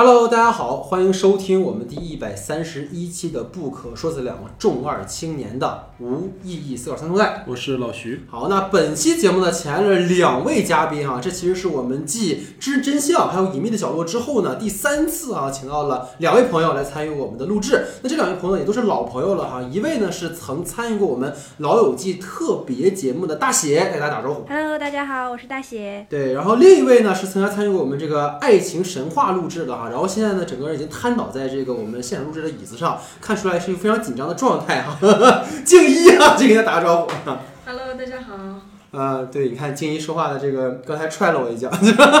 Hello，大家好，欢迎收听我们第一百三十一期的《不可说的两个重二青年的无意义思考三重带》。我是老徐。好，那本期节目呢，请来了两位嘉宾啊，这其实是我们继知真相还有隐秘的角落之后呢，第三次啊，请到了两位朋友来参与我们的录制。那这两位朋友也都是老朋友了哈，一位呢是曾参与过我们《老友记》特别节目的大写，给大家打招呼。Hello，大家好，我是大写。对，然后另一位呢是曾经参与过我们这个爱情神话录制的哈，然后现在呢整个人已经瘫倒在这个我们现场录制的椅子上，看出来是一个非常紧张的状态哈。静一啊，就给他打个招呼。Hello，大家好。呃，对，你看静一说话的这个，刚才踹了我一脚，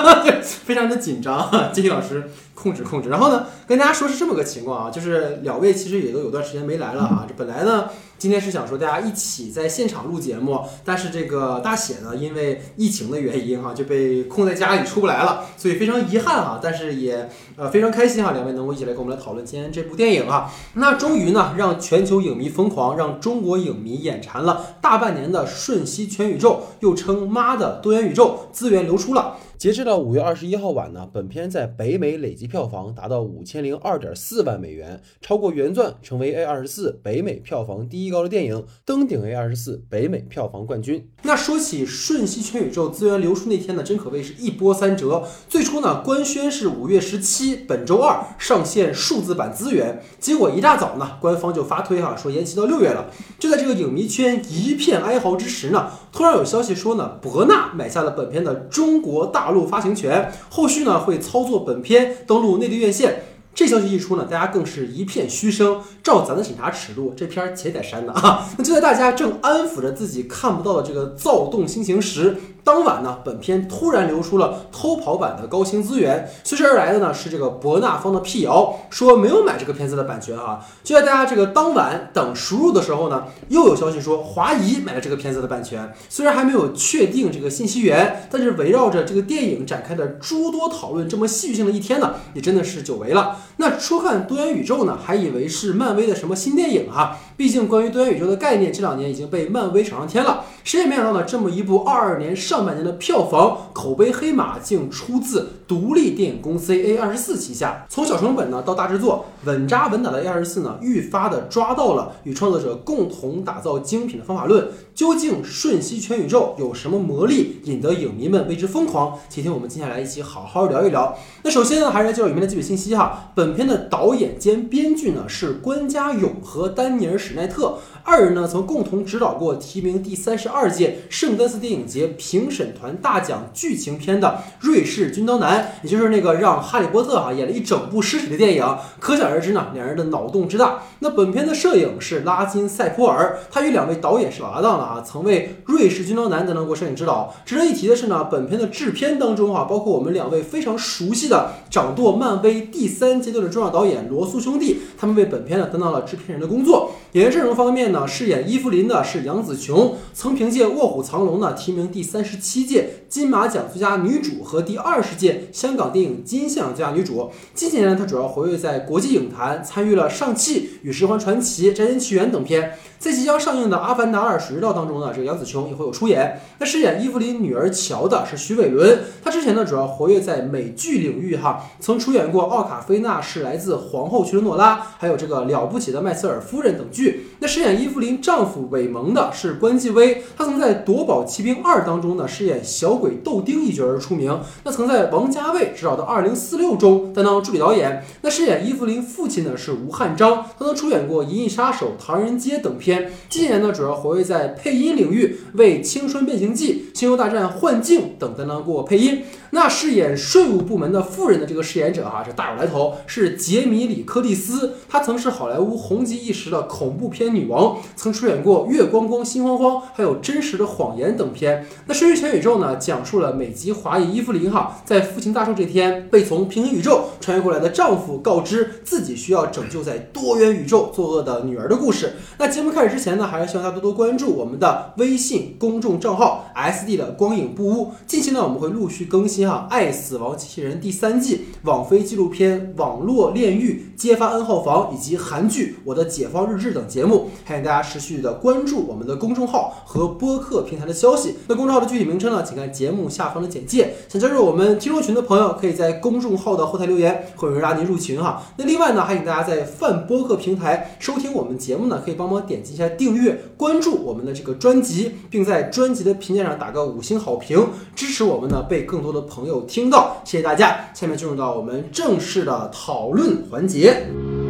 非常的紧张。静一老师控制控制。然后呢，跟大家说是这么个情况啊，就是两位其实也都有段时间没来了啊。这本来呢，今天是想说大家一起在现场录节目，但是这个大写呢，因为疫情的原因哈、就被困在家里出不来了，所以非常遗憾哈、但是也呃非常开心哈、两位能够一起来跟我们来讨论今天这部电影啊。那终于呢，让全球影迷疯狂，让中国影迷眼馋了大半年的《瞬息全宇宙》，又称“妈的多元宇宙”资源流出了。截至到五月二十一号晚呢，本片在北美累计票房达到五千零二点四万美元，超过原钻，成为 A 二十四北美票房第一高的电影，登顶 A 二十四北美票房冠军。那说起《瞬息全宇宙》资源流出那天呢，真可谓是一波三折。最初呢，官宣是五月十七，本周二上线数字版资源，结果一大早呢，官方就发推哈、说延期到六月了。就在这个影迷圈一片哀嚎之时呢，突然有消息说呢，博纳买下了本片的中国大陆发行权，后续呢会操作本片登陆内地院线。这消息一出呢，大家更是一片嘘声。照咱的审查尺度，这片儿且得删了啊！那就在大家正安抚着自己看不到的这个躁动心情时，当晚呢，本片突然流出了偷跑版的高清资源。随之而来的呢是这个博纳方的辟谣，说没有买这个片子的版权啊、就在大家这个当晚等输入的时候呢，又有消息说华谊买了这个片子的版权。虽然还没有确定这个信息源，但是围绕着这个电影展开的诸多讨论，这么戏剧性的一天呢，也真的是久违了。那初看多元宇宙呢，还以为是漫威的什么新电影啊、毕竟关于多元宇宙的概念，这两年已经被漫威炒上天了。谁也没想到呢，这么一部二二年上半年的票房口碑黑马，竟出自独立电影公司 A 二十四旗下。从小成本呢到大制作，稳扎稳打的 A 二十四呢，愈发的抓到了与创作者共同打造精品的方法论。究竟瞬息全宇宙有什么魔力，引得影迷们为之疯狂？请听我们接下来一起好好聊一聊。那首先呢，还是来介绍影片的基本信息哈。本片的导演兼编剧呢是关家勇和丹尼尔史奈特，二人呢曾共同指导过提名第三十二届圣丹斯电影节评审团大奖剧情片的《瑞士军刀男》，也就是那个让哈利波特哈演了一整部尸体的电影。可想而知呢，两人的脑洞之大。那本片的摄影是拉金塞普尔，他与两位导演是搭档了啊，曾为《瑞士军刀男》担当过摄影指导。值得一提的是呢，本片的制片当中啊，包括我们两位非常熟悉的掌舵漫威第三阶段的重要导演罗素兄弟，他们为本片呢担当了制片人的工作。演员阵容方面呢，饰演伊芙琳的是杨紫琼，曾凭借《卧虎藏龙》呢提名第三十七届金马奖最佳女主和第二十届香港电影金像最佳女主。近几年，她主要活跃在国际影坛，参与了《上汽》与《十环传奇》《摘星奇缘》等片。在即将上映的《阿凡达二：水之道》当中呢，这个杨紫琼也会有出演。那饰演伊芙琳女儿乔的是徐伟伦，她之前呢主要活跃在美剧领域哈，曾出演过《奥卡菲娜是来自皇后群伦诺拉》，还有这个《了不起的麦瑟尔夫人》等剧。那饰演伊芙琳丈夫韦蒙的是关继威，他曾在《夺宝奇兵二》当中呢饰演小鬼豆丁一角而出名。那曾在王家卫执导的《二零四六》中担当助理导演。那饰演伊芙琳父亲的是吴汉章，他曾出演过《银翼杀手》《唐人街》等片。片近年呢，主要活跃在配音领域，为《青春变形记》《星球大战：幻境》等担当过配音。那饰演税务部门的妇人的这个饰演者哈、是大有来头，是杰米里·柯蒂斯。她曾是好莱坞红极一时的恐怖片女王，曾出演过《月光光心慌慌》还有《真实的谎言》等片。那《瞬息全宇宙》呢，讲述了美籍华裔伊芙琳哈，在父亲大寿这天，被从平行宇宙穿越过来的丈夫告知自己需要拯救在多元宇宙作恶的女儿的故事。那节目开开始之前呢，还是希望大家多多关注我们的微信公众账号 S D 的光影不污。近期呢，我们会陆续更新哈《爱死亡机器人》第三季、网飞纪录片《网络炼狱》、揭发 N 号房以及韩剧《我的解放日志》等节目，欢迎大家持续的关注我们的公众号和播客平台的消息。那公众号的具体名称呢，请看节目下方的简介。想加入我们听众群的朋友，可以在公众号的后台留言，会有人拉您入群哈。那另外呢，还请大家在泛播客平台收听我们节目呢，可以帮忙点击一下订阅，关注我们的这个专辑，并在专辑的评价上打个五星好评，支持我们呢被更多的朋友听到。谢谢大家。下面进入到我们正式的讨论环节。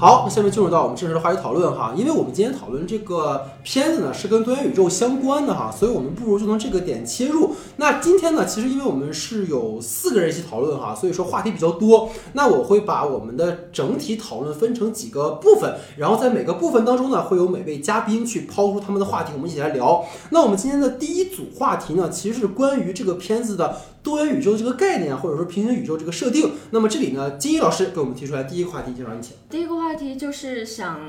好，那下面进入到我们正式的话题讨论哈，因为我们今天讨论这个片子呢是跟多元宇宙相关的哈，所以我们不如就从这个点切入。那今天呢，其实因为我们是有四个人一起讨论哈，所以说话题比较多。那我会把我们的整体讨论分成几个部分，然后在每个部分当中呢，会有每位嘉宾去抛出他们的话题，我们一起来聊。那我们今天的第一组话题呢，其实是关于这个片子的多元宇宙这个概念，或者说平行宇宙这个设定。那么这里呢，金一老师给我们提出来第一个话题，就让你请。第一个话题就是想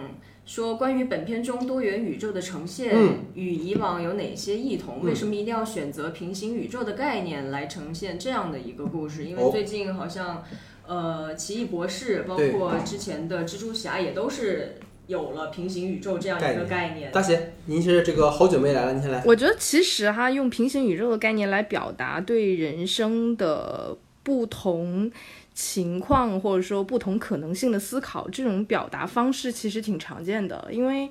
说，关于本片中多元宇宙的呈现嗯与以往有哪些异同？嗯为什么一定要选择平行宇宙的概念来呈现这样的一个故事？因哦为最近好像，呃，奇异博士，包括之前的蜘蛛侠，也都是有了平行宇宙这样一个概念。大姐，您是这个好久没来了，您先来。我觉得其实哈，用平行宇宙的概念来表达对人生的不同情况或者说不同可能性的思考，这种表达方式其实挺常见的。因为，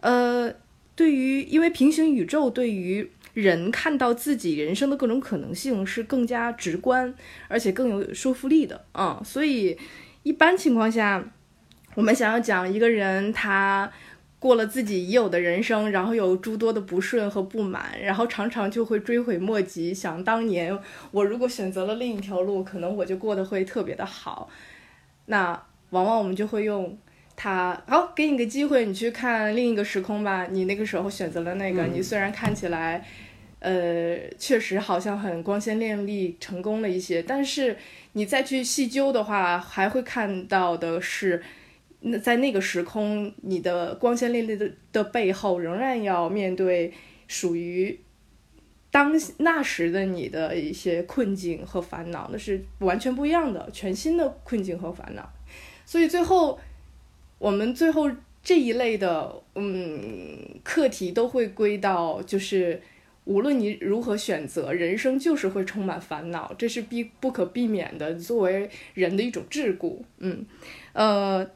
呃，对于因为平行宇宙对于人看到自己人生的各种可能性是更加直观，而且更有说服力的啊、所以一般情况下，我们想要讲一个人他。过了自己已有的人生，然后有诸多的不顺和不满，然后常常就会追悔莫及，想当年我如果选择了另一条路，可能我就过得会特别的好。那往往我们就会用他，好，给你个机会，你去看另一个时空吧。你那个时候选择了那个，嗯你虽然看起来，呃，确实好像很光鲜亮丽，成功了一些，但是你再去细究的话，还会看到的是。那在那个时空，你的光鲜亮丽的的背后，仍然要面对属于当那时的你的一些困境和烦恼，那是完全不一样的，全新的困境和烦恼。所以最后，我们最后这一类的嗯课题都会归到，就是无论你如何选择，人生就是会充满烦恼，这是必不可避免的，作为人的一种桎梏。嗯，呃。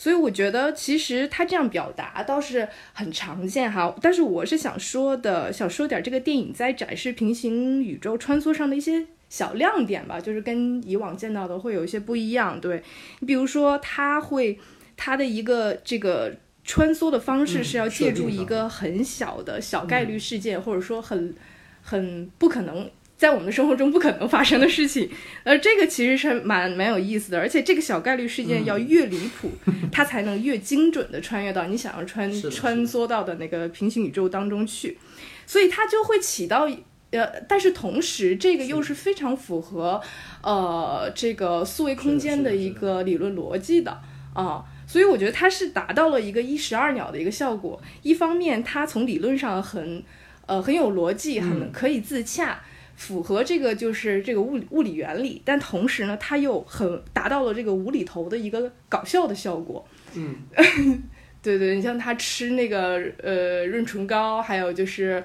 所以我觉得，其实他这样表达倒是很常见哈。但是我是想说的，想说点这个电影在展示平行宇宙穿梭上的一些小亮点吧，就是跟以往见到的会有一些不一样。对你比如说，他会他的一个这个穿梭的方式是要借助一个很小的小概率事件，或者说很很不可能。在我们的生活中不可能发生的事情，呃这个其实是蛮蛮有意思的，而且这个小概率事件要越离谱，它才能越精准的穿越到你想要穿穿梭到的那个平行宇宙当中去，所以它就会起到呃，但是同时这个又是。非常符合呃这个四维空间的一个理论逻辑的啊。所以我觉得它是达到了一个一石二鸟的一个效果。一方面，它从理论上很呃很有逻辑，很嗯。可以自洽，符合这个就是这个物理物理原理，但同时呢，它又很达到了这个无厘头的一个搞笑的效果。嗯，对对，你像他吃那个呃润唇膏，还有就是。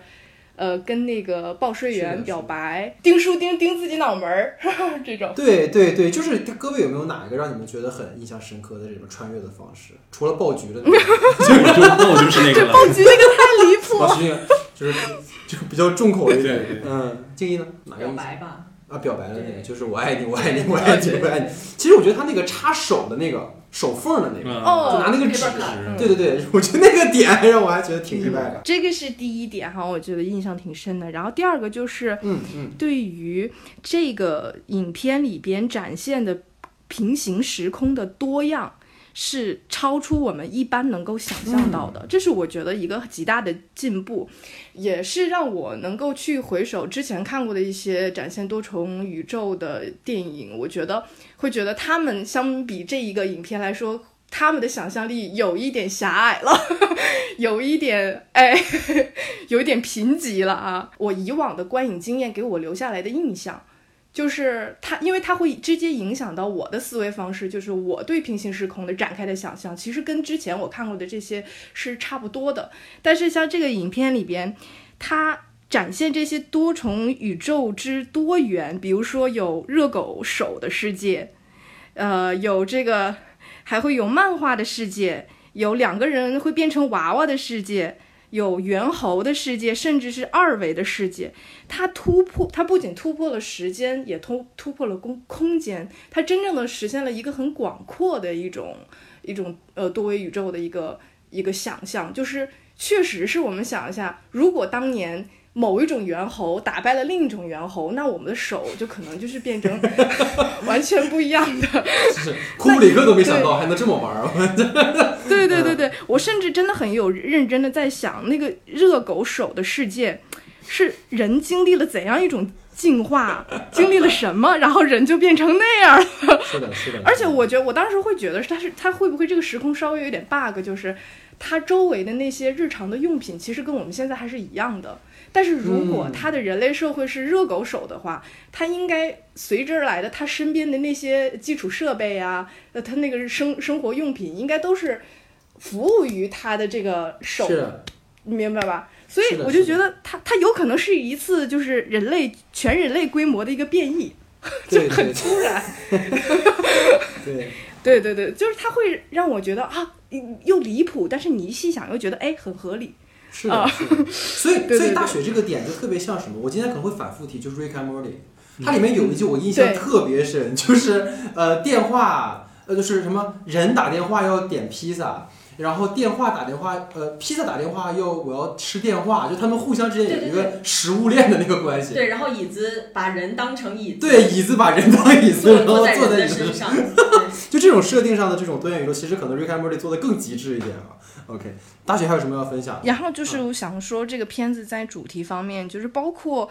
呃，跟那个报税员表白，钉书钉钉自己脑门儿，这种。对对对，就是各位有没有哪一个让你们觉得很印象深刻的这种穿越的方式？除了爆菊的那个，我 就那我就是那个了。暴菊那个太离谱了。爆菊那个就是就比较重口一点。嗯，静怡呢？哪个表白吧，啊，表白的那个对就是我爱你，我爱你，我爱你，我爱你。其实我觉得他那个插手的那个手缝的那个，哦就拿那个纸。对对对，我觉得那个点让我还觉得挺意外的。这个是第一点哈，我觉得印象挺深的。然后第二个就是嗯嗯，对于这个影片里边展现的平行时空的多样，是超出我们一般能够想象到的。这是我觉得一个极大的进步，也是让我能够去回首之前看过的一些展现多重宇宙的电影，我觉得会觉得他们相比这一个影片来说。他们的想象力有一点狭隘了，有一点哎，有一点贫瘠了啊！我以往的观影经验给我留下来的印象，就是它，因为它会直接影响到我的思维方式，就是我对平行时空的展开的想象，其实跟之前我看过的这些是差不多的。但是像这个影片里边，它展现这些多重宇宙之多元，比如说有热狗手的世界，呃，有这个。还会有漫画的世界，有两个人会变成娃娃的世界，有猿猴的世界，甚至是二维的世界。它突破，它不仅突破了时间，也突突破了空空间。它真正的实现了一个很广阔的一种一种呃多维宇宙的一个一个想象。就是确实是我们想一下，如果当年。某一种猿猴打败了另一种猿猴，那我们的手就可能就是变成 完全不一样的。是 库布里克都没想到还能这么玩儿。对对对对，我甚至真的很有认真的在想，那个热狗手的世界是人经历了怎样一种进化，经历了什么，然后人就变成那样了。是的，是的。而且我觉得，我当时会觉得，他是他会不会这个时空稍微有点 bug，就是他周围的那些日常的用品，其实跟我们现在还是一样的。但是如果他的人类社会是热狗手的话，他应该随之而来的他身边的那些基础设备啊，呃，他那个生生活用品应该都是服务于他的这个手，你明白吧？所以我就觉得他他有可能是一次就是人类全人类规模的一个变异，就很突然。对对对对，就是他会让我觉得啊，又离谱，但是你一细想又觉得哎很合理。是的，是的，所以 所以大雪这个点就特别像什么？我今天可能会反复提，就是 Rick and Morty，它里面有一句我印象特别深，就是呃电话呃就是什么人打电话要点披萨，然后电话打电话呃披萨打电话要我要吃电话，就他们互相之间有一个食物链的那个关系。对，然后椅子把人当成椅子。对，椅子把人当椅子，然后坐在椅子上。就这种设定上的这种多元宇宙，其实可能 Rick and Morty 做的更极致一点啊。OK，大学还有什么要分享？然后就是我想说，这个片子在主题方面，就是包括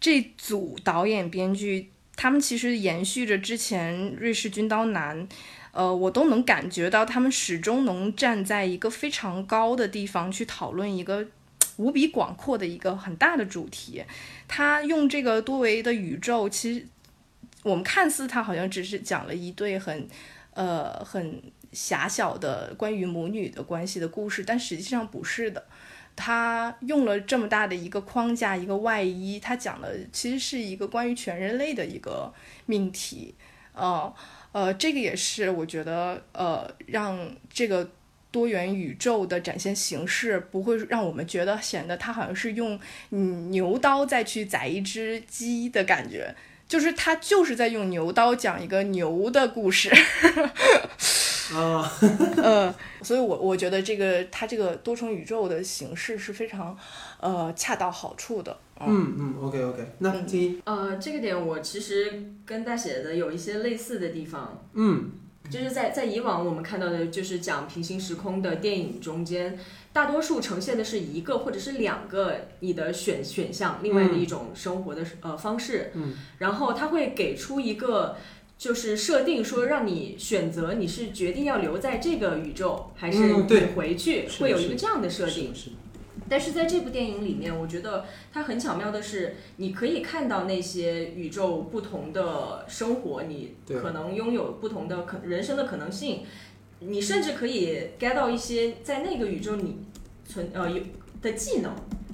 这组导演、编剧，他们其实延续着之前《瑞士军刀男》，呃，我都能感觉到他们始终能站在一个非常高的地方去讨论一个无比广阔的一个很大的主题。他用这个多维的宇宙，其实我们看似他好像只是讲了一对很，呃，很。狭小的关于母女的关系的故事，但实际上不是的。他用了这么大的一个框架，一个外衣，他讲的其实是一个关于全人类的一个命题。呃呃，这个也是我觉得呃，让这个多元宇宙的展现形式不会让我们觉得显得他好像是用牛刀再去宰一只鸡的感觉，就是他就是在用牛刀讲一个牛的故事。啊，呃，所以，我我觉得这个它这个多重宇宙的形式是非常，呃，恰到好处的。嗯嗯，OK OK，那第呃，这个点我其实跟大写的有一些类似的地方。嗯，就是在在以往我们看到的，就是讲平行时空的电影中间，大多数呈现的是一个或者是两个你的选选项，另外的一种生活的呃方式。嗯，然后他会给出一个。就是设定说让你选择，你是决定要留在这个宇宙，还是你回去，会有一个这样的设定。但是在这部电影里面，我觉得它很巧妙的是，你可以看到那些宇宙不同的生活，你可能拥有不同的可人生的可能性，你甚至可以 get 到一些在那个宇宙你存呃有的技能。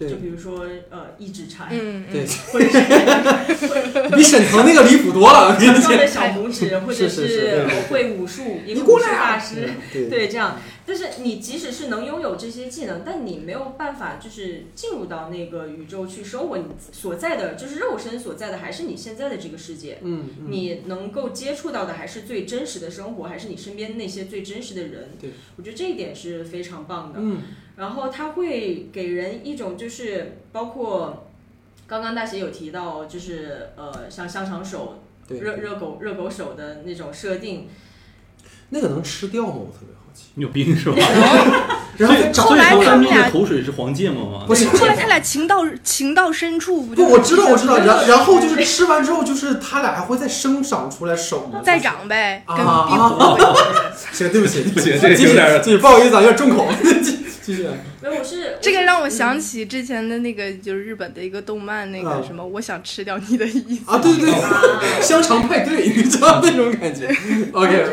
就比如说，呃，一指禅，对，或者是比沈腾那个离谱多了。强壮的小拇指，或者是会武术，一个武术大师，对，这样。但是你即使是能拥有这些技能，但你没有办法就是进入到那个宇宙去生活。你所在的就是肉身所在的，还是你现在的这个世界。嗯，你能够接触到的还是最真实的生活，还是你身边那些最真实的人。对，我觉得这一点是非常棒的。嗯。然后它会给人一种，就是包括刚刚大姐有提到，就是呃，像香肠手、热热狗、热狗手的那种设定。那个能吃掉吗？我特别好有病是吧？然后后来他们俩口水是黄芥末吗？不是，后来他俩情到情到深处不就？我知道我知道，然然后就是吃完之后，就是他俩还会再生长出来手吗？再长呗，跟壁虎。行，对不起，对不起，这有点，对不好意思啊，有点重口。继续。没有，我是这个让我想起之前的那个，就是日本的一个动漫，那个什么，我想吃掉你的意思啊，对对对，香肠派对，你知道那种感觉。OK，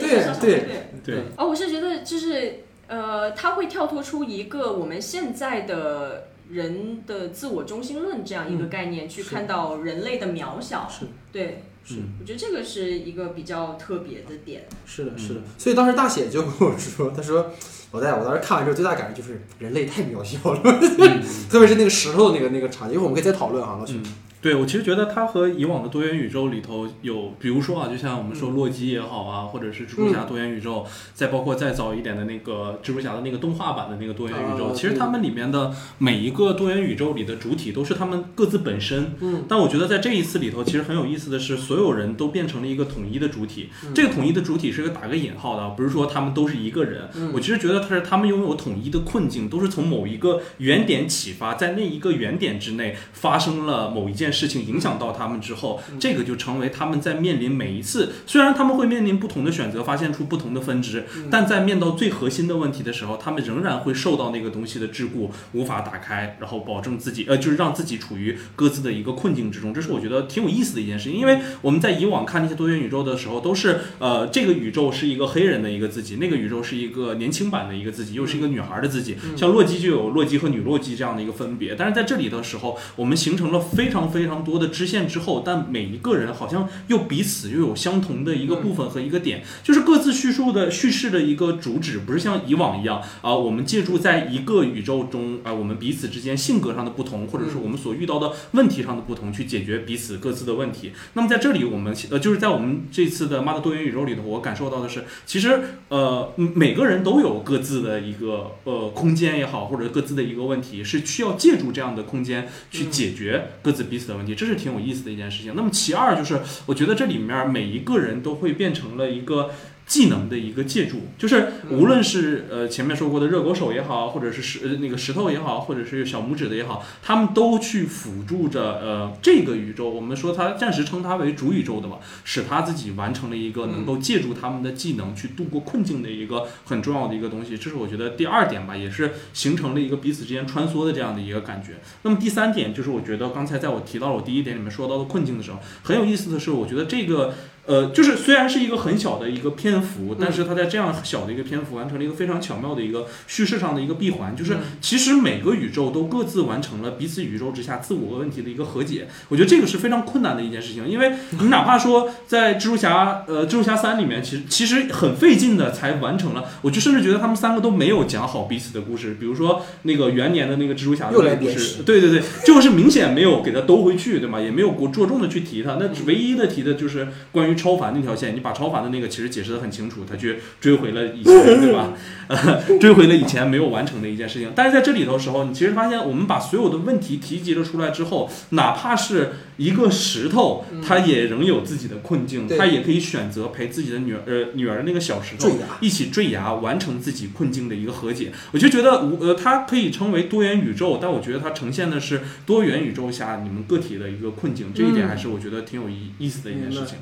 对对对啊。哦，我是觉得就是。呃，他会跳脱出一个我们现在的人的自我中心论这样一个概念，去看到人类的渺小。是，对，是，我觉得这个是一个比较特别的点。是的，是的。所以当时大写就跟我说，他说，老戴，我当时看完之后最大感觉就是人类太渺小了，特别是那个石头那个那个场景，一会儿我们可以再讨论哈，老许。对，我其实觉得它和以往的多元宇宙里头有，比如说啊，就像我们说洛基也好啊，或者是蜘蛛侠多元宇宙，再包括再早一点的那个蜘蛛侠的那个动画版的那个多元宇宙，其实他们里面的每一个多元宇宙里的主体都是他们各自本身。嗯。但我觉得在这一次里头，其实很有意思的是，所有人都变成了一个统一的主体。这个统一的主体是个打个引号的，不是说他们都是一个人。我其实觉得他是他们拥有统一的困境，都是从某一个原点启发，在那一个原点之内发生了某一件事情，影响到。他们之后，这个就成为他们在面临每一次，虽然他们会面临不同的选择，发现出不同的分支，但在面到最核心的问题的时候，他们仍然会受到那个东西的桎梏，无法打开，然后保证自己，呃，就是让自己处于各自的一个困境之中。这是我觉得挺有意思的一件事情，因为我们在以往看那些多元宇宙的时候，都是呃，这个宇宙是一个黑人的一个自己，那个宇宙是一个年轻版的一个自己，又是一个女孩的自己。像洛基就有洛基和女洛基这样的一个分别，但是在这里的时候，我们形成了非常非常多的支线。之后，但每一个人好像又彼此又有相同的一个部分和一个点，就是各自叙述的叙事的一个主旨，不是像以往一样啊，我们借助在一个宇宙中啊，我们彼此之间性格上的不同，或者是我们所遇到的问题上的不同，去解决彼此各自的问题。那么在这里，我们呃，就是在我们这次的妈的多元宇宙里头，我感受到的是，其实呃，每个人都有各自的一个呃空间也好，或者各自的一个问题，是需要借助这样的空间去解决各自彼此的问题，这是挺有意思。的一件事情。那么其二就是，我觉得这里面每一个人都会变成了一个。技能的一个借助，就是无论是呃前面说过的热狗手也好，或者是石呃那个石头也好，或者是小拇指的也好，他们都去辅助着呃这个宇宙。我们说它暂时称它为主宇宙的吧，使他自己完成了一个能够借助他们的技能去度过困境的一个很重要的一个东西。这是我觉得第二点吧，也是形成了一个彼此之间穿梭的这样的一个感觉。那么第三点就是，我觉得刚才在我提到了我第一点里面说到的困境的时候，很有意思的是，我觉得这个。呃，就是虽然是一个很小的一个篇幅，但是它在这样小的一个篇幅完成了一个非常巧妙的一个叙事上的一个闭环。就是其实每个宇宙都各自完成了彼此宇宙之下自我问题的一个和解。我觉得这个是非常困难的一件事情，因为你哪怕说在蜘蛛侠呃蜘蛛侠三里面，其实其实很费劲的才完成了。我就甚至觉得他们三个都没有讲好彼此的故事。比如说那个元年的那个蜘蛛侠的故事，对对对，就是明显没有给他兜回去，对吗？也没有过着重的去提他。那唯一的提的就是关于。超凡那条线，你把超凡的那个其实解释的很清楚，他去追回了以前，对吧？呃，追回了以前没有完成的一件事情。但是在这里头时候，你其实发现，我们把所有的问题提及了出来之后，哪怕是一个石头，它也仍有自己的困境，它也可以选择陪自己的女儿，呃，女儿那个小石头一起坠崖，完成自己困境的一个和解。我就觉得，呃，它可以称为多元宇宙，但我觉得它呈现的是多元宇宙下你们个体的一个困境，这一点还是我觉得挺有意意思的一件事情。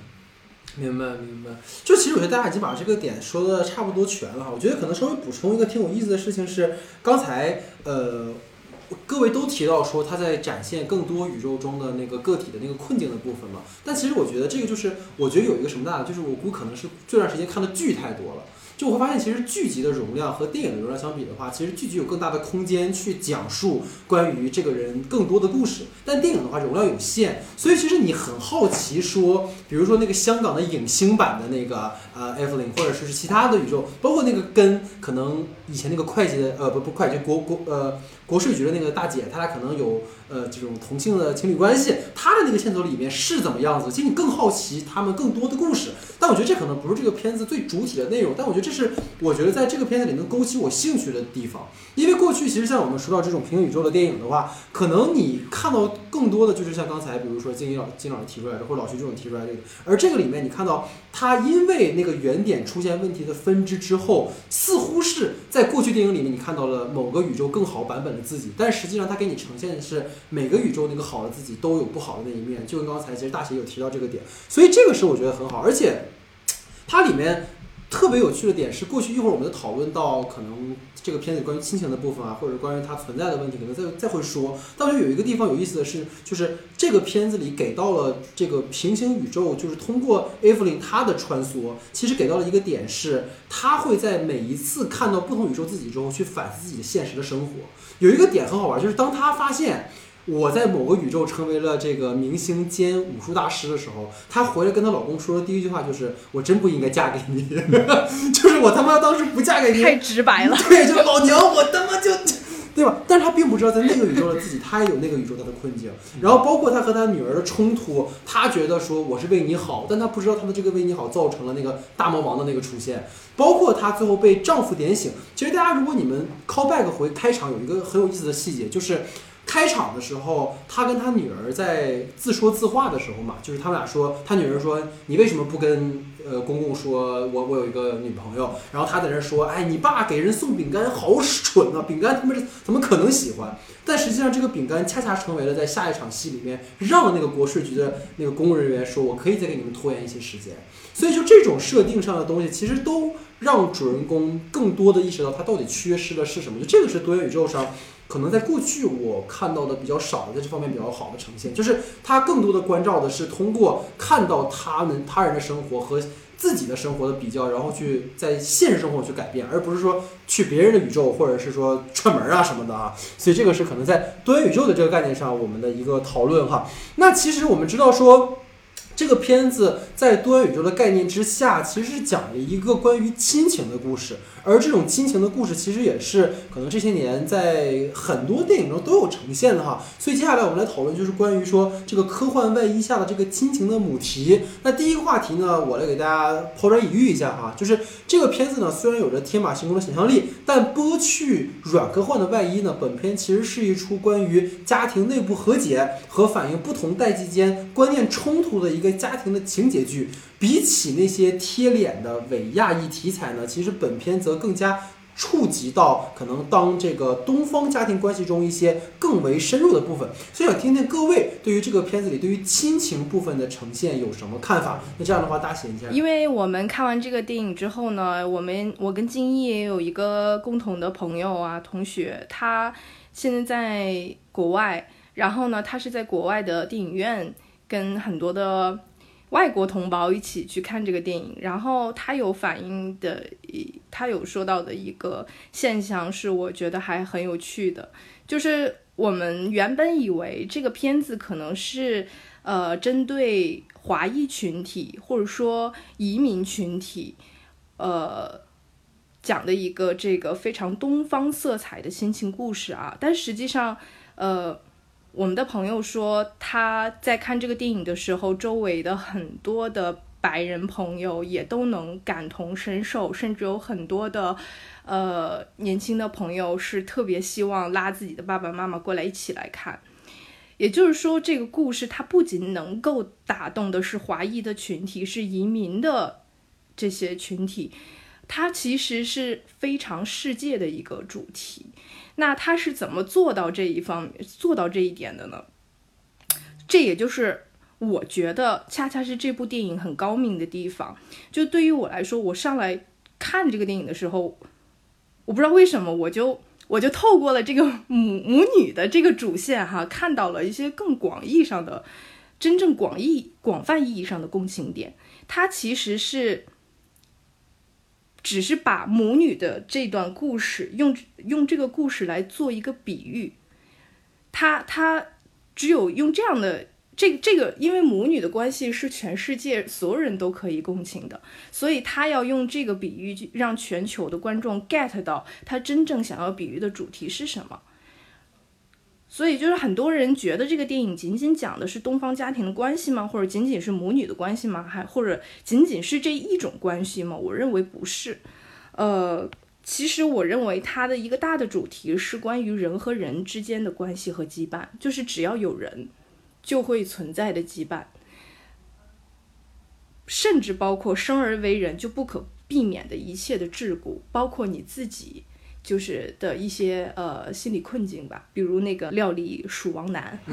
明白明白，就其实我觉得大家已经把这个点说的差不多全了哈。我觉得可能稍微补充一个挺有意思的事情是，刚才呃各位都提到说他在展现更多宇宙中的那个个体的那个困境的部分嘛。但其实我觉得这个就是，我觉得有一个什么大的，就是我估可能是这段时间看的剧太多了。就我会发现，其实剧集的容量和电影的容量相比的话，其实剧集有更大的空间去讲述关于这个人更多的故事。但电影的话，容量有限，所以其实你很好奇说，比如说那个香港的影星版的那个呃 Evelyn，，或者说是其他的宇宙，包括那个跟可能以前那个会计的呃不不会计国国呃。国税局的那个大姐，他俩可能有呃这种同性的情侣关系，他的那个线索里面是怎么样子？其实你更好奇他们更多的故事。但我觉得这可能不是这个片子最主体的内容，但我觉得这是我觉得在这个片子里能勾起我兴趣的地方。因为过去其实像我们说到这种平行宇宙的电影的话，可能你看到更多的就是像刚才比如说金一老金老师提出来的，或者老徐这种提出来这个，而这个里面你看到他因为那个原点出现问题的分支之后，似乎是在在过去电影里面你看到了某个宇宙更好版本的自己，但实际上它给你呈现的是每个宇宙那个好的自己都有不好的那一面，就跟刚才其实大写有提到这个点，所以这个是我觉得很好，而且它里面。特别有趣的点是，过去一会儿我们讨论到可能这个片子关于亲情的部分啊，或者关于它存在的问题，可能再再会说。但是有一个地方有意思的是，就是这个片子里给到了这个平行宇宙，就是通过艾弗琳她的穿梭，其实给到了一个点是，她会在每一次看到不同宇宙自己之后，去反思自己的现实的生活。有一个点很好玩，就是当她发现。我在某个宇宙成为了这个明星兼武术大师的时候，她回来跟她老公说的第一句话就是：“我真不应该嫁给你，就是我他妈当时不嫁给你。”太直白了。对，就老娘我他妈就，对吧？但是她并不知道在那个宇宙的自己，她也有那个宇宙她的困境。然后包括她和她女儿的冲突，她觉得说我是为你好，但她不知道她的这个为你好造成了那个大魔王的那个出现。包括她最后被丈夫点醒。其实大家如果你们 call back 回开场，有一个很有意思的细节，就是。开场的时候，他跟他女儿在自说自话的时候嘛，就是他们俩说，他女儿说：“你为什么不跟呃公公说，我我有一个女朋友？”然后他在那说：“哎，你爸给人送饼干好蠢啊，饼干他们怎么可能喜欢？”但实际上，这个饼干恰恰成为了在下一场戏里面让那个国税局的那个公务人员说：“我可以再给你们拖延一些时间。”所以，就这种设定上的东西，其实都让主人公更多的意识到他到底缺失的是什么。就这个是多元宇宙上。可能在过去我看到的比较少的，在这方面比较好的呈现，就是他更多的关照的是通过看到他们他人的生活和自己的生活的比较，然后去在现实生活去改变，而不是说去别人的宇宙或者是说串门啊什么的啊。所以这个是可能在多元宇宙的这个概念上我们的一个讨论哈。那其实我们知道说。这个片子在多元宇宙的概念之下，其实是讲了一个关于亲情的故事，而这种亲情的故事，其实也是可能这些年在很多电影中都有呈现的哈。所以接下来我们来讨论，就是关于说这个科幻外衣下的这个亲情的母题。那第一个话题呢，我来给大家抛砖引玉一下哈，就是这个片子呢，虽然有着天马行空的想象力，但剥去软科幻的外衣呢，本片其实是一出关于家庭内部和解和反映不同代际间观念冲突的一个。家庭的情节剧，比起那些贴脸的伪亚裔题材呢，其实本片则更加触及到可能当这个东方家庭关系中一些更为深入的部分。所以想听听各位对于这个片子里对于亲情部分的呈现有什么看法？那这样的话，大写一下。因为我们看完这个电影之后呢，我们我跟金毅也有一个共同的朋友啊，同学，他现在在国外，然后呢，他是在国外的电影院。跟很多的外国同胞一起去看这个电影，然后他有反映的，他有说到的一个现象是，我觉得还很有趣的，就是我们原本以为这个片子可能是呃针对华裔群体或者说移民群体，呃讲的一个这个非常东方色彩的亲情故事啊，但实际上，呃。我们的朋友说，他在看这个电影的时候，周围的很多的白人朋友也都能感同身受，甚至有很多的，呃，年轻的朋友是特别希望拉自己的爸爸妈妈过来一起来看。也就是说，这个故事它不仅能够打动的是华裔的群体，是移民的这些群体，它其实是非常世界的一个主题。那他是怎么做到这一方面做到这一点的呢？这也就是我觉得恰恰是这部电影很高明的地方。就对于我来说，我上来看这个电影的时候，我不知道为什么，我就我就透过了这个母母女的这个主线哈，看到了一些更广义上的、真正广义广泛意义上的共情点。它其实是。只是把母女的这段故事用用这个故事来做一个比喻，他他只有用这样的这这个，因为母女的关系是全世界所有人都可以共情的，所以他要用这个比喻让全球的观众 get 到他真正想要比喻的主题是什么。所以就是很多人觉得这个电影仅仅讲的是东方家庭的关系吗？或者仅仅是母女的关系吗？还或者仅仅是这一种关系吗？我认为不是。呃，其实我认为它的一个大的主题是关于人和人之间的关系和羁绊，就是只要有人，就会存在的羁绊，甚至包括生而为人就不可避免的一切的桎梏，包括你自己。就是的一些呃心理困境吧，比如那个料理鼠王男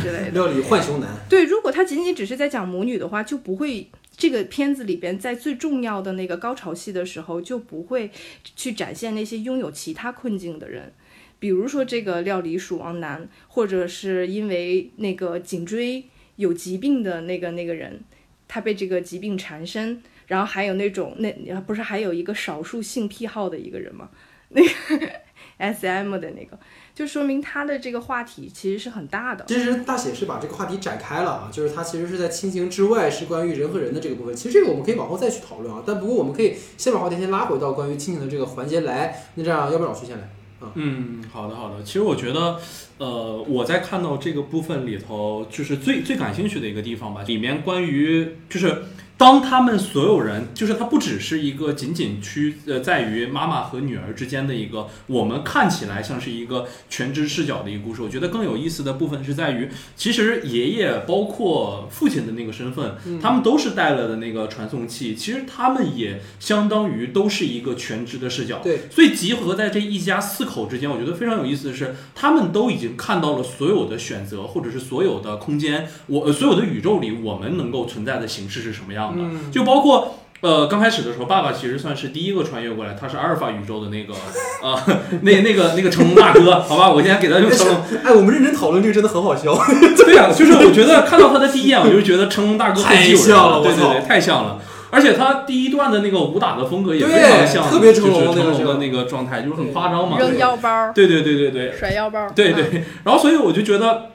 之类的，料理浣熊男。对，如果他仅仅只是在讲母女的话，就不会这个片子里边在最重要的那个高潮戏的时候，就不会去展现那些拥有其他困境的人，比如说这个料理鼠王男，或者是因为那个颈椎有疾病的那个那个人，他被这个疾病缠身，然后还有那种那不是还有一个少数性癖好的一个人吗？那个 S M 的那个，就说明他的这个话题其实是很大的。其实大写是把这个话题展开了啊，就是他其实是在亲情之外，是关于人和人的这个部分。其实这个我们可以往后再去讨论啊，但不过我们可以先把话题先拉回到关于亲情的这个环节来。那这样，要不老徐先来啊？嗯，好的好的。其实我觉得，呃，我在看到这个部分里头，就是最最感兴趣的一个地方吧，里面关于就是。当他们所有人，就是他不只是一个仅仅区呃在于妈妈和女儿之间的一个，我们看起来像是一个全知视角的一个故事。我觉得更有意思的部分是在于，其实爷爷包括父亲的那个身份，他们都是带了的那个传送器，其实他们也相当于都是一个全知的视角。对，所以集合在这一家四口之间，我觉得非常有意思的是，他们都已经看到了所有的选择，或者是所有的空间，我所有的宇宙里，我们能够存在的形式是什么样。嗯，就包括呃，刚开始的时候，爸爸其实算是第一个穿越过来，他是阿尔法宇宙的那个 呃，那那个那个成龙大哥，好吧，我今天给他用成龙。哎，我们认真讨论这个真的很好笑。对呀，就是我觉得看到他的第一眼，我就觉得成龙大哥太像了，对对对，太像了。而且他第一段的那个武打的风格也非常像，特别成龙的那个状态，就是很夸张嘛，扔腰包，对对对对对，甩腰包，对对。然后所以我就觉得，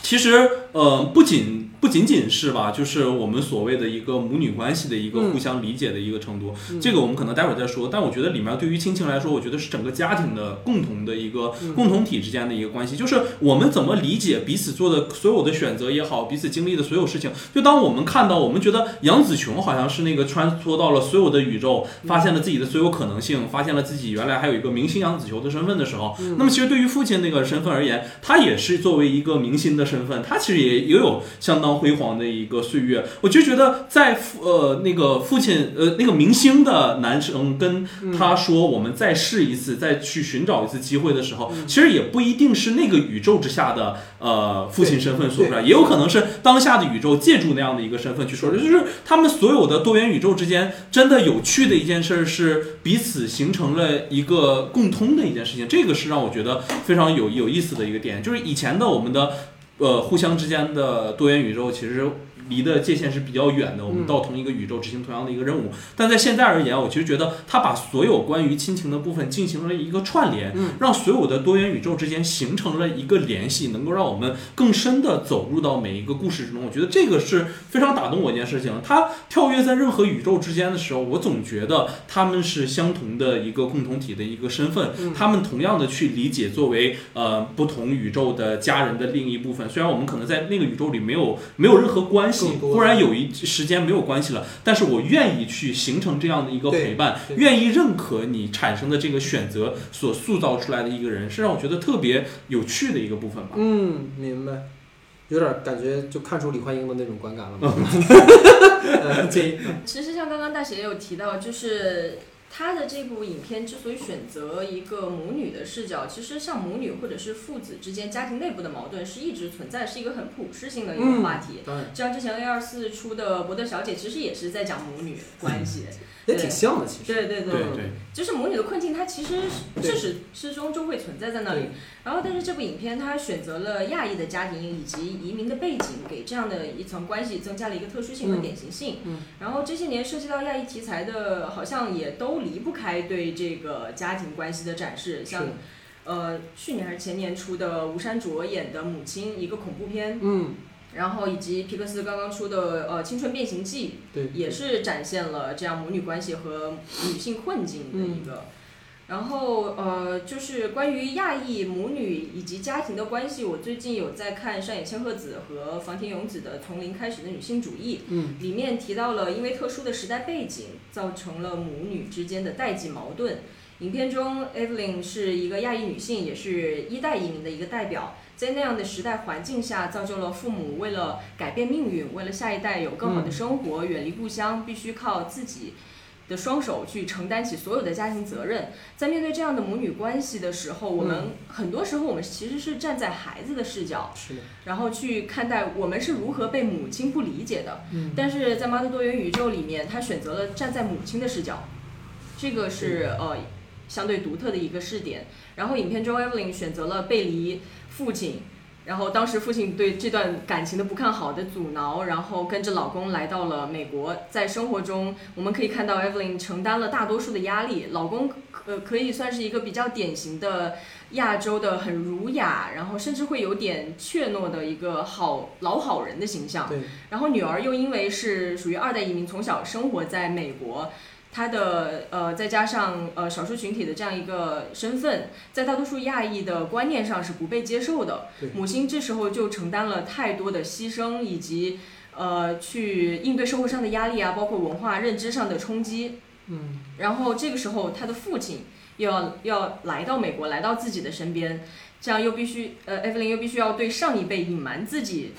其实呃，不仅。不仅仅是吧，就是我们所谓的一个母女关系的一个互相理解的一个程度，这个我们可能待会儿再说。但我觉得里面对于亲情来说，我觉得是整个家庭的共同的一个共同体之间的一个关系，就是我们怎么理解彼此做的所有的选择也好，彼此经历的所有事情。就当我们看到，我们觉得杨紫琼好像是那个穿梭到了所有的宇宙，发现了自己的所有可能性，发现了自己原来还有一个明星杨紫琼的身份的时候，那么其实对于父亲那个身份而言，他也是作为一个明星的身份，他其实也也有相当。辉煌的一个岁月，我就觉得在父呃那个父亲呃那个明星的男生跟他说我们再试一次，再去寻找一次机会的时候，其实也不一定是那个宇宙之下的呃父亲身份说出来，也有可能是当下的宇宙借助那样的一个身份去说，就是他们所有的多元宇宙之间真的有趣的一件事是彼此形成了一个共通的一件事情，这个是让我觉得非常有有意思的一个点，就是以前的我们的。呃，互相之间的多元宇宙其实。离的界限是比较远的，我们到同一个宇宙执行同样的一个任务。但在现在而言，我其实觉得他把所有关于亲情的部分进行了一个串联，让所有的多元宇宙之间形成了一个联系，能够让我们更深的走入到每一个故事之中。我觉得这个是非常打动我一件事情。他跳跃在任何宇宙之间的时候，我总觉得他们是相同的一个共同体的一个身份，他们同样的去理解作为呃不同宇宙的家人的另一部分。虽然我们可能在那个宇宙里没有没有任何关系。忽然有一时间没有关系了，但是我愿意去形成这样的一个陪伴，愿意认可你产生的这个选择所塑造出来的一个人，是让我觉得特别有趣的一个部分吧。嗯，明白，有点感觉就看出李焕英的那种观感了吗？其实像刚刚大写也有提到，就是。他的这部影片之所以选择一个母女的视角，其实像母女或者是父子之间家庭内部的矛盾是一直存在，是一个很普世性的一个话题。像之前 A 二四出的《伯德小姐》，其实也是在讲母女关系。也挺像的，其实。对对对对，就是母女的困境，它其实至始至终就会存在在那里。然后，但是这部影片它选择了亚裔的家庭以及移民的背景，给这样的一层关系增加了一个特殊性和典型性。嗯。然后这些年涉及到亚裔题材的，好像也都离不开对这个家庭关系的展示。像，呃，去年还是前年出的吴珊卓演的《母亲》，一个恐怖片。嗯。然后以及皮克斯刚刚出的呃《青春变形记》，对，也是展现了这样母女关系和女性困境的一个。然后呃，就是关于亚裔母女以及家庭的关系，我最近有在看上野千鹤子和房田勇子的《从零开始的女性主义》，嗯，里面提到了因为特殊的时代背景，造成了母女之间的代际矛盾。影片中，Evelyn 是一个亚裔女性，也是一代移民的一个代表，在那样的时代环境下，造就了父母为了改变命运，为了下一代有更好的生活，远离故乡，必须靠自己。的双手去承担起所有的家庭责任，在面对这样的母女关系的时候，我们很多时候我们其实是站在孩子的视角，是的，然后去看待我们是如何被母亲不理解的。嗯，但是在《妈的多元宇宙》里面，他选择了站在母亲的视角，这个是呃相对独特的一个视点。然后影片中，Evelyn 选择了背离父亲。然后当时父亲对这段感情的不看好的阻挠，然后跟着老公来到了美国。在生活中，我们可以看到 Evelyn 承担了大多数的压力。老公呃可以算是一个比较典型的亚洲的很儒雅，然后甚至会有点怯懦的一个好老好人的形象。对。然后女儿又因为是属于二代移民，从小生活在美国。他的呃，再加上呃少数群体的这样一个身份，在大多数亚裔的观念上是不被接受的。母亲这时候就承担了太多的牺牲，以及呃去应对社会上的压力啊，包括文化认知上的冲击。嗯。然后这个时候，他的父亲又要要来到美国，来到自己的身边，这样又必须呃，艾弗琳又必须要对上一辈隐瞒自己。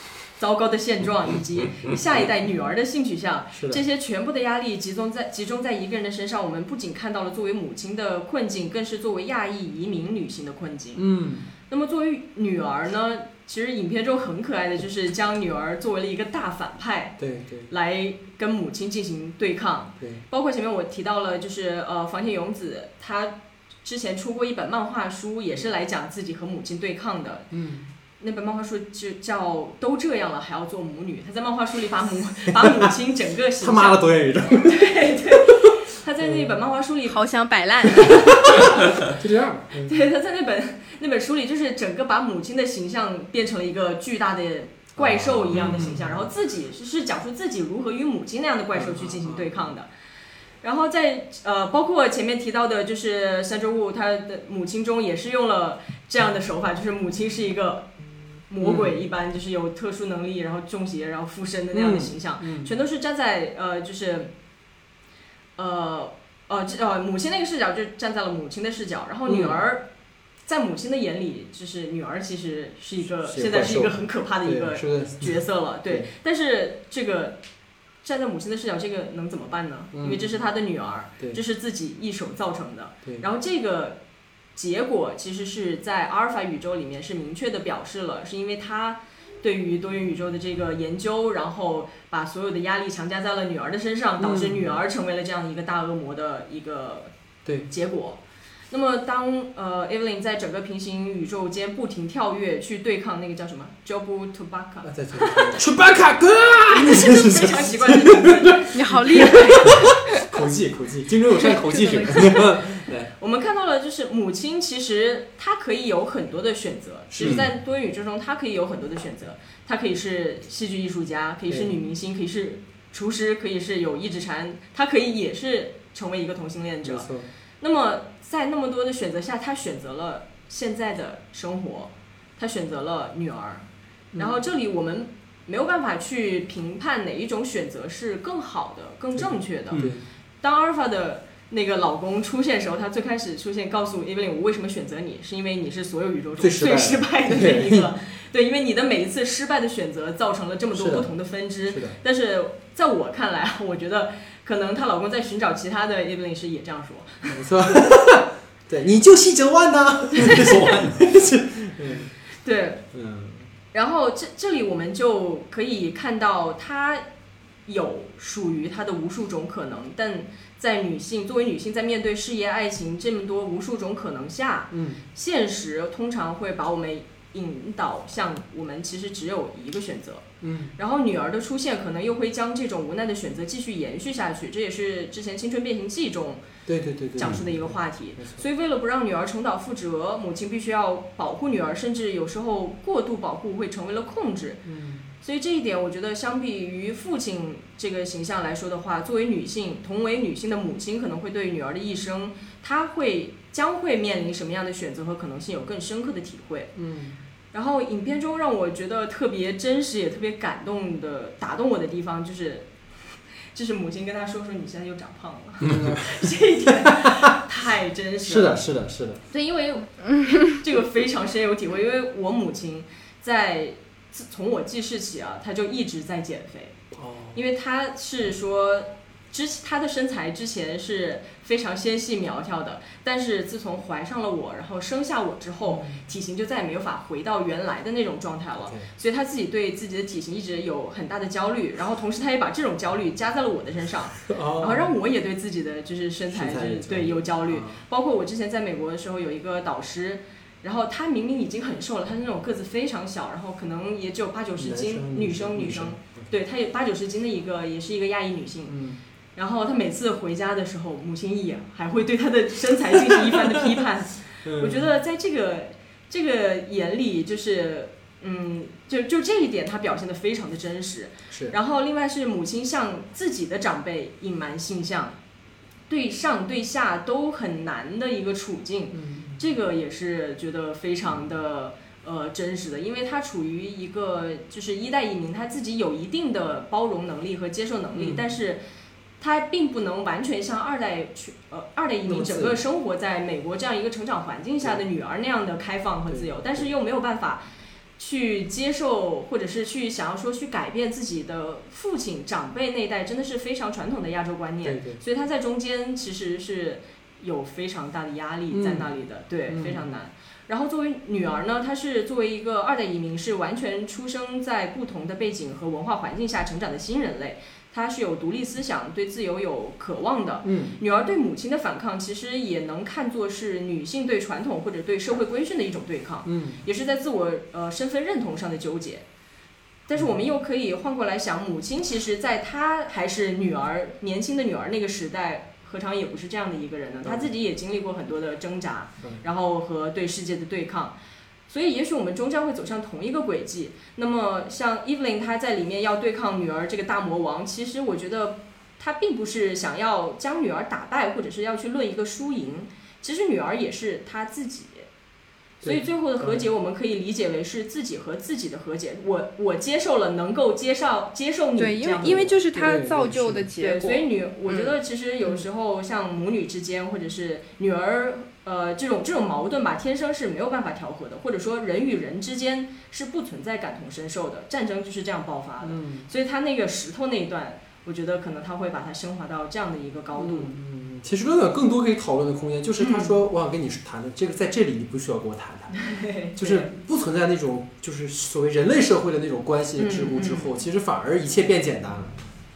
糟糕的现状，以及 下一代女儿的性取向，这些全部的压力集中在集中在一个人的身上。我们不仅看到了作为母亲的困境，更是作为亚裔移民女性的困境。嗯，那么作为女儿呢？其实影片中很可爱的就是将女儿作为了一个大反派，对对，来跟母亲进行对抗。对，包括前面我提到了，就是呃，房田勇子她之前出过一本漫画书，也是来讲自己和母亲对抗的。嗯。那本漫画书就叫都这样了还要做母女，他在漫画书里把母把母亲整个形象，他妈的多元宇宙，对对，他在那本漫画书里好想摆烂，就这样，对，他在那本那本书里就是整个把母亲的形象变成了一个巨大的怪兽一样的形象，然后自己是讲述自己如何与母亲那样的怪兽去进行对抗的，然后在呃包括前面提到的就是三周物他的母亲中也是用了这样的手法，就是母亲是一个。魔鬼一般就是有特殊能力，然后中邪，然后附身的那样的形象，全都是站在呃，就是，呃呃呃母亲那个视角，就站在了母亲的视角，然后女儿在母亲的眼里，就是女儿其实是一个现在是一个很可怕的一个角色了，对。但是这个站在母亲的视角，这个能怎么办呢？因为这是她的女儿，这是自己一手造成的，然后这个。结果其实是在阿尔法宇宙里面是明确的表示了，是因为他对于多元宇宙的这个研究，然后把所有的压力强加在了女儿的身上，导致女儿成为了这样一个大恶魔的一个对。结果。那么当呃 Evelyn 在整个平行宇宙间不停跳跃去对抗那个叫什么？Job Tobacco，Tobacco 哥，非常奇怪的名字，你好厉害。口技，口技，金钟有善口技是。对，我们看到了，就是母亲其实她可以有很多的选择。其实，在多元宇宙中，她可以有很多的选择。她可以是戏剧艺术家，可以是女明星，可以是厨师，可以是有一指禅，她可以也是成为一个同性恋者。那么，在那么多的选择下，她选择了现在的生活，她选择了女儿。然后，这里我们没有办法去评判哪一种选择是更好的、更正确的。当阿尔法的那个老公出现时候，他最开始出现，告诉伊芙琳我为什么选择你，是因为你是所有宇宙中最失败的那一个。对，因为你的每一次失败的选择造成了这么多不同的分支。但是在我看来，我觉得可能她老公在寻找其他的伊芙琳时也这样说。没错。对，你就西泽万呢？对。嗯。然后这这里我们就可以看到他。有属于他的无数种可能，但在女性作为女性在面对事业、爱情这么多无数种可能下，嗯，现实通常会把我们引导向我们其实只有一个选择，嗯，然后女儿的出现可能又会将这种无奈的选择继续延续下去，这也是之前《青春变形记》中对对对讲述的一个话题。所以为了不让女儿重蹈覆辙，母亲必须要保护女儿，甚至有时候过度保护会成为了控制。嗯。所以这一点，我觉得相比于父亲这个形象来说的话，作为女性，同为女性的母亲，可能会对女儿的一生，她会将会面临什么样的选择和可能性有更深刻的体会。嗯。然后影片中让我觉得特别真实也特别感动的打动我的地方，就是，就是母亲跟他说说你现在又长胖了，这一点太真实了。是的，是的，是的。对，因为这个非常深有体会，因为我母亲在。自从我记事起啊，他就一直在减肥。哦，因为他是说，之他的身材之前是非常纤细苗条的，但是自从怀上了我，然后生下我之后，体型就再也没有法回到原来的那种状态了。所以他自己对自己的体型一直有很大的焦虑，然后同时他也把这种焦虑加在了我的身上，然后让我也对自己的就是身材就是对有焦虑。包括我之前在美国的时候，有一个导师。然后她明明已经很瘦了，她是那种个子非常小，然后可能也只有八九十斤，女生女生，对她有八九十斤的一个，也是一个亚裔女性。嗯。然后她每次回家的时候，母亲一眼还会对她的身材进行一番的批判。我觉得在这个这个眼里，就是嗯，就就这一点，她表现的非常的真实。是。然后另外是母亲向自己的长辈隐瞒性向，对上对下都很难的一个处境。嗯。这个也是觉得非常的呃真实的，因为他处于一个就是一代移民，他自己有一定的包容能力和接受能力，但是他并不能完全像二代去呃二代移民整个生活在美国这样一个成长环境下的女儿那样的开放和自由，但是又没有办法去接受或者是去想要说去改变自己的父亲长辈那一代真的是非常传统的亚洲观念，所以他在中间其实是。有非常大的压力在那里的，对，非常难。然后作为女儿呢，她是作为一个二代移民，是完全出生在不同的背景和文化环境下成长的新人类，她是有独立思想、对自由有渴望的。嗯，女儿对母亲的反抗，其实也能看作是女性对传统或者对社会规训的一种对抗。嗯，也是在自我呃身份认同上的纠结。但是我们又可以换过来想，母亲其实在她还是女儿、年轻的女儿那个时代。何尝也不是这样的一个人呢？他自己也经历过很多的挣扎，然后和对世界的对抗，所以也许我们终将会走向同一个轨迹。那么像 Evelyn，她在里面要对抗女儿这个大魔王，其实我觉得她并不是想要将女儿打败，或者是要去论一个输赢。其实女儿也是她自己。所以最后的和解，我们可以理解为是自己和自己的和解。我我接受了，能够接受接受你这样因为因为就是他造就的结果。所以女，我觉得其实有时候像母女之间，或者是女儿呃这种这种矛盾吧，天生是没有办法调和的，或者说人与人之间是不存在感同身受的。战争就是这样爆发的。所以他那个石头那一段，我觉得可能他会把它升华到这样的一个高度。其实有更多可以讨论的空间，就是他说我想跟你谈的这个，在这里你不需要跟我谈谈，就是不存在那种就是所谓人类社会的那种关系桎梏之后，其实反而一切变简单了。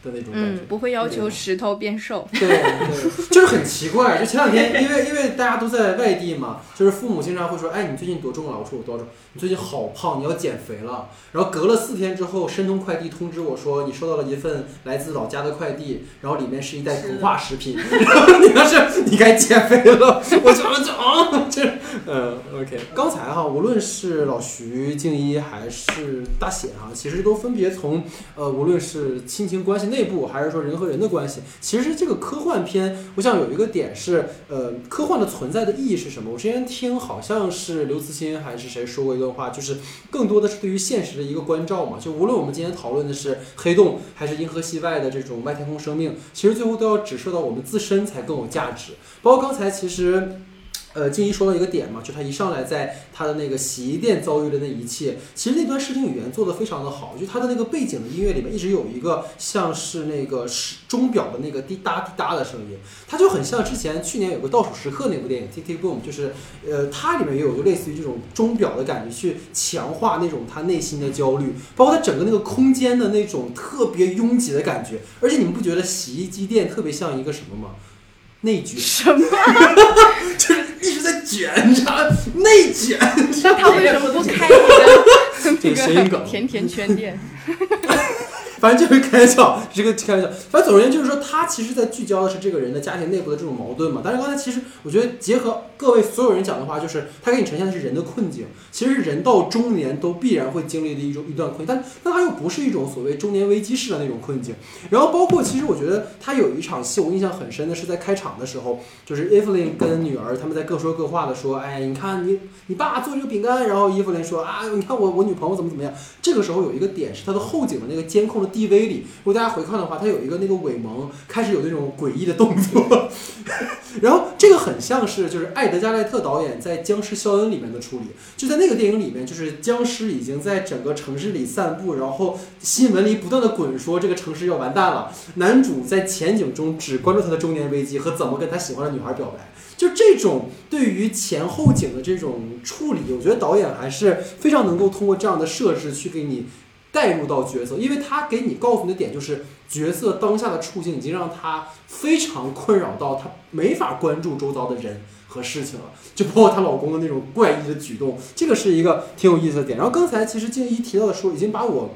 的那种感觉，不会要求石头变瘦。对对，就是很奇怪。就前两天，因为因为大家都在外地嘛，就是父母经常会说：“哎，你最近多重了？”我说：“我多重？你最近好胖，你要减肥了。”然后隔了四天之后，申通快递通知我说：“你收到了一份来自老家的快递，然后里面是一袋膨化食品。”然后你要是你该减肥了，我就就啊，这嗯，OK。刚才哈，无论是老徐、静一还是大显哈，其实都分别从呃，无论是亲情关系。内部还是说人和人的关系，其实这个科幻片，我想有一个点是，呃，科幻的存在的意义是什么？我之前听好像是刘慈欣还是谁说过一段话，就是更多的是对于现实的一个关照嘛。就无论我们今天讨论的是黑洞，还是银河系外的这种外太空生命，其实最后都要指涉到我们自身才更有价值。包括刚才其实。呃，静怡说到一个点嘛，就他一上来在他的那个洗衣店遭遇的那一切，其实那段视听语言做的非常的好，就他的那个背景的音乐里面一直有一个像是那个时钟表的那个滴答滴答的声音，它就很像之前去年有个倒数时刻那部电影 Tick Tick Boom，就是呃它里面也有就类似于这种钟表的感觉，去强化那种他内心的焦虑，包括他整个那个空间的那种特别拥挤的感觉，而且你们不觉得洗衣机店特别像一个什么吗？内卷？什么？就是卷，你知道内卷。那他为什么不开一个这个甜甜圈店？反正就是开玩笑，这个开玩笑。反正总而言之就是说，他其实在聚焦的是这个人的家庭内部的这种矛盾嘛。但是刚才其实我觉得结合各位所有人讲的话，就是他给你呈现的是人的困境。其实人到中年都必然会经历的一种一段困境，但但他又不是一种所谓中年危机式的那种困境。然后包括其实我觉得他有一场戏我印象很深的是在开场的时候，就是 Evely 跟女儿他们在各说各话的说，哎，你看你你爸做这个饼干，然后 Evely 说啊，你看我我女朋友怎么怎么样。这个时候有一个点是他的后景的那个监控 DV 里，如果大家回看的话，他有一个那个尾萌开始有那种诡异的动作，然后这个很像是就是艾德加赖特导演在《僵尸肖恩》里面的处理，就在那个电影里面，就是僵尸已经在整个城市里散步，然后新闻里不断的滚说这个城市要完蛋了，男主在前景中只关注他的中年危机和怎么跟他喜欢的女孩表白。就这种对于前后景的这种处理，我觉得导演还是非常能够通过这样的设置去给你带入到角色，因为他给你告诉你的点就是角色当下的处境已经让他非常困扰到他没法关注周遭的人和事情了，就包括她老公的那种怪异的举动，这个是一个挺有意思的点。然后刚才其实静怡提到的时候，已经把我。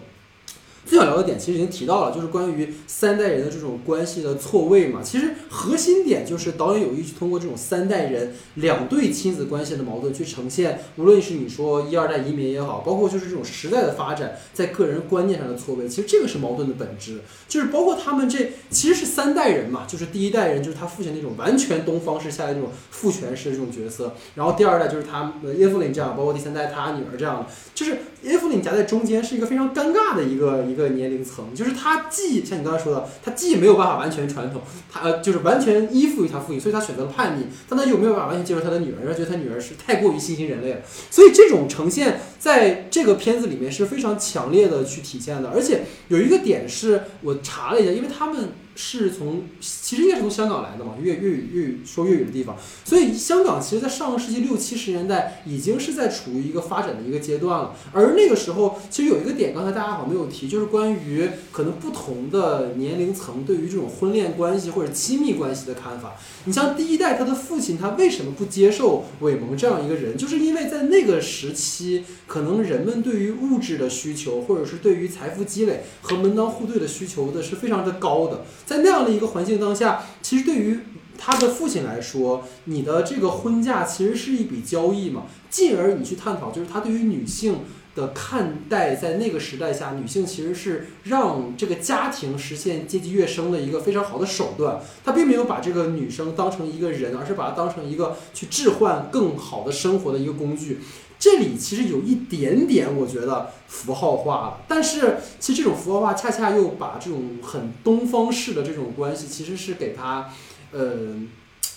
最想聊的点其实已经提到了，就是关于三代人的这种关系的错位嘛。其实核心点就是导演有意去通过这种三代人两对亲子关系的矛盾去呈现，无论是你说一二代移民也好，包括就是这种时代的发展在个人观念上的错位，其实这个是矛盾的本质。就是包括他们这其实是三代人嘛，就是第一代人就是他父亲那种完全东方式下来这种父权式的这种角色，然后第二代就是他耶夫林这样，包括第三代他女儿这样的，就是耶夫林夹在中间是一个非常尴尬的一个。一个年龄层，就是他既像你刚才说的，他既没有办法完全传统，他呃就是完全依附于他父亲，所以他选择了叛逆，但他又没有办法完全接受他的女儿，他觉得他女儿是太过于新型人类了，所以这种呈现在这个片子里面是非常强烈的去体现的，而且有一个点是我查了一下，因为他们。是从其实应该是从香港来的嘛，粤粤语粤语说粤语的地方，所以香港其实，在上个世纪六七十年代已经是在处于一个发展的一个阶段了。而那个时候，其实有一个点，刚才大家好像没有提，就是关于可能不同的年龄层对于这种婚恋关系或者亲密关系的看法。你像第一代，他的父亲他为什么不接受韦蒙这样一个人？就是因为在那个时期，可能人们对于物质的需求，或者是对于财富积累和门当户对的需求的是非常的高的。在那样的一个环境当下，其实对于他的父亲来说，你的这个婚嫁其实是一笔交易嘛。进而你去探讨，就是他对于女性的看待，在那个时代下，女性其实是让这个家庭实现阶级跃升的一个非常好的手段。他并没有把这个女生当成一个人，而是把她当成一个去置换更好的生活的一个工具。这里其实有一点点，我觉得符号化了，但是其实这种符号化恰恰又把这种很东方式的这种关系，其实是给他，呃，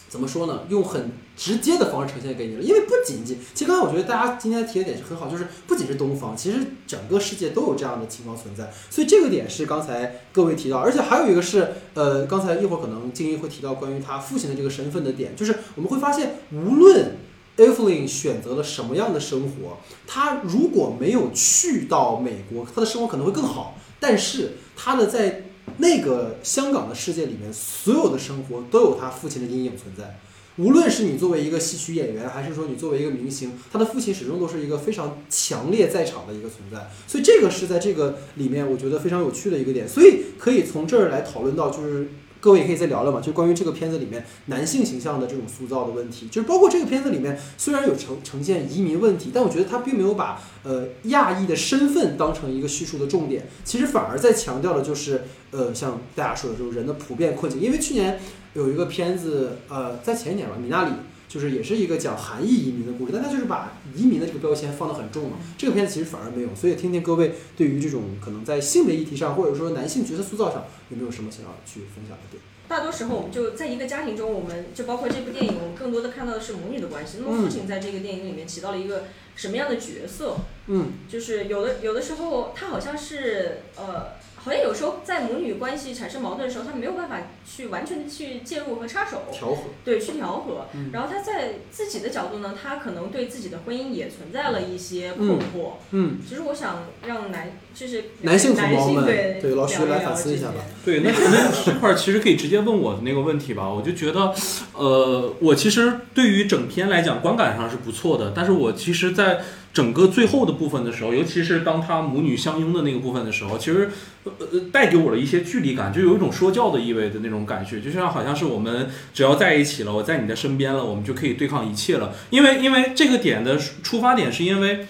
怎么说呢？用很直接的方式呈现给你了。因为不仅仅，其实刚才我觉得大家今天提的点是很好，就是不仅是东方，其实整个世界都有这样的情况存在。所以这个点是刚才各位提到，而且还有一个是，呃，刚才一会儿可能静怡会提到关于他父亲的这个身份的点，就是我们会发现，无论。Evelyn 选择了什么样的生活？他如果没有去到美国，他的生活可能会更好。但是他的在那个香港的世界里面，所有的生活都有他父亲的阴影存在。无论是你作为一个戏曲演员，还是说你作为一个明星，他的父亲始终都是一个非常强烈在场的一个存在。所以这个是在这个里面，我觉得非常有趣的一个点。所以可以从这儿来讨论到，就是。各位也可以再聊聊嘛，就关于这个片子里面男性形象的这种塑造的问题，就是包括这个片子里面虽然有呈呈现移民问题，但我觉得他并没有把呃亚裔的身份当成一个叙述的重点，其实反而在强调的就是呃像大家说的这种人的普遍困境。因为去年有一个片子，呃，在前一年吧，米纳里。就是也是一个讲韩裔移民的故事，但他就是把移民的这个标签放得很重嘛。这个片子其实反而没有，所以听听各位对于这种可能在性别议题上，或者说男性角色塑造上，有没有什么想要去分享的点？大多时候我们就在一个家庭中，我们就包括这部电影，我们更多的看到的是母女的关系。那么父亲在这个电影里面起到了一个什么样的角色？嗯，就是有的有的时候他好像是呃。好像有时候在母女关系产生矛盾的时候，他没有办法去完全的去介入和插手，调和，对，去调和。然后他在自己的角度呢，他可能对自己的婚姻也存在了一些困惑。嗯，其实我想让男，就是男性同胞们，对老师来反思一下吧。对，那那这块儿其实可以直接问我的那个问题吧。我就觉得，呃，我其实对于整篇来讲观感上是不错的，但是我其实在在整个最后的部分的时候，尤其是当他母女相拥的那个部分的时候，其实呃呃带给我了一些距离感，就有一种说教的意味的那种感觉，就像好像是我们只要在一起了，我在你的身边了，我们就可以对抗一切了。因为因为这个点的出发点是因为。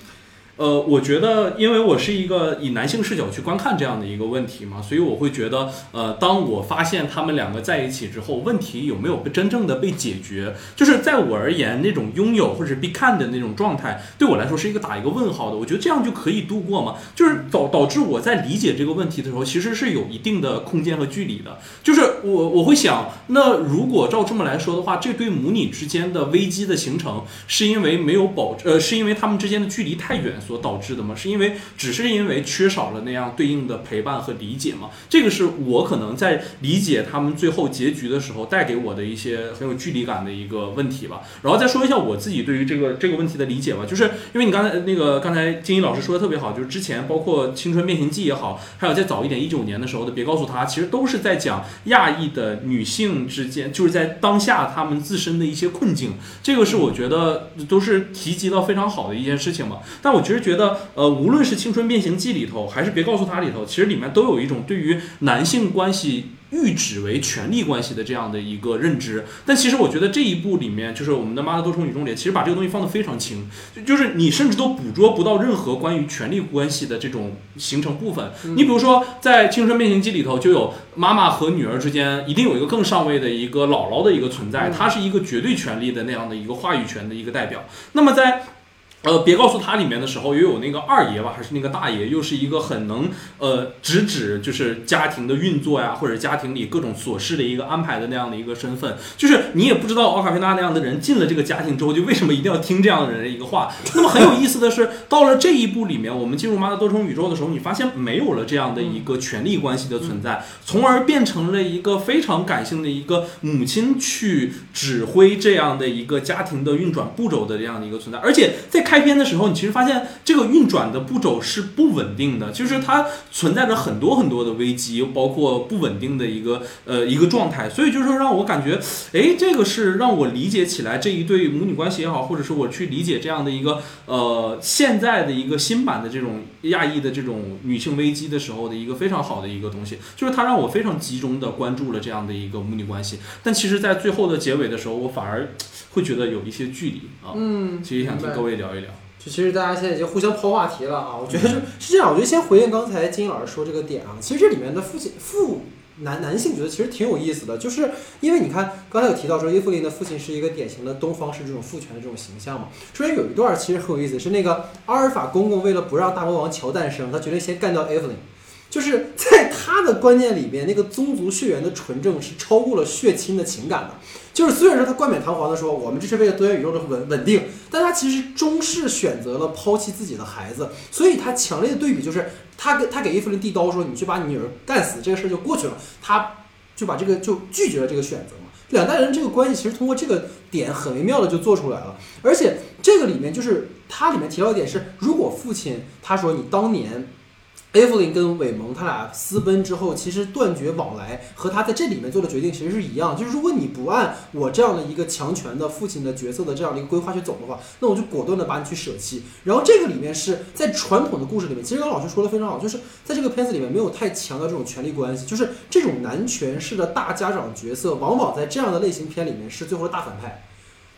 呃，我觉得，因为我是一个以男性视角去观看这样的一个问题嘛，所以我会觉得，呃，当我发现他们两个在一起之后，问题有没有真正的被解决？就是在我而言，那种拥有或者是被看的那种状态，对我来说是一个打一个问号的。我觉得这样就可以度过吗？就是导导致我在理解这个问题的时候，其实是有一定的空间和距离的。就是我我会想，那如果照这么来说的话，这对母女之间的危机的形成，是因为没有保，呃，是因为他们之间的距离太远。所导致的吗？是因为只是因为缺少了那样对应的陪伴和理解吗？这个是我可能在理解他们最后结局的时候带给我的一些很有距离感的一个问题吧。然后再说一下我自己对于这个这个问题的理解吧，就是因为你刚才那个刚才金一老师说的特别好，就是之前包括《青春变形记》也好，还有再早一点一九年的时候的《别告诉他》，其实都是在讲亚裔的女性之间，就是在当下她们自身的一些困境。这个是我觉得都是提及到非常好的一件事情嘛。但我觉得实觉得，呃，无论是《青春变形记》里头，还是《别告诉他》里头，其实里面都有一种对于男性关系喻指为权力关系的这样的一个认知。但其实我觉得这一部里面，就是我们的《妈的多重宇宙》里，其实把这个东西放得非常轻，就是你甚至都捕捉不到任何关于权力关系的这种形成部分。你比如说，在《青春变形记》里头，就有妈妈和女儿之间一定有一个更上位的一个姥姥的一个存在，她是一个绝对权力的那样的一个话语权的一个代表。那么在呃，别告诉他里面的时候，又有那个二爷吧，还是那个大爷，又是一个很能呃直指就是家庭的运作呀，或者家庭里各种琐事的一个安排的那样的一个身份。就是你也不知道奥卡菲娜那样的人进了这个家庭之后，就为什么一定要听这样的人的一个话。那么很有意思的是，到了这一步里面，我们进入妈的多重宇宙的时候，你发现没有了这样的一个权力关系的存在，从而变成了一个非常感性的一个母亲去指挥这样的一个家庭的运转步骤的这样的一个存在，而且在开篇的时候，你其实发现这个运转的步骤是不稳定的，就是它存在着很多很多的危机，包括不稳定的一个呃一个状态，所以就是说让我感觉，哎，这个是让我理解起来这一对母女关系也好，或者是我去理解这样的一个呃现在的一个新版的这种亚裔的这种女性危机的时候的一个非常好的一个东西，就是它让我非常集中的关注了这样的一个母女关系，但其实，在最后的结尾的时候，我反而会觉得有一些距离啊，嗯，其实想听各位聊一聊。就其实大家现在已经互相抛话题了啊，我觉得是是这样。我觉得先回应刚才金老师说这个点啊，其实这里面的父亲父男男性觉得其实挺有意思的，就是因为你看刚才有提到说伊芙琳的父亲是一个典型的东方式这种父权的这种形象嘛。首先有一段其实很有意思，是那个阿尔法公公为了不让大魔王乔诞生，他决定先干掉伊芙琳。就是在他的观念里边，那个宗族血缘的纯正是超过了血亲的情感的。就是虽然说他冠冕堂皇的说我们这是为了多元宇宙的稳稳定，但他其实终是选择了抛弃自己的孩子。所以他强烈的对比就是他给他给伊芙琳递刀说你去把你女儿干死，这个事儿就过去了。他就把这个就拒绝了这个选择嘛。两代人这个关系其实通过这个点很微妙的就做出来了。而且这个里面就是它里面提到一点是，如果父亲他说你当年。艾弗琳跟韦蒙他俩私奔之后，其实断绝往来，和他在这里面做的决定其实是一样。就是如果你不按我这样的一个强权的父亲的角色的这样的一个规划去走的话，那我就果断的把你去舍弃。然后这个里面是在传统的故事里面，其实刚老师说的非常好，就是在这个片子里面没有太强调这种权力关系，就是这种男权式的大家长角色，往往在这样的类型片里面是最后的大反派。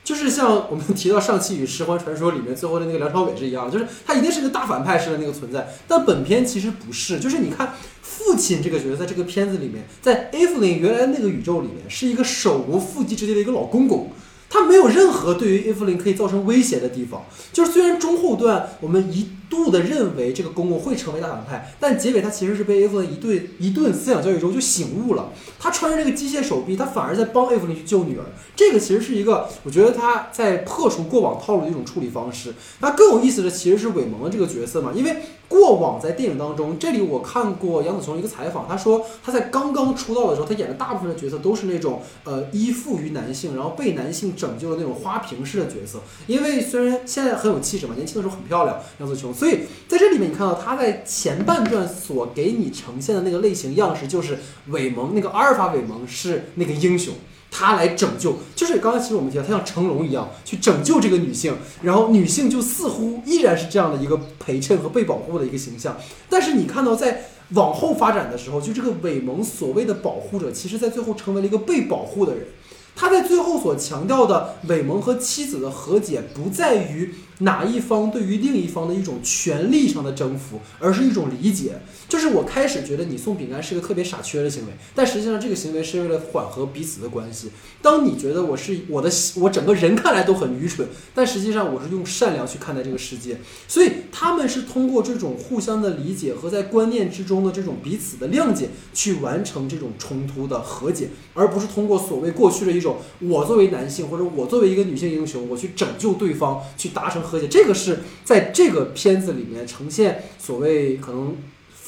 就是像我们提到上期与十环传说里面最后的那个梁朝伟是一样，就是他一定是个大反派式的那个存在。但本片其实不是，就是你看父亲这个角色在这个片子里面，在艾弗琳原来那个宇宙里面是一个手无缚鸡之力的一个老公公，他没有任何对于艾弗琳可以造成威胁的地方。就是虽然中后段我们一度的认为这个公公会成为大反派，但结尾他其实是被艾弗琳一顿一顿思想教育之后就醒悟了。他穿着这个机械手臂，他反而在帮艾弗琳去救女儿。这个其实是一个，我觉得他在破除过往套路的一种处理方式。那更有意思的其实是韦蒙的这个角色嘛，因为过往在电影当中，这里我看过杨紫琼一个采访，他说他在刚刚出道的时候，他演的大部分的角色都是那种呃依附于男性，然后被男性拯救的那种花瓶式的角色。因为虽然现在很有气质嘛，年轻的时候很漂亮，杨紫琼，所以在这里面你看到他在前半段所给你呈现的那个类型样式，就是韦蒙那个阿尔法韦蒙是那个英雄。他来拯救，就是刚才其实我们提到，他像成龙一样去拯救这个女性，然后女性就似乎依然是这样的一个陪衬和被保护的一个形象。但是你看到在往后发展的时候，就这个韦蒙所谓的保护者，其实在最后成为了一个被保护的人。他在最后所强调的韦蒙和妻子的和解，不在于哪一方对于另一方的一种权利上的征服，而是一种理解。就是我开始觉得你送饼干是个特别傻缺的行为，但实际上这个行为是为了缓和彼此的关系。当你觉得我是我的我整个人看来都很愚蠢，但实际上我是用善良去看待这个世界。所以他们是通过这种互相的理解和在观念之中的这种彼此的谅解，去完成这种冲突的和解，而不是通过所谓过去的一种我作为男性或者我作为一个女性英雄，我去拯救对方去达成和解。这个是在这个片子里面呈现所谓可能。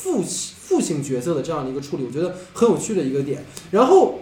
父亲父亲角色的这样的一个处理，我觉得很有趣的一个点。然后，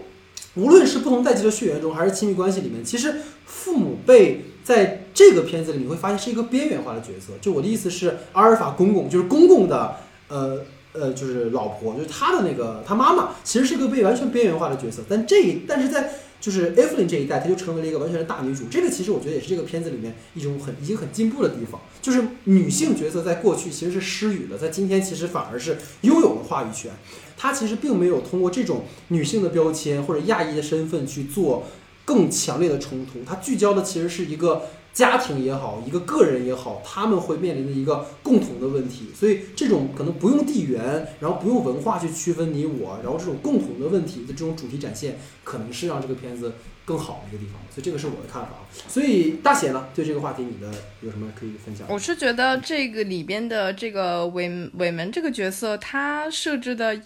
无论是不同代际的血缘中，还是亲密关系里面，其实父母辈在这个片子里你会发现是一个边缘化的角色。就我的意思是，阿尔法公公就是公公的，呃呃，就是老婆，就是他的那个他妈妈，其实是个被完全边缘化的角色。但这但是在就是 Evelyn 这一代，她就成为了一个完全的大女主。这个其实我觉得也是这个片子里面一种很已经很进步的地方。就是女性角色在过去其实是失语的，在今天其实反而是拥有了话语权。她其实并没有通过这种女性的标签或者亚裔的身份去做更强烈的冲突。她聚焦的其实是一个。家庭也好，一个个人也好，他们会面临的一个共同的问题，所以这种可能不用地缘，然后不用文化去区分你我，然后这种共同的问题的这种主题展现，可能是让这个片子更好的一个地方。所以这个是我的看法。所以大写呢，对这个话题你的有什么可以分享？我是觉得这个里边的这个尾尾门这个角色，他设置的。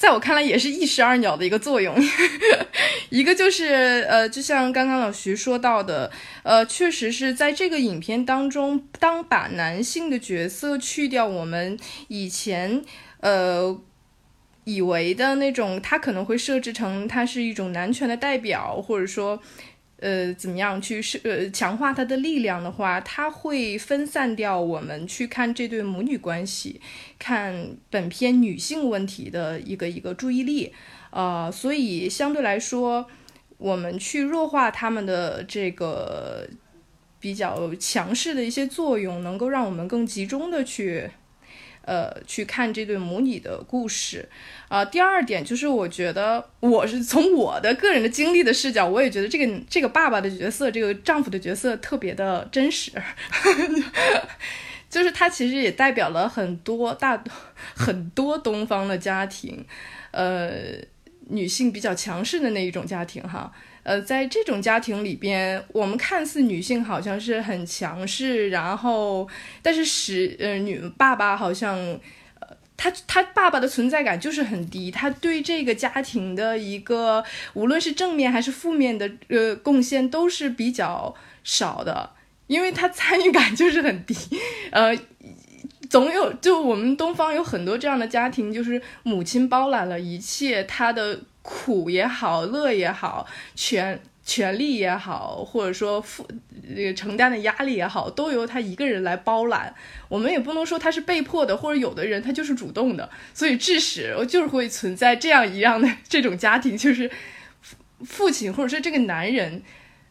在我看来，也是一石二鸟的一个作用。一个就是，呃，就像刚刚老徐说到的，呃，确实是在这个影片当中，当把男性的角色去掉，我们以前呃以为的那种，他可能会设置成他是一种男权的代表，或者说。呃，怎么样去是呃强化他的力量的话，他会分散掉我们去看这对母女关系，看本片女性问题的一个一个注意力，呃，所以相对来说，我们去弱化他们的这个比较强势的一些作用，能够让我们更集中的去。呃，去看这对母女的故事，啊，第二点就是我觉得我是从我的个人的经历的视角，我也觉得这个这个爸爸的角色，这个丈夫的角色特别的真实，就是他其实也代表了很多大很多东方的家庭，呃，女性比较强势的那一种家庭哈。呃，在这种家庭里边，我们看似女性好像是很强势，然后，但是使呃女爸爸好像，呃，他他爸爸的存在感就是很低，他对这个家庭的一个无论是正面还是负面的呃贡献都是比较少的，因为他参与感就是很低，呃，总有就我们东方有很多这样的家庭，就是母亲包揽了一切，他的。苦也好，乐也好，权权力也好，或者说负这个承担的压力也好，都由他一个人来包揽。我们也不能说他是被迫的，或者有的人他就是主动的。所以致使就是会存在这样一样的这种家庭，就是父亲或者说这个男人，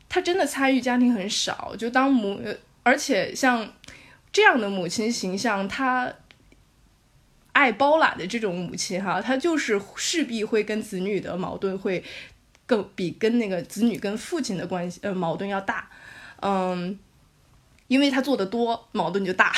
他真的参与家庭很少。就当母，而且像这样的母亲形象，他。爱包揽的这种母亲哈，她就是势必会跟子女的矛盾会更比跟那个子女跟父亲的关系呃矛盾要大，嗯。因为他做的多，矛盾就大。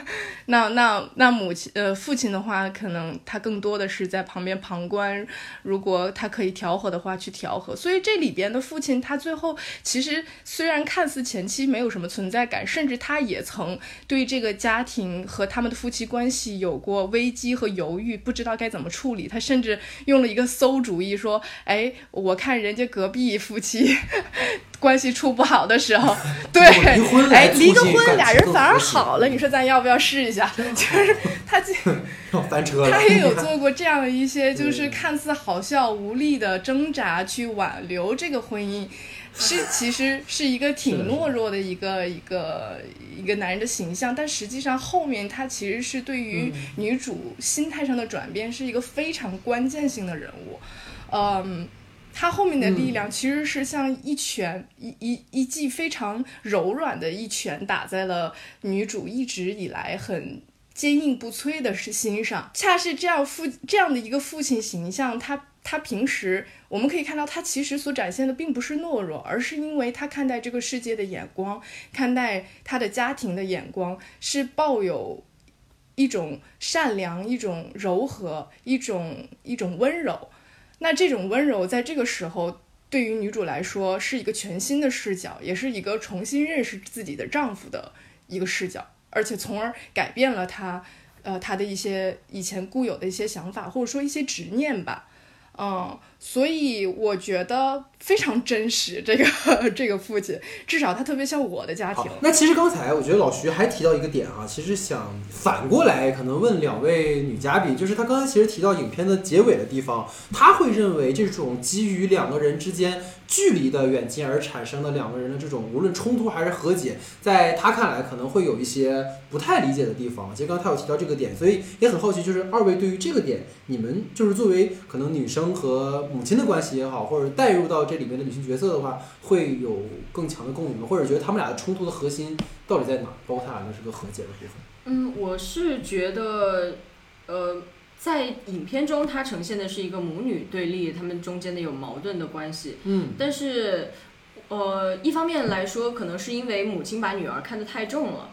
那那那母亲呃父亲的话，可能他更多的是在旁边旁观。如果他可以调和的话，去调和。所以这里边的父亲，他最后其实虽然看似前期没有什么存在感，甚至他也曾对这个家庭和他们的夫妻关系有过危机和犹豫，不知道该怎么处理。他甚至用了一个馊主意，说：“哎，我看人家隔壁夫妻。”关系处不好的时候，对，哎，离个婚，俩人反而好了。你说咱要不要试一下？就是他这 翻车他也有做过这样的一些，就是看似好笑无力的挣扎去挽留这个婚姻，是其实是一个挺懦弱的一个一个一个男人的形象。但实际上后面他其实是对于女主心态上的转变是一个非常关键性的人物，嗯。他后面的力量其实是像一拳一一一记非常柔软的一拳打在了女主一直以来很坚硬不摧的是心上。恰是这样父这样的一个父亲形象，他他平时我们可以看到，他其实所展现的并不是懦弱，而是因为他看待这个世界的眼光，看待他的家庭的眼光是抱有一种善良、一种柔和、一种一种温柔。那这种温柔，在这个时候，对于女主来说是一个全新的视角，也是一个重新认识自己的丈夫的一个视角，而且从而改变了她，呃，她的一些以前固有的一些想法，或者说一些执念吧，嗯。所以我觉得非常真实，这个 这个父亲，至少他特别像我的家庭。那其实刚才我觉得老徐还提到一个点啊，其实想反过来可能问两位女嘉宾，就是他刚才其实提到影片的结尾的地方，他会认为这种基于两个人之间距离的远近而产生的两个人的这种无论冲突还是和解，在他看来可能会有一些不太理解的地方。其实刚才他有提到这个点，所以也很好奇，就是二位对于这个点，你们就是作为可能女生和母亲的关系也好，或者带入到这里面的女性角色的话，会有更强的共鸣吗？或者觉得他们俩的冲突的核心到底在哪？包括他俩的这个和解的部分。嗯，我是觉得，呃，在影片中，它呈现的是一个母女对立，他们中间的有矛盾的关系。嗯，但是，呃，一方面来说，可能是因为母亲把女儿看得太重了。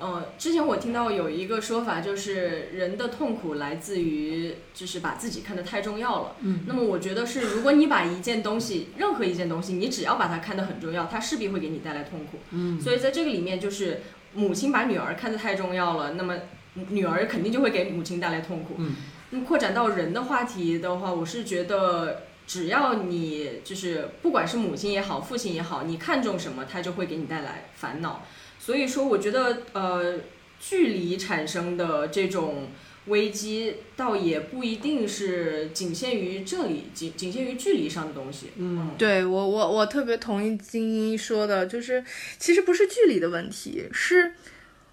嗯，之前我听到有一个说法，就是人的痛苦来自于就是把自己看得太重要了。嗯，那么我觉得是，如果你把一件东西，任何一件东西，你只要把它看得很重要，它势必会给你带来痛苦。嗯，所以在这个里面，就是母亲把女儿看得太重要了，那么女儿肯定就会给母亲带来痛苦。嗯，那么扩展到人的话题的话，我是觉得，只要你就是不管是母亲也好，父亲也好，你看重什么，他就会给你带来烦恼。所以说，我觉得，呃，距离产生的这种危机，倒也不一定是仅限于这里，仅仅限于距离上的东西。嗯，对我，我我特别同意金一说的，就是其实不是距离的问题，是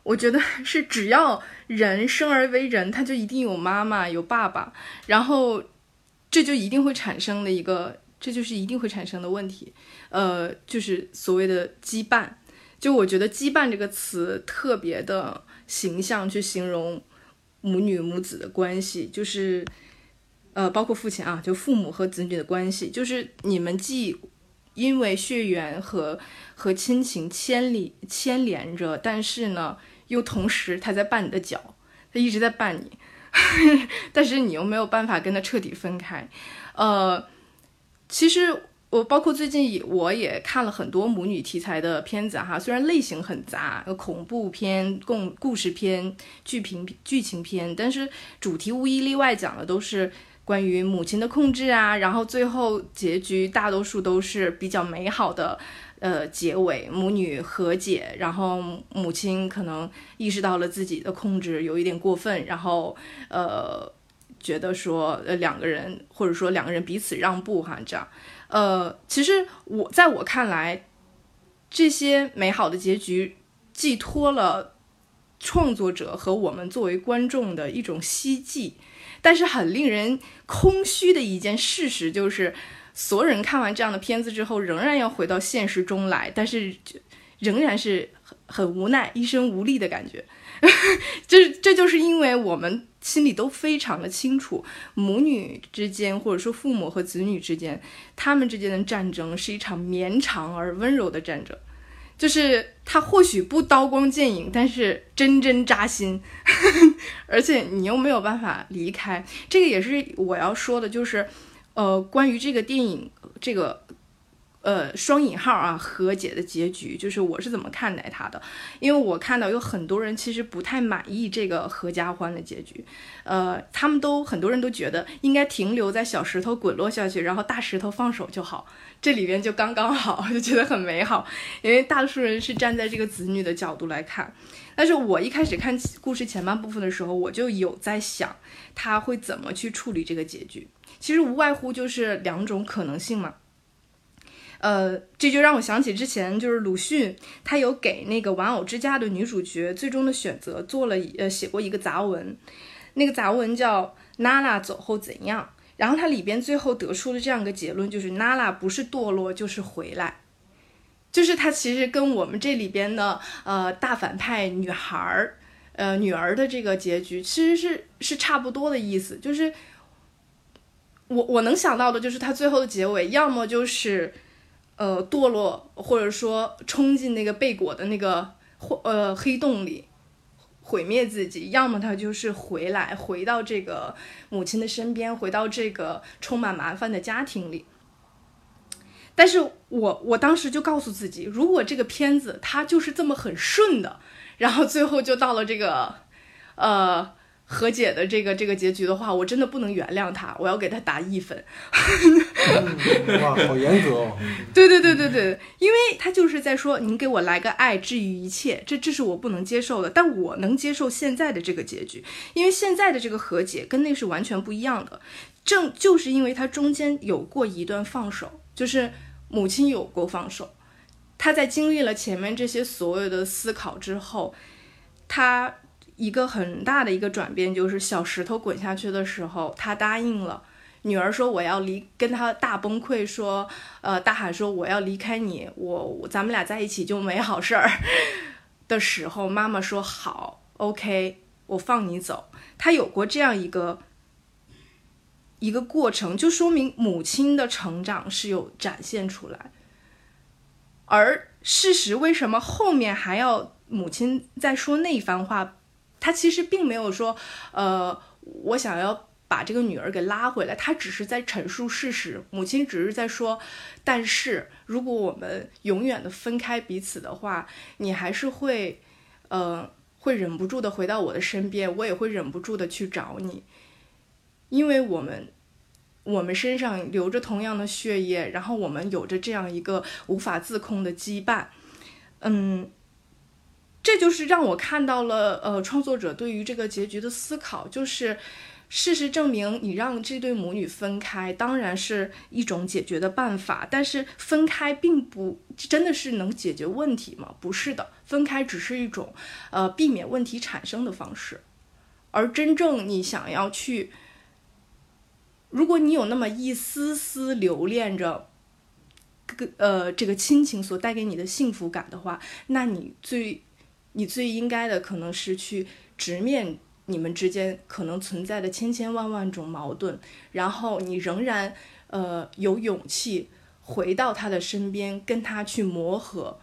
我觉得 是只要人生而为人，他就一定有妈妈有爸爸，然后这就一定会产生的一个，这就是一定会产生的问题，呃，就是所谓的羁绊。就我觉得“羁绊”这个词特别的形象，去形容母女母子的关系，就是，呃，包括父亲啊，就父母和子女的关系，就是你们既因为血缘和和亲情牵连牵连着，但是呢，又同时他在绊你的脚，他一直在绊你，但是你又没有办法跟他彻底分开，呃，其实。我包括最近我也看了很多母女题材的片子哈，虽然类型很杂，恐怖片、故故事片、剧评剧情片，但是主题无一例外讲的都是关于母亲的控制啊，然后最后结局大多数都是比较美好的，呃，结尾母女和解，然后母亲可能意识到了自己的控制有一点过分，然后呃，觉得说呃两个人或者说两个人彼此让步哈，这样。呃，其实我在我看来，这些美好的结局寄托了创作者和我们作为观众的一种希冀，但是很令人空虚的一件事实就是，所有人看完这样的片子之后，仍然要回到现实中来，但是仍然是很很无奈、一身无力的感觉。这 这就是因为我们。心里都非常的清楚，母女之间，或者说父母和子女之间，他们之间的战争是一场绵长而温柔的战争，就是它或许不刀光剑影，但是针针扎心，而且你又没有办法离开。这个也是我要说的，就是，呃，关于这个电影这个。呃，双引号啊，和解的结局就是我是怎么看待他的？因为我看到有很多人其实不太满意这个合家欢的结局，呃，他们都很多人都觉得应该停留在小石头滚落下去，然后大石头放手就好，这里边就刚刚好，就觉得很美好。因为大多数人是站在这个子女的角度来看，但是我一开始看故事前半部分的时候，我就有在想他会怎么去处理这个结局。其实无外乎就是两种可能性嘛。呃，这就让我想起之前就是鲁迅，他有给那个《玩偶之家》的女主角最终的选择做了呃写过一个杂文，那个杂文叫《娜娜走后怎样》。然后它里边最后得出了这样一个结论，就是娜拉不是堕落就是回来，就是它其实跟我们这里边的呃大反派女孩儿呃女儿的这个结局其实是是差不多的意思，就是我我能想到的就是它最后的结尾，要么就是呃堕落，或者说冲进那个贝果的那个呃黑洞里。毁灭自己，要么他就是回来，回到这个母亲的身边，回到这个充满麻烦的家庭里。但是我我当时就告诉自己，如果这个片子它就是这么很顺的，然后最后就到了这个，呃。和解的这个这个结局的话，我真的不能原谅他，我要给他打一分。哇，好严格哦！对对对对对，因为他就是在说，您给我来个爱治愈一切，这这是我不能接受的，但我能接受现在的这个结局，因为现在的这个和解跟那是完全不一样的。正就是因为他中间有过一段放手，就是母亲有过放手，他在经历了前面这些所有的思考之后，他。一个很大的一个转变就是小石头滚下去的时候，他答应了女儿说我要离，跟他大崩溃说，呃，大喊说我要离开你，我咱们俩在一起就没好事儿的时候，妈妈说好，OK，我放你走。他有过这样一个一个过程，就说明母亲的成长是有展现出来。而事实为什么后面还要母亲在说那番话？他其实并没有说，呃，我想要把这个女儿给拉回来，他只是在陈述事实。母亲只是在说，但是如果我们永远的分开彼此的话，你还是会，呃，会忍不住的回到我的身边，我也会忍不住的去找你，因为我们，我们身上流着同样的血液，然后我们有着这样一个无法自控的羁绊，嗯。这就是让我看到了，呃，创作者对于这个结局的思考，就是事实证明，你让这对母女分开，当然是一种解决的办法，但是分开并不真的是能解决问题吗？不是的，分开只是一种，呃，避免问题产生的方式，而真正你想要去，如果你有那么一丝丝留恋着，个呃，这个亲情所带给你的幸福感的话，那你最。你最应该的可能是去直面你们之间可能存在的千千万万种矛盾，然后你仍然呃有勇气回到他的身边，跟他去磨合，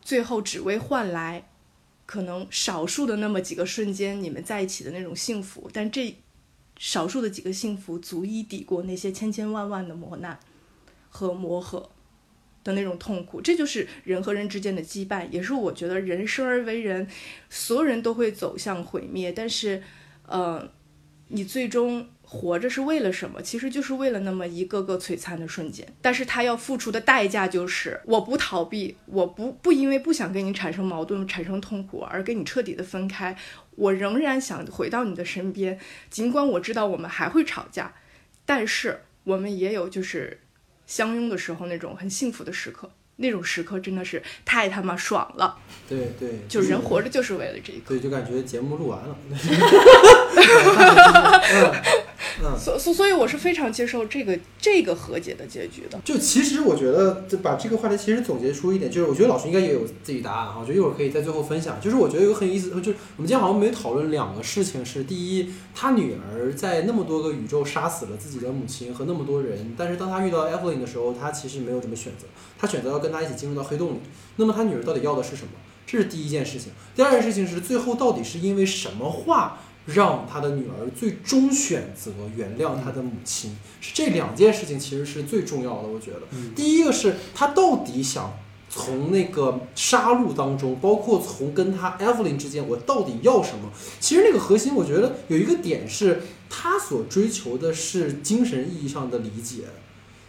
最后只为换来可能少数的那么几个瞬间你们在一起的那种幸福，但这少数的几个幸福足以抵过那些千千万万的磨难和磨合。的那种痛苦，这就是人和人之间的羁绊，也是我觉得人生而为人，所有人都会走向毁灭。但是，呃，你最终活着是为了什么？其实就是为了那么一个个璀璨的瞬间。但是他要付出的代价就是，我不逃避，我不不因为不想跟你产生矛盾、产生痛苦而跟你彻底的分开，我仍然想回到你的身边。尽管我知道我们还会吵架，但是我们也有就是。相拥的时候，那种很幸福的时刻，那种时刻真的是太他妈爽了。对对，就人活着就是为了这一刻。对，就感觉节目录完了。所所所以，我是非常接受这个这个和解的结局的。就其实我觉得，把这个话题其实总结出一点，就是我觉得老师应该也有自己答案哈。我觉得一会儿可以在最后分享。就是我觉得有个很有意思，就是我们今天好像没讨论两个事情，是第一，他女儿在那么多个宇宙杀死了自己的母亲和那么多人，但是当他遇到 Evelyn 的时候，他其实没有怎么选择，他选择要跟他一起进入到黑洞里。那么他女儿到底要的是什么？这是第一件事情。第二件事情是最后到底是因为什么话？让他的女儿最终选择原谅他的母亲，是这两件事情其实是最重要的。我觉得，第一个是他到底想从那个杀戮当中，包括从跟他 Evelyn 之间，我到底要什么？其实那个核心，我觉得有一个点是，他所追求的是精神意义上的理解。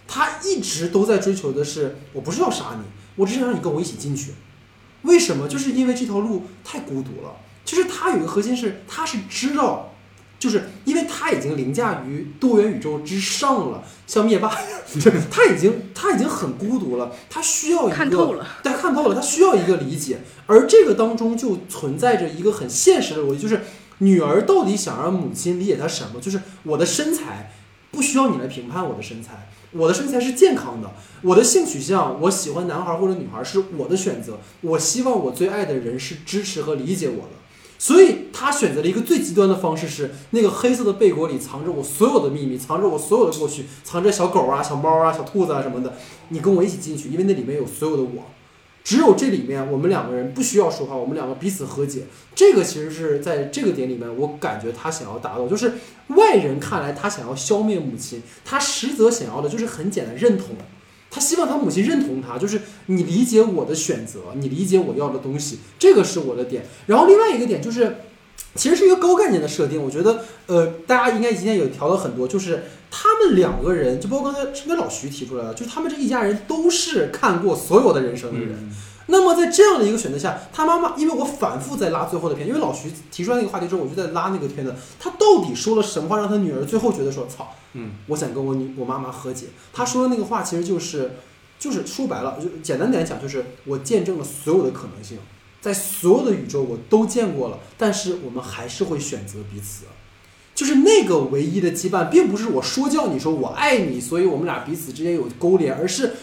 他一直都在追求的是，我不是要杀你，我只想让你跟我一起进去。为什么？就是因为这条路太孤独了。其实他有一个核心是，他是知道，就是因为他已经凌驾于多元宇宙之上了，像灭霸，他已经他已经很孤独了，他需要一个，看透了，他看透了，他需要一个理解，而这个当中就存在着一个很现实的逻辑，就是女儿到底想让母亲理解她什么？就是我的身材。不需要你来评判我的身材，我的身材是健康的，我的性取向，我喜欢男孩或者女孩是我的选择，我希望我最爱的人是支持和理解我的。所以他选择了一个最极端的方式，是那个黑色的贝果里藏着我所有的秘密，藏着我所有的过去，藏着小狗啊、小猫啊、小兔子啊什么的。你跟我一起进去，因为那里面有所有的我。只有这里面，我们两个人不需要说话，我们两个彼此和解。这个其实是在这个点里面，我感觉他想要达到，就是外人看来他想要消灭母亲，他实则想要的就是很简单认同。他希望他母亲认同他，就是你理解我的选择，你理解我要的东西，这个是我的点。然后另外一个点就是，其实是一个高概念的设定。我觉得，呃，大家应该今天有调了很多，就是他们两个人，就包括刚才是跟老徐提出来的，就是他们这一家人都是看过所有的人生的人。那么在这样的一个选择下，他妈妈，因为我反复在拉最后的片，因为老徐提出来那个话题之后，我就在拉那个片子，他到底说了什么话，让他女儿最后觉得说，操，嗯，我想跟我女我妈妈和解。他说的那个话其实就是，就是说白了，就简单点讲，就是我见证了所有的可能性，在所有的宇宙我都见过了，但是我们还是会选择彼此，就是那个唯一的羁绊，并不是我说教你说我爱你，所以我们俩彼此之间有勾连，而是。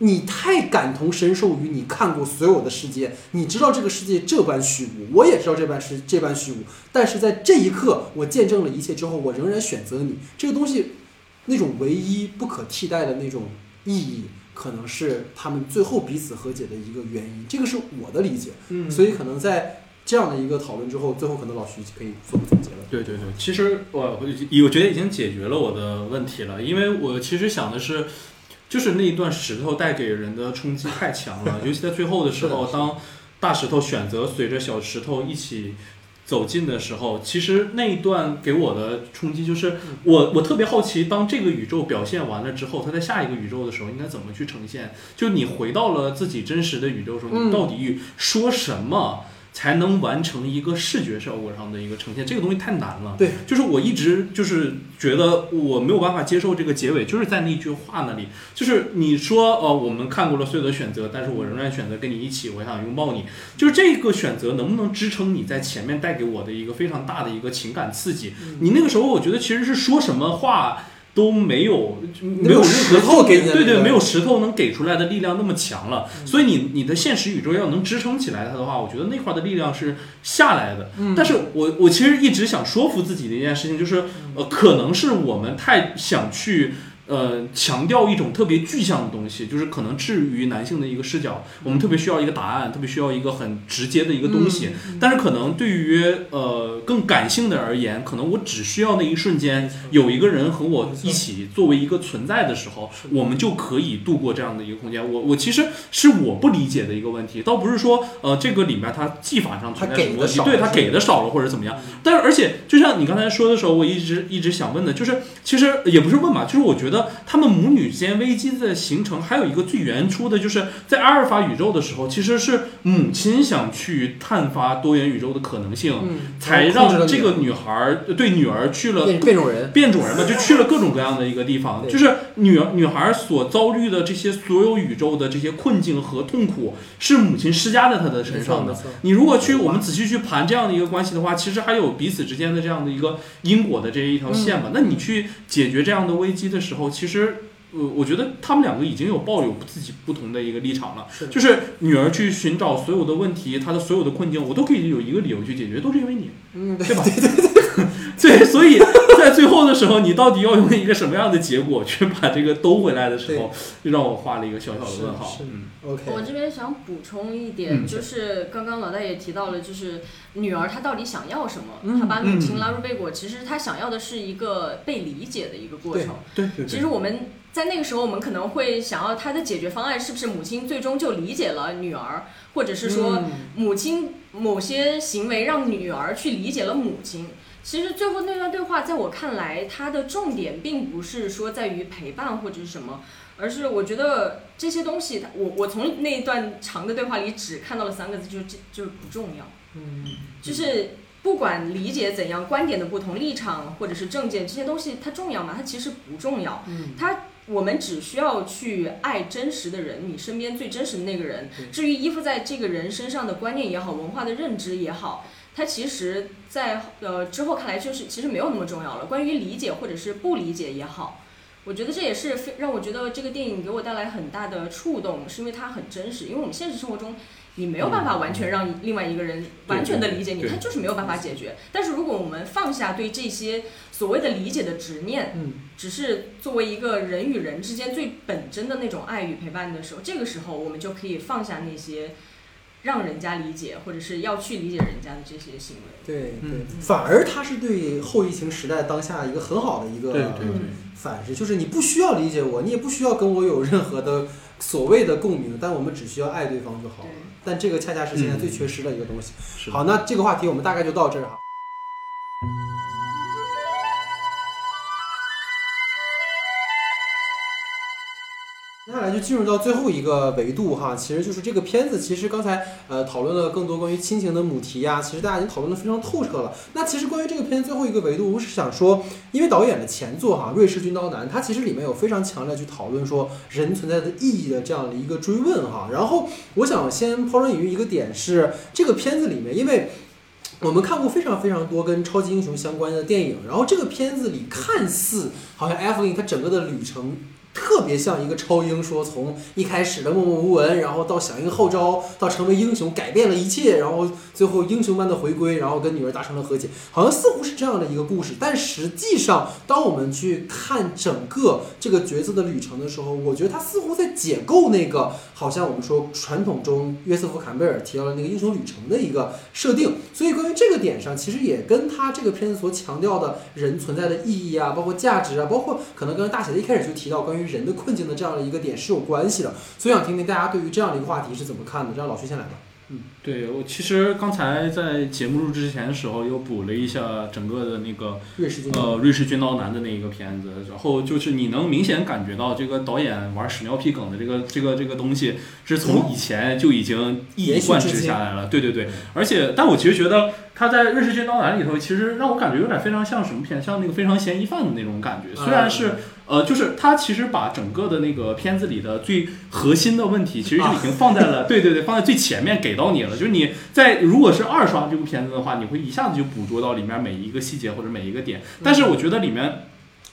你太感同身受于你看过所有的世界，你知道这个世界这般虚无，我也知道这般是这般虚无。但是在这一刻，我见证了一切之后，我仍然选择你。这个东西，那种唯一不可替代的那种意义，可能是他们最后彼此和解的一个原因。这个是我的理解。嗯，所以可能在这样的一个讨论之后，最后可能老徐可以做个总结了。对对对，其实我我我觉得已经解决了我的问题了，因为我其实想的是。就是那一段石头带给人的冲击太强了，尤其在最后的时候，当大石头选择随着小石头一起走近的时候，其实那一段给我的冲击就是，我我特别好奇，当这个宇宙表现完了之后，它在下一个宇宙的时候应该怎么去呈现？就你回到了自己真实的宇宙的时候，你到底说什么？才能完成一个视觉效果上的一个呈现，这个东西太难了。对，就是我一直就是觉得我没有办法接受这个结尾，就是在那句话那里，就是你说呃，我们看过了所有的选择，但是我仍然选择跟你一起，我想拥抱你，就是这个选择能不能支撑你在前面带给我的一个非常大的一个情感刺激？你那个时候我觉得其实是说什么话。都没有，没有石头给对对，没有石头能给出来的力量那么强了。所以你你的现实宇宙要能支撑起来它的话，我觉得那块的力量是下来的。但是我我其实一直想说服自己的一件事情就是，呃，可能是我们太想去。呃，强调一种特别具象的东西，就是可能至于男性的一个视角，我们特别需要一个答案，特别需要一个很直接的一个东西。但是可能对于呃更感性的而言，可能我只需要那一瞬间有一个人和我一起作为一个存在的时候，我们就可以度过这样的一个空间。我我其实是我不理解的一个问题，倒不是说呃这个里面它技法上存在什么问题，对它给的少了或者怎么样。但是而且就像你刚才说的时候，我一直一直想问的就是，其实也不是问吧，就是我觉得。他们母女之间危机的形成，还有一个最原初的，就是在阿尔法宇宙的时候，其实是母亲想去探发多元宇宙的可能性，才让这个女孩对女儿去了变种人，变种人嘛，就去了各种各样的一个地方。就是女儿女孩所遭遇的这些所有宇宙的这些困境和痛苦，是母亲施加在她的身上的。你如果去我们仔细去盘这样的一个关系的话，其实还有彼此之间的这样的一个因果的这一条线嘛。那你去解决这样的危机的时候，其实。呃，我觉得他们两个已经有抱有自己不同的一个立场了，就是女儿去寻找所有的问题，她的所有的困境，我都可以有一个理由去解决，都是因为你，嗯，对吧？对对对，对，所以在最后的时候，你到底要用一个什么样的结果去把这个兜回来的时候，就让我画了一个小小的问号。嗯，OK。我这边想补充一点，就是刚刚老大也提到了，就是女儿她到底想要什么？她把母亲拉入背果，其实她想要的是一个被理解的一个过程。对对。其实我们。在那个时候，我们可能会想要他的解决方案是不是母亲最终就理解了女儿，或者是说母亲某些行为让女儿去理解了母亲。其实最后那段对话，在我看来，它的重点并不是说在于陪伴或者是什么，而是我觉得这些东西，我我从那一段长的对话里只看到了三个字，就是这就是不重要。嗯，就是不管理解怎样，观点的不同、立场或者是政见这些东西，它重要吗？它其实不重要。嗯，它。我们只需要去爱真实的人，你身边最真实的那个人。至于依附在这个人身上的观念也好，文化的认知也好，它其实在呃之后看来就是其实没有那么重要了。关于理解或者是不理解也好，我觉得这也是非让我觉得这个电影给我带来很大的触动，是因为它很真实。因为我们现实生活中。你没有办法完全让另外一个人完全的理解你，他就是没有办法解决。但是如果我们放下对这些所谓的理解的执念，嗯，只是作为一个人与人之间最本真的那种爱与陪伴的时候，这个时候我们就可以放下那些让人家理解或者是要去理解人家的这些行为。对对，反而他是对后疫情时代当下一个很好的一个反噬，就是你不需要理解我，你也不需要跟我有任何的所谓的共鸣，但我们只需要爱对方就好了。但这个恰恰是现在最缺失的一个东西。好，那这个话题我们大概就到这儿哈。来就进入到最后一个维度哈，其实就是这个片子。其实刚才呃讨论了更多关于亲情的母题呀，其实大家已经讨论的非常透彻了。那其实关于这个片子最后一个维度，我是想说，因为导演的前作哈《瑞士军刀男》，它其实里面有非常强烈去讨论说人存在的意义的这样的一个追问哈。然后我想先抛砖引玉一个点是，这个片子里面，因为我们看过非常非常多跟超级英雄相关的电影，然后这个片子里看似好像艾弗琳他整个的旅程。特别像一个超英，说从一开始的默默无闻，然后到响应号召，到成为英雄，改变了一切，然后最后英雄般的回归，然后跟女儿达成了和解，好像似乎是这样的一个故事。但实际上，当我们去看整个这个角色的旅程的时候，我觉得他似乎在解构那个，好像我们说传统中约瑟夫·坎贝尔提到的那个英雄旅程的一个设定。所以关于这个点上，其实也跟他这个片子所强调的人存在的意义啊，包括价值啊，包括可能跟大写的一开始就提到关于。人的困境的这样的一个点是有关系的，所以想听听大家对于这样的一个话题是怎么看的。让老徐先来吧。嗯，对我其实刚才在节目录制之前的时候，又补了一下整个的那个瑞士呃瑞士军刀男的那一个片子，然后就是你能明显感觉到这个导演玩屎尿屁梗的这个这个这个东西是从以前就已经一以贯之下来了。对对对，而且但我其实觉得他在瑞士军刀男里头，其实让我感觉有点非常像什么片，像那个非常嫌疑犯的那种感觉，虽然是。呃，就是他其实把整个的那个片子里的最核心的问题，其实就已经放在了，对对对，放在最前面给到你了。就是你在如果是二刷这部片子的话，你会一下子就捕捉到里面每一个细节或者每一个点。但是我觉得里面。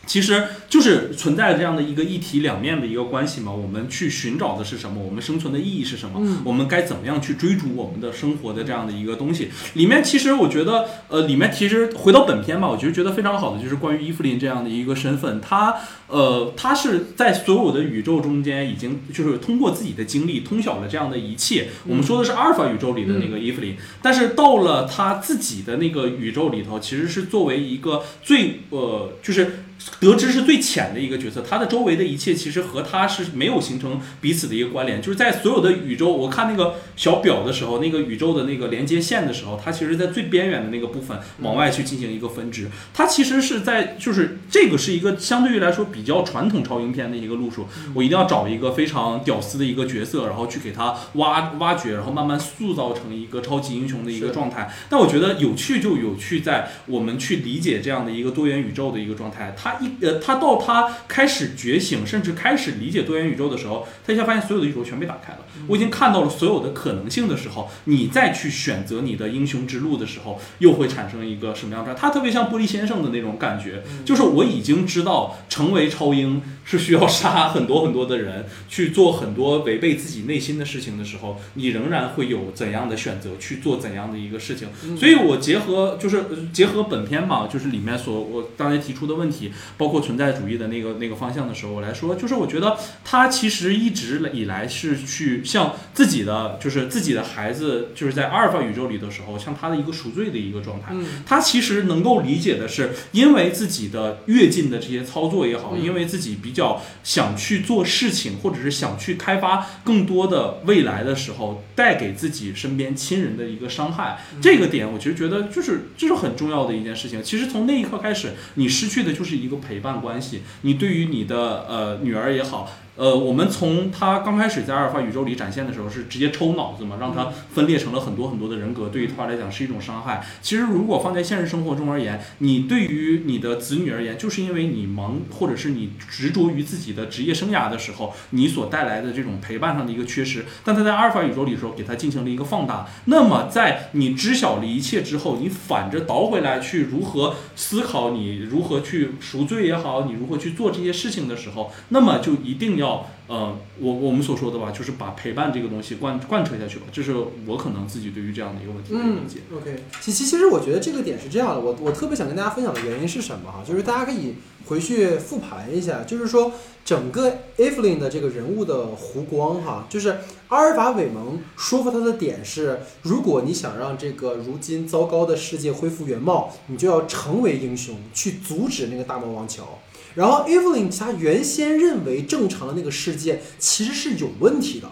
其实就是存在这样的一个一体两面的一个关系嘛。我们去寻找的是什么？我们生存的意义是什么？我们该怎么样去追逐我们的生活的这样的一个东西？里面其实我觉得，呃，里面其实回到本片吧，我觉得觉得非常好的就是关于伊芙琳这样的一个身份，她呃，她是在所有的宇宙中间已经就是通过自己的经历通晓了这样的一切。我们说的是阿尔法宇宙里的那个伊芙琳，但是到了她自己的那个宇宙里头，其实是作为一个最呃，就是。得知是最浅的一个角色，他的周围的一切其实和他是没有形成彼此的一个关联。就是在所有的宇宙，我看那个小表的时候，那个宇宙的那个连接线的时候，它其实，在最边缘的那个部分往外去进行一个分支。它其实是在，就是这个是一个相对于来说比较传统超英片的一个路数。我一定要找一个非常屌丝的一个角色，然后去给他挖挖掘，然后慢慢塑造成一个超级英雄的一个状态。但我觉得有趣就有趣在我们去理解这样的一个多元宇宙的一个状态。他一呃，他到他开始觉醒，甚至开始理解多元宇宙的时候，他一下发现所有的宇宙全被打开了。我已经看到了所有的可能性的时候，你再去选择你的英雄之路的时候，又会产生一个什么样的？他特别像玻璃先生的那种感觉，就是我已经知道成为超英是需要杀很多很多的人，去做很多违背自己内心的事情的时候，你仍然会有怎样的选择去做怎样的一个事情。所以我结合就是结合本片嘛，就是里面所我刚才提出的问题。包括存在主义的那个那个方向的时候，来说，就是我觉得他其实一直以来是去向自己的，就是自己的孩子，就是在阿尔法宇宙里的时候，向他的一个赎罪的一个状态。他其实能够理解的是，因为自己的跃进的这些操作也好，因为自己比较想去做事情，或者是想去开发更多的未来的时候，带给自己身边亲人的一个伤害。这个点，我其实觉得就是这是很重要的一件事情。其实从那一刻开始，你失去的就是一一个。陪伴关系，你对于你的呃女儿也好。呃，我们从他刚开始在阿尔法宇宙里展现的时候是直接抽脑子嘛，让他分裂成了很多很多的人格，对于他来讲是一种伤害。其实如果放在现实生活中而言，你对于你的子女而言，就是因为你忙或者是你执着于自己的职业生涯的时候，你所带来的这种陪伴上的一个缺失。但他在阿尔法宇宙里的时候，给他进行了一个放大。那么在你知晓了一切之后，你反着倒回来去如何思考，你如何去赎罪也好，你如何去做这些事情的时候，那么就一定要。呃，我我们所说的吧，就是把陪伴这个东西贯贯彻下去吧，这是我可能自己对于这样的一个问题的理解。OK，其其其实我觉得这个点是这样的，我我特别想跟大家分享的原因是什么哈，就是大家可以回去复盘一下，就是说整个 Evelyn 的这个人物的弧光哈，就是阿尔法韦蒙说服他的点是，如果你想让这个如今糟糕的世界恢复原貌，你就要成为英雄，去阻止那个大魔王乔。然后，Evelyn 他原先认为正常的那个世界其实是有问题的。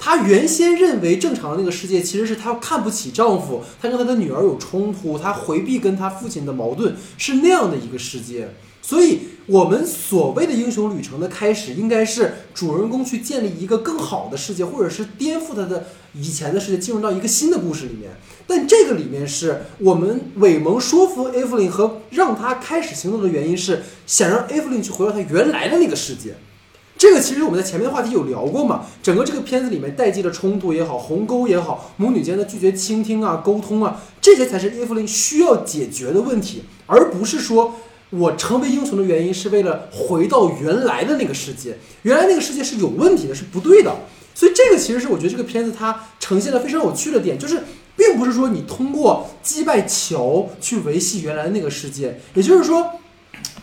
她原先认为正常的那个世界其实是她看不起丈夫，她跟她的女儿有冲突，她回避跟她父亲的矛盾，是那样的一个世界。所以，我们所谓的英雄旅程的开始，应该是主人公去建立一个更好的世界，或者是颠覆他的以前的世界，进入到一个新的故事里面。但这个里面是我们韦蒙说服艾弗琳和让他开始行动的原因是想让艾弗琳去回到他原来的那个世界。这个其实我们在前面的话题有聊过嘛？整个这个片子里面代际的冲突也好，鸿沟也好，母女间的拒绝倾听啊、沟通啊，这些才是艾弗琳需要解决的问题，而不是说。我成为英雄的原因是为了回到原来的那个世界，原来那个世界是有问题的，是不对的。所以这个其实是我觉得这个片子它呈现的非常有趣的点，就是并不是说你通过击败乔去维系原来的那个世界，也就是说，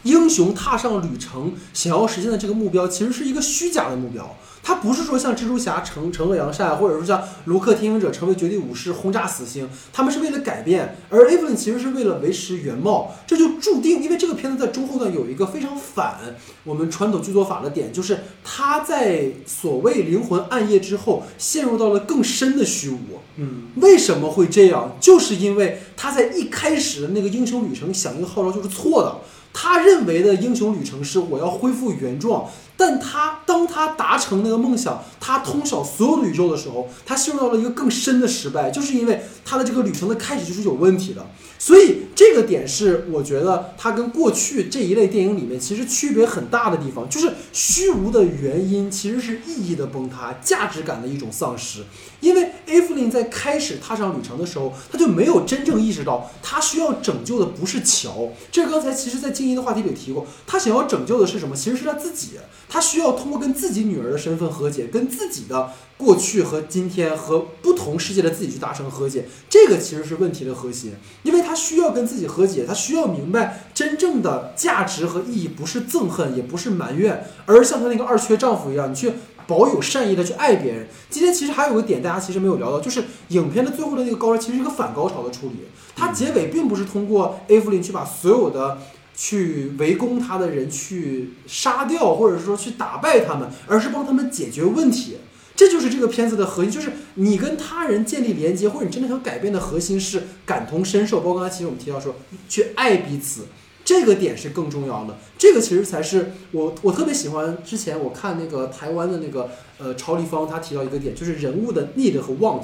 英雄踏上旅程想要实现的这个目标其实是一个虚假的目标。他不是说像蜘蛛侠成成恶扬善，或者说像卢克天行者成为绝地武士轰炸死星，他们是为了改变，而 Evelyn 其实是为了维持原貌。这就注定，因为这个片子在中后段有一个非常反我们传统剧作法的点，就是他在所谓灵魂暗夜之后陷入到了更深的虚无。嗯，为什么会这样？就是因为他在一开始的那个英雄旅程响应号召就是错的。他认为的英雄旅程是我要恢复原状。但他当他达成那个梦想，他通晓所有的宇宙的时候，他陷入到了一个更深的失败，就是因为他的这个旅程的开始就是有问题的。所以这个点是我觉得他跟过去这一类电影里面其实区别很大的地方，就是虚无的原因其实是意义的崩塌，价值感的一种丧失。因为艾弗琳在开始踏上旅程的时候，他就没有真正意识到他需要拯救的不是桥。这刚才其实，在静音的话题里提过，他想要拯救的是什么？其实是他自己。他需要通过跟自己女儿的身份和解，跟自己的过去和今天和不同世界的自己去达成和解，这个其实是问题的核心。因为他需要跟自己和解，他需要明白真正的价值和意义不是憎恨，也不是埋怨，而像他那个二缺丈夫一样，你去保有善意的去爱别人。今天其实还有个点，大家其实没有聊到，就是影片的最后的那个高潮，其实是一个反高潮的处理。它结尾并不是通过艾弗琳去把所有的。去围攻他的人去杀掉，或者说去打败他们，而是帮他们解决问题。这就是这个片子的核心，就是你跟他人建立连接，或者你真的想改变的核心是感同身受。包括刚才其实我们提到说，去爱彼此，这个点是更重要的。这个其实才是我我特别喜欢。之前我看那个台湾的那个呃超立方，他提到一个点，就是人物的 need 和 want，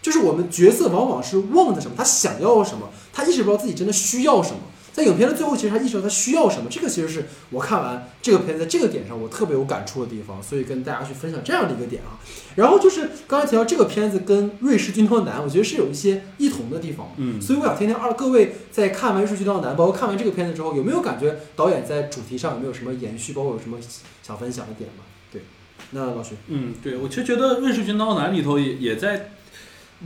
就是我们角色往往是 want 什么，他想要什么，他意识不到自己真的需要什么。在影片的最后，其实他意识到他需要什么，这个其实是我看完这个片子在这个点上我特别有感触的地方，所以跟大家去分享这样的一个点啊。然后就是刚才提到这个片子跟《瑞士军刀男》，我觉得是有一些异同的地方。嗯，所以我想听听二各位在看完《瑞士军刀男》，包括看完这个片子之后，有没有感觉导演在主题上有没有什么延续，包括有什么想分享的点吗？对，那老徐，嗯，对，我其实觉得《瑞士军刀男》里头也也在。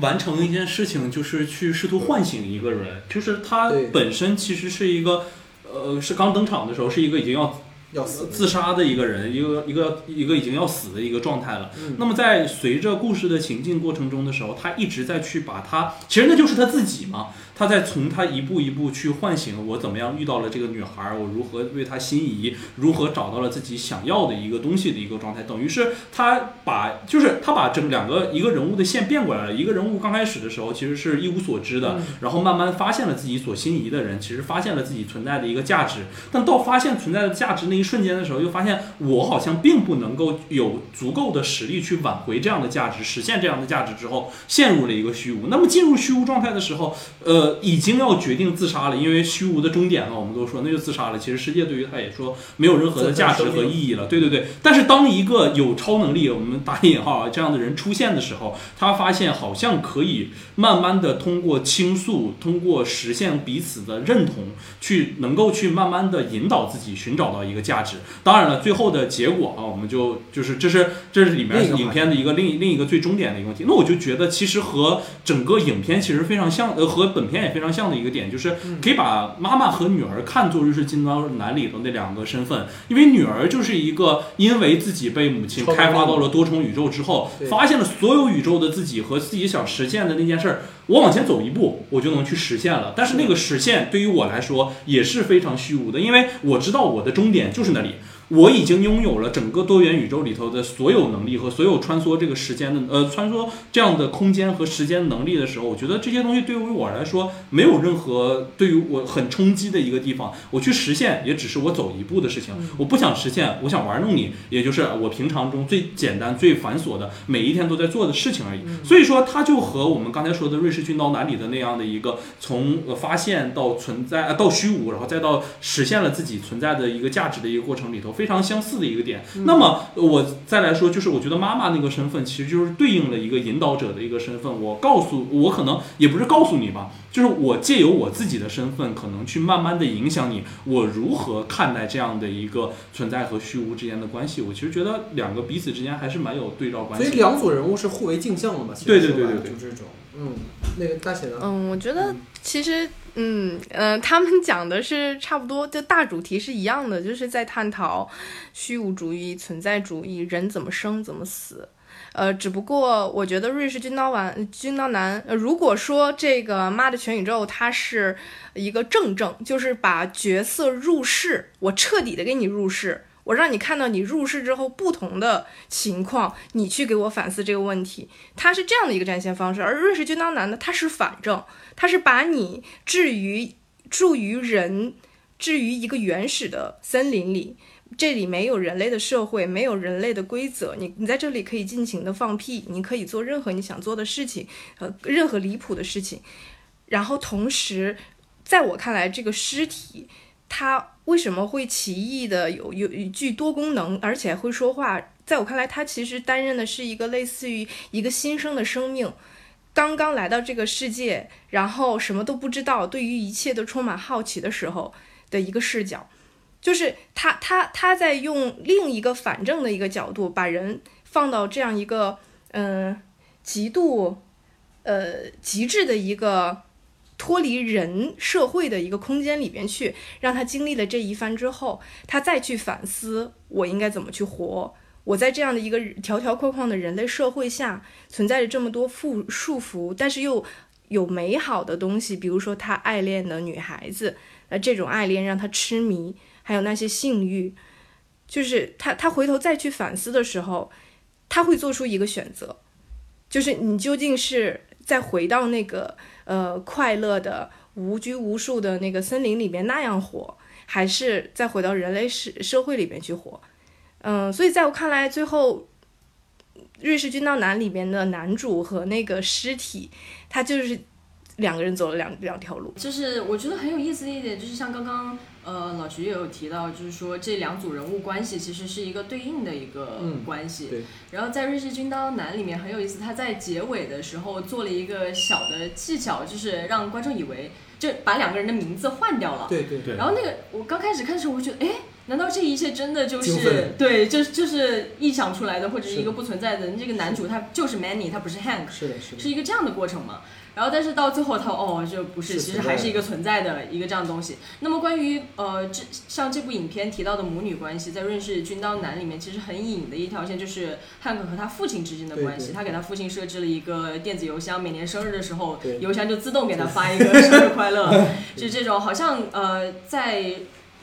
完成一件事情，就是去试图唤醒一个人，就是他本身其实是一个，呃，是刚登场的时候是一个已经要要死自杀的一个人，一个一个一个已经要死的一个状态了。那么在随着故事的情境过程中的时候，他一直在去把他，其实那就是他自己嘛。他在从他一步一步去唤醒我怎么样遇到了这个女孩，我如何为她心仪，如何找到了自己想要的一个东西的一个状态，等于是他把就是他把整两个一个人物的线变过来了。一个人物刚开始的时候其实是一无所知的，然后慢慢发现了自己所心仪的人，其实发现了自己存在的一个价值。但到发现存在的价值那一瞬间的时候，又发现我好像并不能够有足够的实力去挽回这样的价值，实现这样的价值之后，陷入了一个虚无。那么进入虚无状态的时候，呃，已经要决定自杀了，因为虚无的终点了。我们都说那就自杀了。其实世界对于他也说没有任何的价值和意义了。对对对。但是当一个有超能力，我们打引号啊这样的人出现的时候，他发现好像可以慢慢的通过倾诉，通过实现彼此的认同，去能够去慢慢的引导自己寻找到一个价值。当然了，最后的结果啊，我们就就是这是这是里面影片的一个另另一个最终点的一个问题。那我就觉得其实和整个影片其实非常像，呃，和本片也非常像的一个点，就是可以把妈妈和女儿看作《就是金刚男》里头那两个身份，因为女儿就是一个因为自己被母亲开发到了多重宇宙之后，发现了所有宇宙的自己和自己想实现的那件事儿，我往前走一步，我就能去实现了。但是那个实现对于我来说也是非常虚无的，因为我知道我的终点就是那里。我已经拥有了整个多元宇宙里头的所有能力和所有穿梭这个时间的呃穿梭这样的空间和时间能力的时候，我觉得这些东西对于我来说没有任何对于我很冲击的一个地方。我去实现也只是我走一步的事情。我不想实现，我想玩弄你，也就是我平常中最简单最繁琐的每一天都在做的事情而已。所以说，它就和我们刚才说的《瑞士军刀男》里的那样的一个从发现到存在到虚无，然后再到实现了自己存在的一个价值的一个过程里头。非常相似的一个点。那么我再来说，就是我觉得妈妈那个身份，其实就是对应了一个引导者的一个身份。我告诉我，可能也不是告诉你吧，就是我借由我自己的身份，可能去慢慢的影响你，我如何看待这样的一个存在和虚无之间的关系。我其实觉得两个彼此之间还是蛮有对照关系。所以两组人物是互为镜像的嘛？对对对对对，就这种。嗯，那个大写的。嗯，我觉得其实。嗯嗯，他们讲的是差不多，就大主题是一样的，就是在探讨虚无主义、存在主义，人怎么生怎么死。呃，只不过我觉得瑞士军刀丸、军刀男，如果说这个妈的全宇宙它是一个正正，就是把角色入世，我彻底的给你入世。我让你看到你入世之后不同的情况，你去给我反思这个问题，它是这样的一个展现方式。而瑞士军刀男呢，他是反正，他是把你置于住于人，置于一个原始的森林里，这里没有人类的社会，没有人类的规则，你你在这里可以尽情的放屁，你可以做任何你想做的事情，呃，任何离谱的事情。然后同时，在我看来，这个尸体。它为什么会奇异的有有一具多功能，而且会说话？在我看来，它其实担任的是一个类似于一个新生的生命，刚刚来到这个世界，然后什么都不知道，对于一切都充满好奇的时候的一个视角，就是他他他在用另一个反正的一个角度，把人放到这样一个嗯极度呃极致的一个。脱离人社会的一个空间里边去，让他经历了这一番之后，他再去反思我应该怎么去活。我在这样的一个条条框框的人类社会下，存在着这么多缚束缚，但是又有美好的东西，比如说他爱恋的女孩子，那这种爱恋让他痴迷，还有那些性欲，就是他他回头再去反思的时候，他会做出一个选择，就是你究竟是再回到那个。呃，快乐的无拘无束的那个森林里面那样活，还是再回到人类社社会里面去活？嗯，所以在我看来，最后《瑞士军刀男》里面的男主和那个尸体，他就是两个人走了两两条路。就是我觉得很有意思的一点，就是像刚刚。呃，老徐也有提到，就是说这两组人物关系其实是一个对应的一个关系。对。然后在《瑞士军刀男》里面很有意思，他在结尾的时候做了一个小的技巧，就是让观众以为就把两个人的名字换掉了。对对对。然后那个我刚开始看的时候，我觉得，哎，难道这一切真的就是对，就就是臆想出来的，或者是一个不存在的？这个男主他就是 Manny，他不是 Hank，是的，是的，是一个这样的过程吗？然后但是到最后他哦，这不是，其实还是一个存在的一个这样东西。那么关于呃这像这部影片提到的母女关系，在《瑞士军刀男》里面其实很隐的一条线就是汉克和他父亲之间的关系。他给他父亲设置了一个电子邮箱，每年生日的时候邮箱就自动给他发一个生日快乐，就这种好像呃在。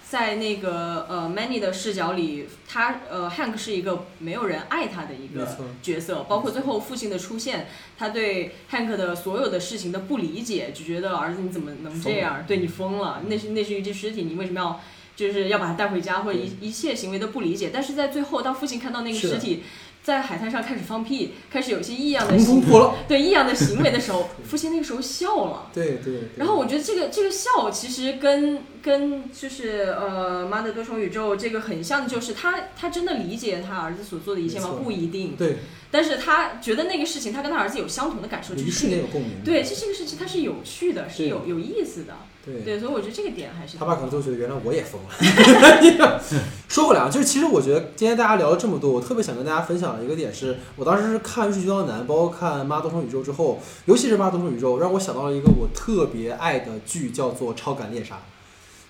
在那个呃 Manny 的视角里，他呃，Hank 是一个没有人爱他的一个角色，包括最后父亲的出现，他对 Hank 的所有的事情的不理解，就觉得儿子你怎么能这样，对你疯了，那是那是一具尸体，你为什么要就是要把他带回家，或者一一切行为的不理解，但是在最后，当父亲看到那个尸体。在海滩上开始放屁，开始有一些异样的行对异样的行为的时候，父亲那个时候笑了。对对。然后我觉得这个这个笑其实跟跟就是呃妈的多重宇宙这个很像的，就是他他真的理解他儿子所做的一切吗？不一定。对。但是他觉得那个事情，他跟他儿子有相同的感受，就是有共鸣。对，这这个事情它是有趣的，是有有意思的。对，所以我觉得这个点还是他爸可能就觉得原来我也疯了。说回来，就是其实我觉得今天大家聊了这么多，我特别想跟大家分享的一个点是，我当时是看《日剧刀男》，包括看《妈多重宇宙》之后，尤其是《妈多重宇宙》，让我想到了一个我特别爱的剧，叫做《超感猎杀》。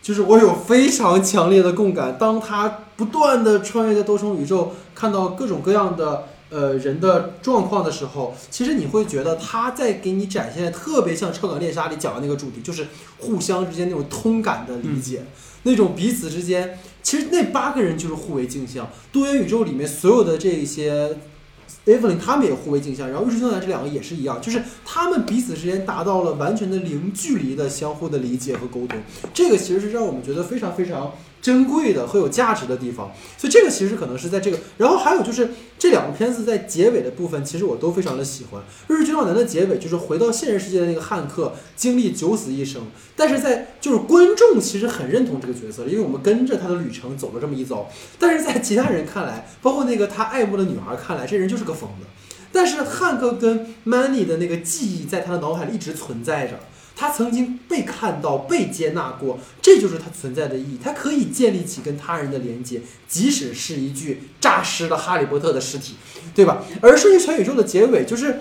就是我有非常强烈的共感，当他不断的穿越在多重宇宙，看到各种各样的。呃，人的状况的时候，其实你会觉得他在给你展现的特别像《超感猎杀》里讲的那个主题，就是互相之间那种通感的理解，那种彼此之间，其实那八个人就是互为镜像。多元宇宙里面所有的这些 Evelyn 他们也互为镜像，然后日之东南这两个也是一样，就是他们彼此之间达到了完全的零距离的相互的理解和沟通，这个其实是让我们觉得非常非常。珍贵的和有价值的地方，所以这个其实可能是在这个，然后还有就是这两个片子在结尾的部分，其实我都非常的喜欢。《日剧少男》的结尾就是回到现实世界的那个汉克经历九死一生，但是在就是观众其实很认同这个角色，因为我们跟着他的旅程走了这么一遭。但是在其他人看来，包括那个他爱慕的女孩看来，这人就是个疯子。但是汉克跟 Many 的那个记忆在他的脑海里一直存在着。他曾经被看到、被接纳过，这就是他存在的意义。他可以建立起跟他人的连接，即使是一具诈尸的哈利波特的尸体，对吧？而《瞬息全宇宙》的结尾，就是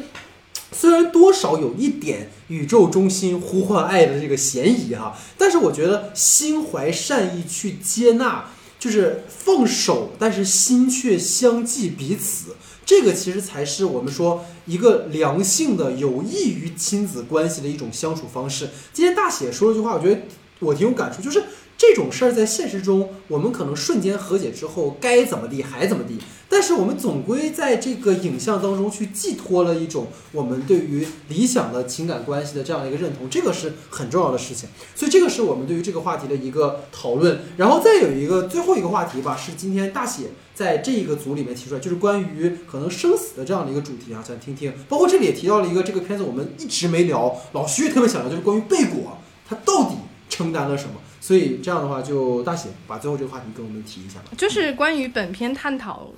虽然多少有一点宇宙中心呼唤爱的这个嫌疑哈，但是我觉得心怀善意去接纳，就是放手，但是心却相继彼此。这个其实才是我们说一个良性的、有益于亲子关系的一种相处方式。今天大写说了句话，我觉得我挺有感触，就是这种事儿在现实中，我们可能瞬间和解之后该怎么地还怎么地。但是我们总归在这个影像当中去寄托了一种我们对于理想的情感关系的这样的一个认同，这个是很重要的事情。所以这个是我们对于这个话题的一个讨论。然后再有一个最后一个话题吧，是今天大写在这一个组里面提出来，就是关于可能生死的这样的一个主题啊，想听听。包括这里也提到了一个这个片子我们一直没聊，老徐特别想聊，就是关于贝果他到底承担了什么。所以这样的话，就大写把最后这个话题跟我们提一下吧。就是关于本片探讨。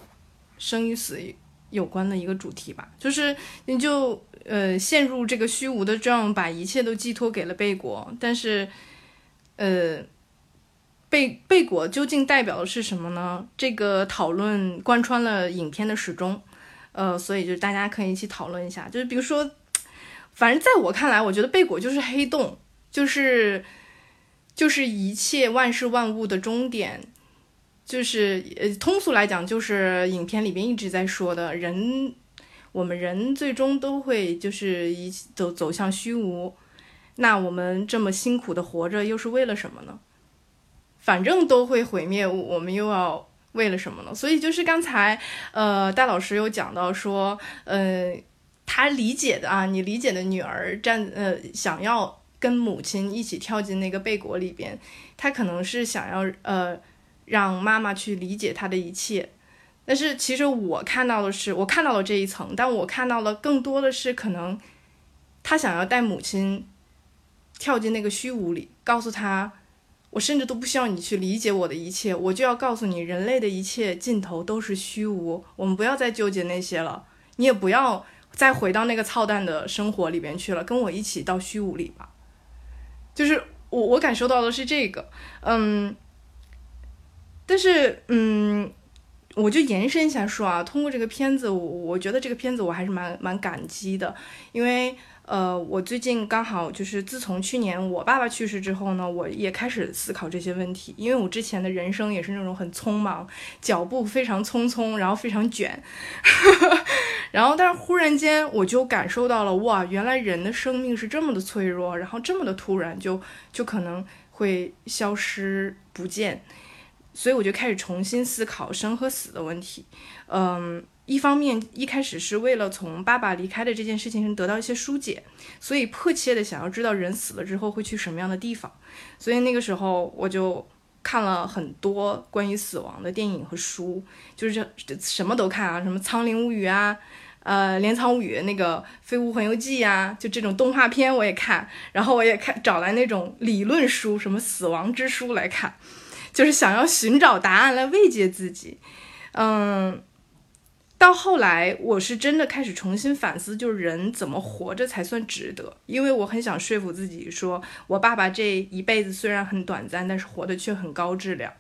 生与死有关的一个主题吧，就是你就呃陷入这个虚无的这样把一切都寄托给了贝果，但是呃贝贝果究竟代表的是什么呢？这个讨论贯穿了影片的始终，呃，所以就大家可以一起讨论一下，就是比如说，反正在我看来，我觉得贝果就是黑洞，就是就是一切万事万物的终点。就是呃，通俗来讲，就是影片里边一直在说的人，我们人最终都会就是一走走向虚无。那我们这么辛苦的活着，又是为了什么呢？反正都会毁灭，我们又要为了什么呢？所以就是刚才呃，戴老师有讲到说，呃，他理解的啊，你理解的女儿站呃，想要跟母亲一起跳进那个贝果里边，他可能是想要呃。让妈妈去理解他的一切，但是其实我看到的是，我看到了这一层，但我看到了更多的是，可能他想要带母亲跳进那个虚无里，告诉他，我甚至都不需要你去理解我的一切，我就要告诉你，人类的一切尽头都是虚无，我们不要再纠结那些了，你也不要再回到那个操蛋的生活里边去了，跟我一起到虚无里吧。就是我我感受到的是这个，嗯。但是，嗯，我就延伸一下说啊，通过这个片子，我我觉得这个片子我还是蛮蛮感激的，因为。呃，我最近刚好就是自从去年我爸爸去世之后呢，我也开始思考这些问题。因为我之前的人生也是那种很匆忙，脚步非常匆匆，然后非常卷，然后但是忽然间我就感受到了，哇，原来人的生命是这么的脆弱，然后这么的突然就就可能会消失不见，所以我就开始重新思考生和死的问题。嗯。一方面，一开始是为了从爸爸离开的这件事情上得到一些疏解，所以迫切的想要知道人死了之后会去什么样的地方。所以那个时候我就看了很多关于死亡的电影和书，就是什么都看啊，什么《苍灵物语》啊，呃，《镰仓物语》那个《飞屋环游记》啊，就这种动画片我也看，然后我也看找来那种理论书，什么《死亡之书》来看，就是想要寻找答案来慰藉自己，嗯。到后来，我是真的开始重新反思，就是人怎么活着才算值得？因为我很想说服自己，说我爸爸这一辈子虽然很短暂，但是活的却很高质量。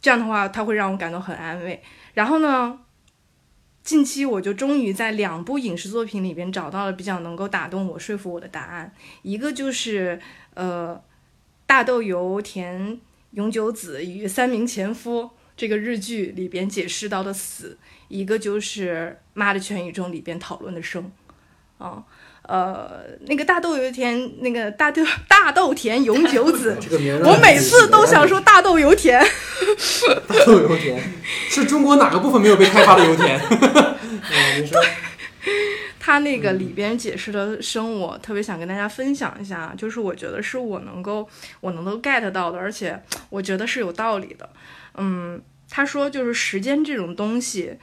这样的话，他会让我感到很安慰。然后呢，近期我就终于在两部影视作品里边找到了比较能够打动我、说服我的答案。一个就是呃，大豆油田永久子与三名前夫这个日剧里边解释到的死。一个就是《妈的全宇宙》里边讨论的生，啊，呃，那个大豆油田，那个大豆大豆田永久子，我每次都想说大豆油田，大豆油田是中国哪个部分没有被开发的油田？对他那个里边解释的生，我特别想跟大家分享一下，就是我觉得是我能够我能够 get 到的，而且我觉得是有道理的。嗯，他说就是时间这种东西。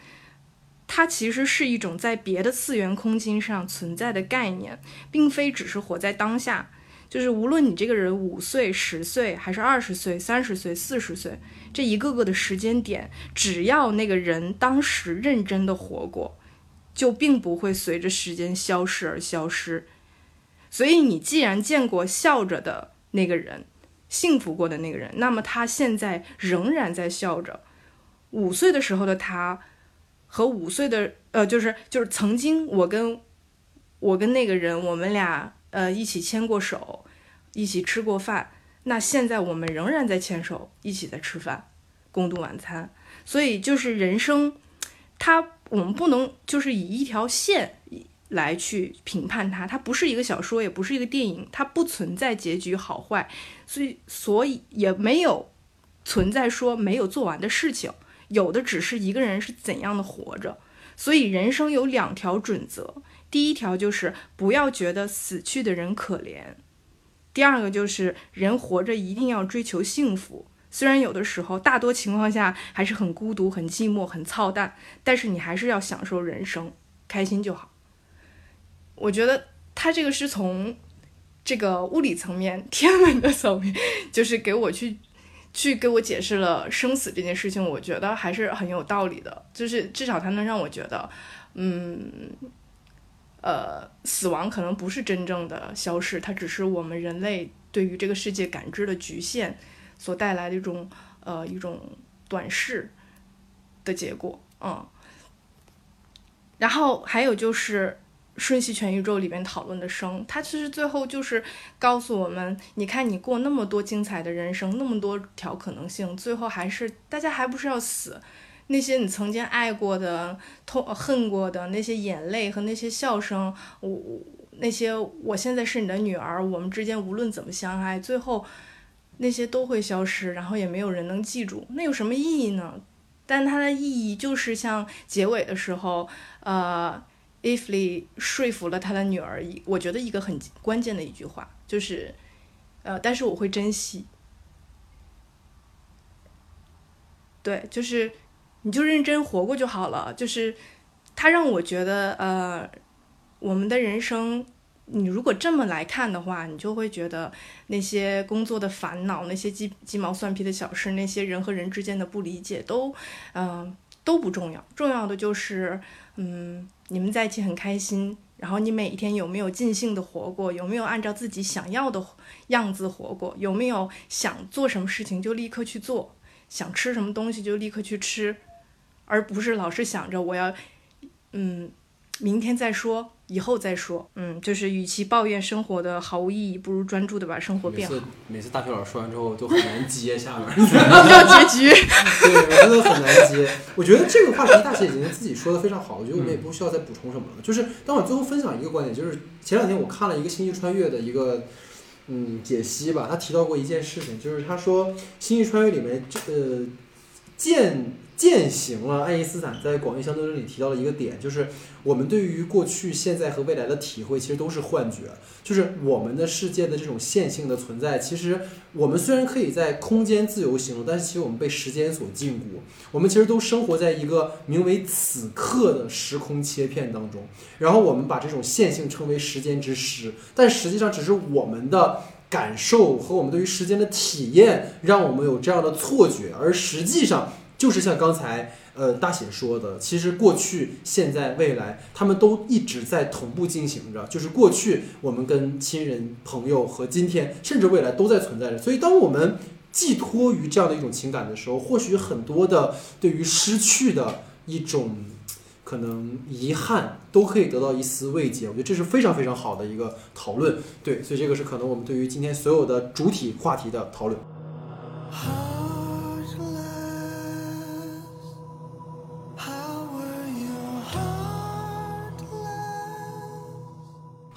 它其实是一种在别的次元空间上存在的概念，并非只是活在当下。就是无论你这个人五岁、十岁，还是二十岁、三十岁、四十岁，这一个个的时间点，只要那个人当时认真的活过，就并不会随着时间消失而消失。所以你既然见过笑着的那个人，幸福过的那个人，那么他现在仍然在笑着。五岁的时候的他。和五岁的呃，就是就是曾经我跟我跟那个人，我们俩呃一起牵过手，一起吃过饭。那现在我们仍然在牵手，一起在吃饭，共度晚餐。所以就是人生，它我们不能就是以一条线来去评判它。它不是一个小说，也不是一个电影，它不存在结局好坏，所以所以也没有存在说没有做完的事情。有的只是一个人是怎样的活着，所以人生有两条准则：第一条就是不要觉得死去的人可怜；第二个就是人活着一定要追求幸福。虽然有的时候，大多情况下还是很孤独、很寂寞、很操蛋，但是你还是要享受人生，开心就好。我觉得他这个是从这个物理层面、天文的层面，就是给我去。去给我解释了生死这件事情，我觉得还是很有道理的。就是至少它能让我觉得，嗯，呃，死亡可能不是真正的消失，它只是我们人类对于这个世界感知的局限所带来的一种呃一种短视的结果。嗯，然后还有就是。《瞬息全宇宙》里边讨论的生，它其实最后就是告诉我们：你看，你过那么多精彩的人生，那么多条可能性，最后还是大家还不是要死？那些你曾经爱过的、痛恨过的那些眼泪和那些笑声，我那些我现在是你的女儿，我们之间无论怎么相爱，最后那些都会消失，然后也没有人能记住，那有什么意义呢？但它的意义就是像结尾的时候，呃。Ifly 说服了他的女儿，我觉得一个很关键的一句话就是，呃，但是我会珍惜。对，就是你就认真活过就好了。就是他让我觉得，呃，我们的人生，你如果这么来看的话，你就会觉得那些工作的烦恼，那些鸡鸡毛蒜皮的小事，那些人和人之间的不理解，都嗯都不重要。重要的就是，嗯。你们在一起很开心，然后你每一天有没有尽兴的活过？有没有按照自己想要的样子活过？有没有想做什么事情就立刻去做？想吃什么东西就立刻去吃？而不是老是想着我要，嗯，明天再说。以后再说，嗯，就是与其抱怨生活的毫无意义，不如专注的把生活变好。每次每次大学老师说完之后都很难接下面 要结局。对，我觉得很难接。我觉得这个话题大姐已经自己说的非常好，我觉得我们也不需要再补充什么了。就是当我最后分享一个观点，就是前两天我看了一个《星际穿越》的一个嗯解析吧，他提到过一件事情，就是他说《星际穿越》里面呃剑。践行了爱因斯坦在广义相对论里提到的一个点，就是我们对于过去、现在和未来的体会，其实都是幻觉。就是我们的世界的这种线性的存在，其实我们虽然可以在空间自由行动，但是其实我们被时间所禁锢。我们其实都生活在一个名为此刻的时空切片当中，然后我们把这种线性称为时间之诗，但实际上只是我们的感受和我们对于时间的体验，让我们有这样的错觉，而实际上。就是像刚才呃大写说的，其实过去、现在、未来，他们都一直在同步进行着。就是过去我们跟亲人、朋友和今天，甚至未来都在存在着。所以，当我们寄托于这样的一种情感的时候，或许很多的对于失去的一种可能遗憾，都可以得到一丝慰藉。我觉得这是非常非常好的一个讨论。对，所以这个是可能我们对于今天所有的主体话题的讨论。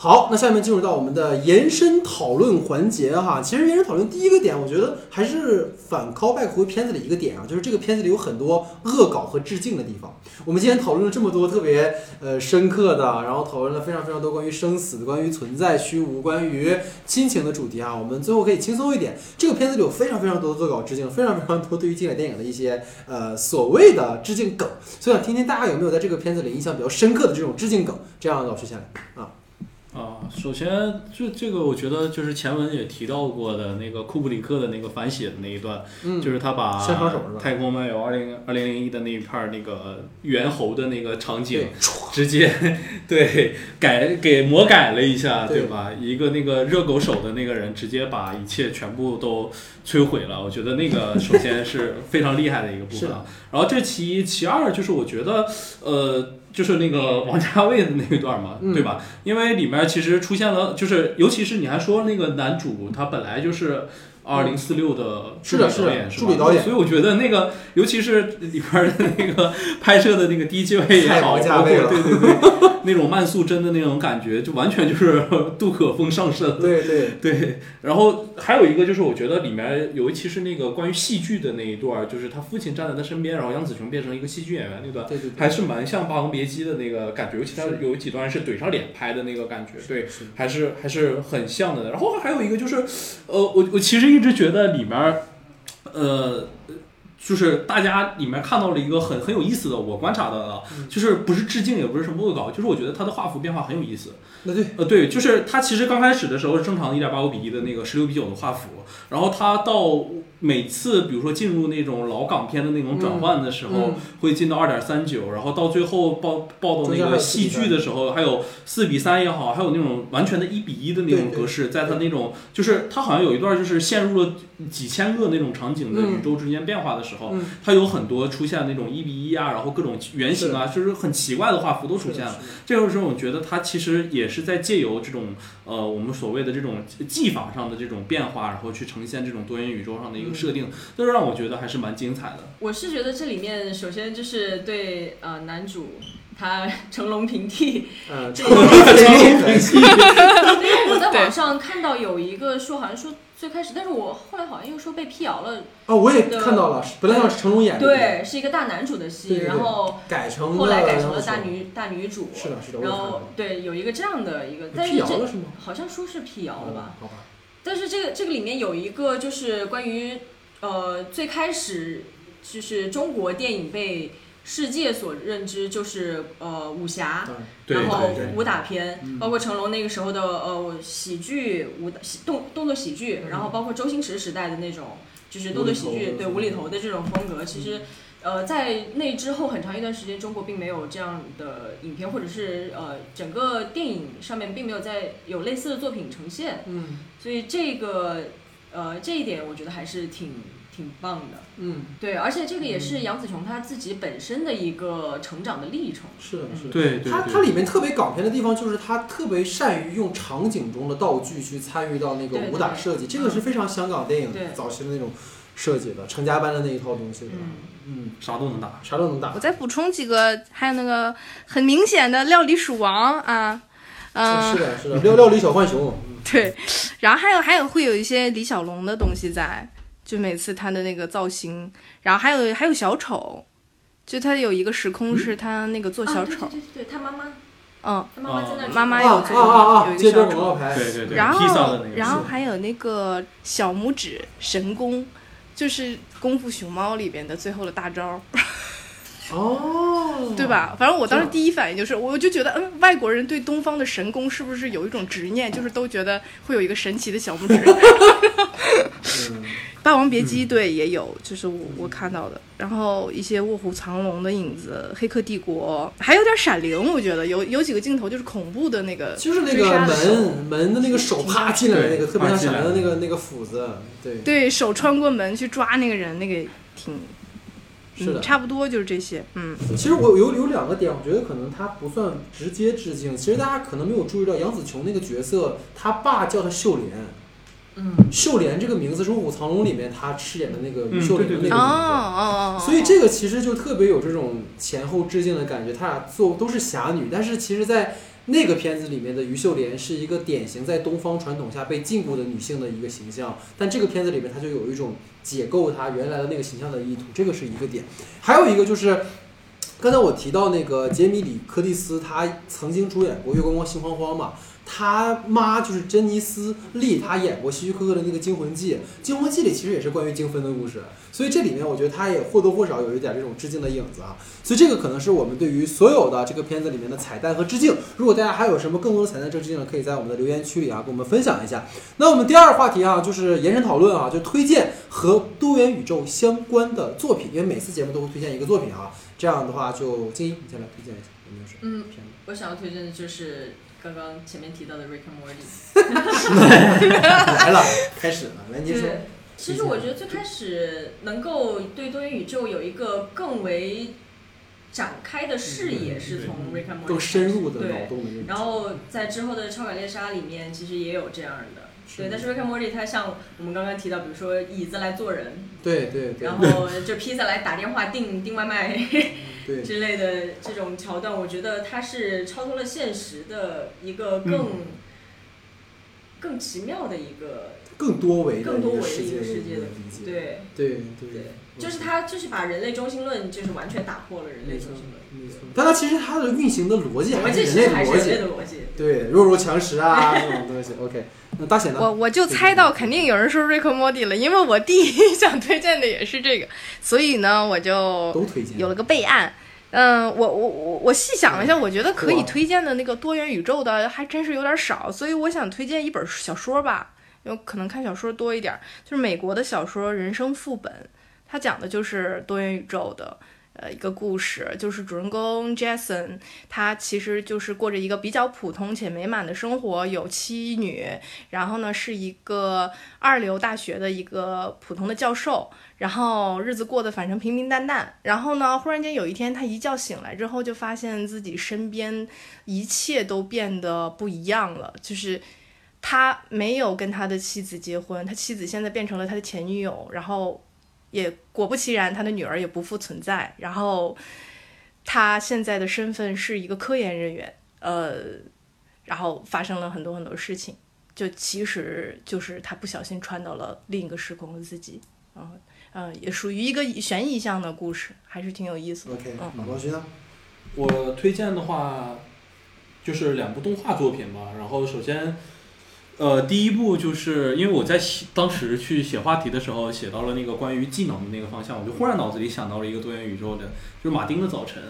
好，那下面进入到我们的延伸讨论环节哈。其实延伸讨论第一个点，我觉得还是反 callback 回片子的一个点啊，就是这个片子里有很多恶搞和致敬的地方。我们今天讨论了这么多特别呃深刻的，然后讨论了非常非常多关于生死、关于存在、虚无、关于亲情的主题啊。我们最后可以轻松一点，这个片子里有非常非常多的恶搞致敬，非常非常多对于经典电影的一些呃所谓的致敬梗。所以想听听大家有没有在这个片子里印象比较深刻的这种致敬梗？这样，老师先来啊。啊，首先这这个，我觉得就是前文也提到过的那个库布里克的那个反写的那一段，嗯，就是他把《太空漫游二零二零零一》的那一片那个猿猴的那个场景，直接对改给魔改了一下，对吧？一个那个热狗手的那个人，直接把一切全部都摧毁了。我觉得那个首先是非常厉害的一个部分。然后这其一，其二就是我觉得，呃。就是那个王家卫的那一段嘛，对吧？因为里面其实出现了，就是尤其是你还说那个男主他本来就是二零四六的助理导演，助理导演，所以我觉得那个尤其是里边的那个拍摄的那个低机位也好，对对对。那种慢速帧的那种感觉，就完全就是 杜可风上身。对对对。然后还有一个就是，我觉得里面尤其是那个关于戏剧的那一段，就是他父亲站在他身边，然后杨紫琼变成一个戏剧演员那段，对对，还是蛮像《霸王别姬》的那个感觉。尤其他有几段是怼上脸拍的那个感觉，对，还是还是很像的。然后还有一个就是，呃，我我其实一一直觉得里面，呃。就是大家里面看到了一个很很有意思的，我观察到的，就是不是致敬，也不是什么恶搞，就是我觉得他的画幅变化很有意思。那对，呃对，就是他其实刚开始的时候是正常的一点八五比一的那个十六比九的画幅，然后他到。每次比如说进入那种老港片的那种转换的时候，会进到二点三九，然后到最后报报到那个戏剧的时候，还有四比三也好，还有那种完全的一比一的那种格式，在它那种就是它好像有一段就是陷入了几千个那种场景的宇宙之间变化的时候，它有很多出现那种一比一啊，然后各种原型啊，就是很奇怪的画幅都出现了。这个时候我觉得它其实也是在借由这种呃我们所谓的这种技法上的这种变化，然后去呈现这种多元宇宙上的一个。设定都是让我觉得还是蛮精彩的。我是觉得这里面首先就是对呃男主他成龙平替，嗯，成龙平替。因为我在网上看到有一个说，好像说最开始，但是我后来好像又说被辟谣了。哦，我也看到了，本来要是成龙演的，对，是一个大男主的戏，然后改成后来改成了大女大女主。是的，是的。然后对，有一个这样的一个，但是这好像说是辟谣了吧？好吧。但是这个这个里面有一个就是关于呃最开始就是中国电影被世界所认知就是呃武侠，然后武打片，包括成龙那个时候的呃喜剧武动动作喜剧，然后包括周星驰时代的那种就是动作喜剧对无厘头的这种风格，其实呃在那之后很长一段时间中国并没有这样的影片，或者是呃整个电影上面并没有在有类似的作品呈现。嗯。所以这个，呃，这一点我觉得还是挺挺棒的。嗯，对，而且这个也是杨紫琼她自己本身的一个成长的历程。是的，是的。对，它它里面特别港片的地方就是它特别善于用场景中的道具去参与到那个武打设计，这个是非常香港电影早期的那种设计的成家班的那一套东西的。嗯，啥都能打，啥都能打。我再补充几个，还有那个很明显的料理鼠王啊，嗯，是的，是的，料料理小浣熊。对，然后还有还有会有一些李小龙的东西在，就每次他的那个造型，然后还有还有小丑，就他有一个时空是他那个做小丑，对对对，他妈妈，嗯，他妈妈在那，妈妈有有一个小丑，对对对，然后然后还有那个小拇指神功，就是《功夫熊猫》里边的最后的大招。哦，对吧？反正我当时第一反应就是，我就觉得，嗯，外国人对东方的神功是不是有一种执念，就是都觉得会有一个神奇的小拇指。霸王别姬对也有，就是我我看到的，然后一些卧虎藏龙的影子，黑客帝国还有点闪灵，我觉得有有几个镜头就是恐怖的那个，就是那个门门的那个手啪进来那个，特别像闪灵的那个那个斧子，对对手穿过门去抓那个人，那个挺。是的，差不多就是这些。嗯，其实我有有两个点，我觉得可能他不算直接致敬。其实大家可能没有注意到，杨紫琼那个角色，他爸叫他秀莲。嗯，秀莲这个名字是《卧虎藏龙》里面她饰演的那个于秀莲的那个名字。哦哦所以这个其实就特别有这种前后致敬的感觉。他俩做都是侠女，但是其实，在那个片子里面的于秀莲是一个典型在东方传统下被禁锢的女性的一个形象，但这个片子里面她就有一种解构她原来的那个形象的意图，这个是一个点。还有一个就是，刚才我提到那个杰米里柯蒂斯，他曾经主演过《月光光心慌慌》嘛。他妈就是珍妮斯利，他演过希区柯克的那个《惊魂记》，《惊魂记》里其实也是关于精分的故事，所以这里面我觉得他也或多或少有一点这种致敬的影子啊，所以这个可能是我们对于所有的这个片子里面的彩蛋和致敬。如果大家还有什么更多的彩蛋致敬呢，可以在我们的留言区里啊跟我们分享一下。那我们第二个话题啊，就是延伸讨论啊，就推荐和多元宇宙相关的作品，因为每次节目都会推荐一个作品啊，这样的话就金一你先来推荐一下有没有什么片子？嗯，我想要推荐的就是。刚刚前面提到的《Rick and Morty》来了，开始了，来你说。其实我觉得最开始能够对多元宇宙有一个更为展开的视野，是从《Rick and Morty》更深入的脑洞对，然后在之后的《超感猎杀》里面，其实也有这样的。对，但是《Rick and Morty》它像我们刚刚提到，比如说椅子来做人，对对对，然后 就披萨来打电话订订外卖。之类的这种桥段，我觉得它是超脱了现实的一个更更奇妙的一个更多维更多维的一个世界的理解。对对对，就是它就是把人类中心论就是完全打破了人类中心论。没错，但它其实它的运行的逻辑还是人类的逻辑。对，弱肉强食啊这种东西。OK，那大写呢？我我就猜到肯定有人说瑞克莫蒂了，因为我第一想推荐的也是这个，所以呢我就都推荐有了个备案。嗯，我我我我细想了一下，我觉得可以推荐的那个多元宇宙的还真是有点少，所以我想推荐一本小说吧，因为可能看小说多一点，就是美国的小说《人生副本》，它讲的就是多元宇宙的。呃，一个故事就是主人公 Jason，他其实就是过着一个比较普通且美满的生活，有妻女，然后呢是一个二流大学的一个普通的教授，然后日子过得反正平平淡淡。然后呢，忽然间有一天，他一觉醒来之后，就发现自己身边一切都变得不一样了，就是他没有跟他的妻子结婚，他妻子现在变成了他的前女友，然后。也果不其然，他的女儿也不复存在。然后，他现在的身份是一个科研人员。呃，然后发生了很多很多事情，就其实就是他不小心穿到了另一个时空的自己。嗯嗯，也属于一个悬疑向的故事，还是挺有意思的。OK，嗯，老？我推荐的话，就是两部动画作品吧。然后首先。呃，第一步就是因为我在写当时去写话题的时候，写到了那个关于技能的那个方向，我就忽然脑子里想到了一个多元宇宙的，就是马丁的早晨。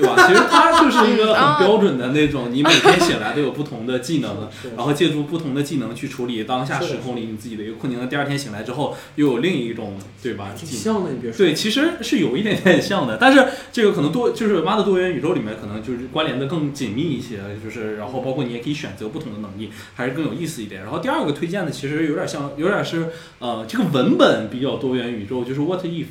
对吧？其实它就是一个很标准的那种，你每天醒来都有不同的技能，然后借助不同的技能去处理当下时空里你自己的一个困境。那第二天醒来之后，又有另一种，对吧？挺像的，你别说。对，其实是有一点点像的，但是这个可能多就是妈的多元宇宙里面可能就是关联的更紧密一些，就是然后包括你也可以选择不同的能力，还是更有意思一点。然后第二个推荐的其实有点像，有点是呃这个文本比较多元宇宙，就是 What If。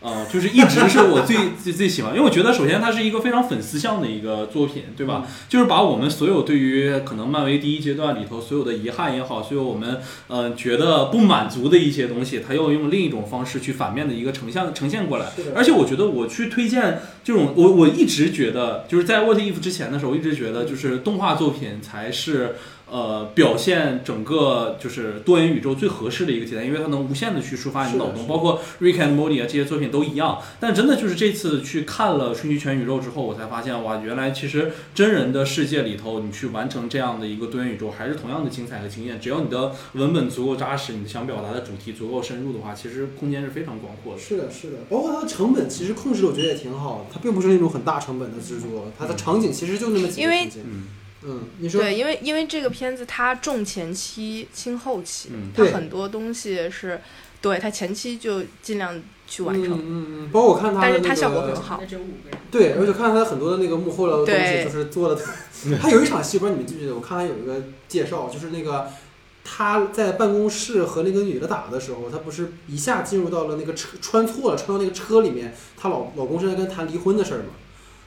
啊，就是一直是我最最最喜欢，因为我觉得首先它是一个非常粉丝向的一个作品，对吧？就是把我们所有对于可能漫威第一阶段里头所有的遗憾也好，所有我们呃觉得不满足的一些东西，它又用另一种方式去反面的一个呈现呈现过来。而且我觉得我去推荐这种，我我一直觉得就是在 What If 之前的时候，一直觉得就是动画作品才是。呃，表现整个就是多元宇宙最合适的一个题材，因为它能无限的去抒发你的脑洞，包括 Rick and Morty 啊这些作品都一样。但真的就是这次去看了《瞬息全宇宙》之后，我才发现哇，原来其实真人的世界里头，你去完成这样的一个多元宇宙，还是同样的精彩和惊艳。只要你的文本足够扎实，你想表达的主题足够深入的话，其实空间是非常广阔的。是的，是的，包括它的成本其实控制，我觉得也挺好的。它并不是那种很大成本的制作，它的场景其实就那么几个空间。嗯，你说对，因为因为这个片子它重前期轻后期，嗯，它很多东西是，对它前期就尽量去完成，嗯嗯包括我看它，但是它效果很好，对，而且看他很多的那个幕后的东西，就是做的，他有一场戏，不知道你们记不记得？我看他有一个介绍，就是那个他在办公室和那个女的打的时候，他不是一下进入到了那个车，穿错了，穿到那个车里面，她老老公是在跟谈离婚的事儿嘛？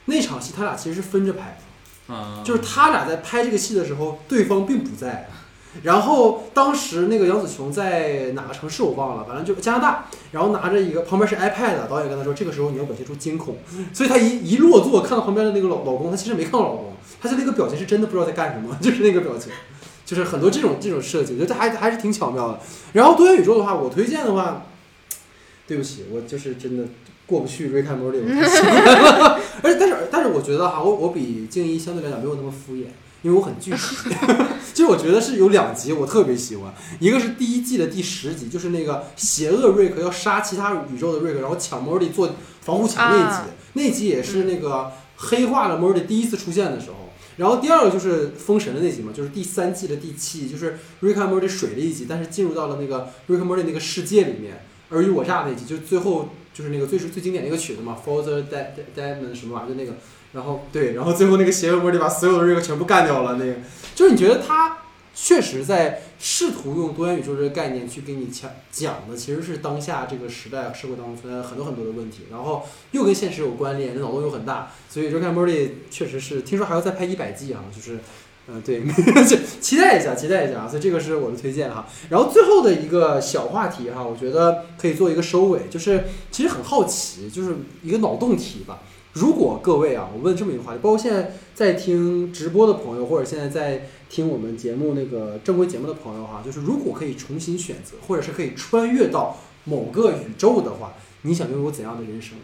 那场戏他俩其实是分着拍。就是他俩在拍这个戏的时候，对方并不在。然后当时那个杨紫琼在哪个城市我忘了，反正就加拿大。然后拿着一个旁边是 iPad，导演跟他说：“这个时候你要表现出惊恐。”所以他一一落座，看到旁边的那个老老公，他其实没看到老公，他就那个表情是真的不知道在干什么，就是那个表情，就是很多这种这种设计，我觉得还还是挺巧妙的。然后多元宇宙的话，我推荐的话，对不起，我就是真的。过不去瑞克莫蒂，而且但是但是我觉得哈，我我比静一相对来讲没有那么敷衍，因为我很具体。其实我觉得是有两集我特别喜欢，一个是第一季的第十集，就是那个邪恶瑞克要杀其他宇宙的瑞克，然后抢 Morty 做防护墙那一集，那集也是那个黑化了莫蒂第一次出现的时候。然后第二个就是封神的那集嘛，就是第三季的第七集，就是 Rick and Morty 水的一集，但是进入到了那个 Rick and Morty 那个世界里面，尔虞我诈那集，就最后。就是那个最最经典的一个曲子嘛，For the Dead Deadman 什么玩意儿就那个，然后对，然后最后那个邪恶魔力把所有的瑞克全部干掉了。那个就是你觉得他确实在试图用多元宇宙这个概念去给你讲讲的，其实是当下这个时代社会当中存在很多很多的问题，然后又跟现实有关联，脑洞又很大，所以 Rick and Morty 确实是听说还要再拍一百季啊，就是。嗯，对，期待一下，期待一下啊！所以这个是我的推荐哈。然后最后的一个小话题哈，我觉得可以做一个收尾，就是其实很好奇，就是一个脑洞题吧。如果各位啊，我问这么一个话题，包括现在在听直播的朋友，或者现在在听我们节目那个正规节目的朋友哈，就是如果可以重新选择，或者是可以穿越到某个宇宙的话，你想拥有怎样的人生？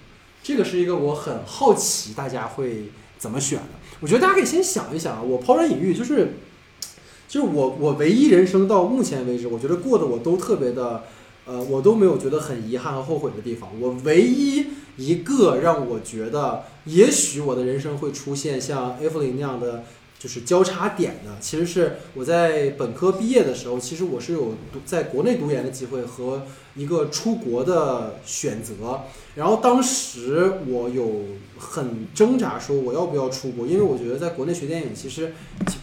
这个是一个我很好奇大家会怎么选的。我觉得大家可以先想一想啊，我抛砖引玉，就是，就是我我唯一人生到目前为止，我觉得过得我都特别的，呃，我都没有觉得很遗憾和后悔的地方。我唯一一个让我觉得，也许我的人生会出现像艾弗琳那样的。就是交叉点的，其实是我在本科毕业的时候，其实我是有读在国内读研的机会和一个出国的选择。然后当时我有很挣扎，说我要不要出国，因为我觉得在国内学电影，其实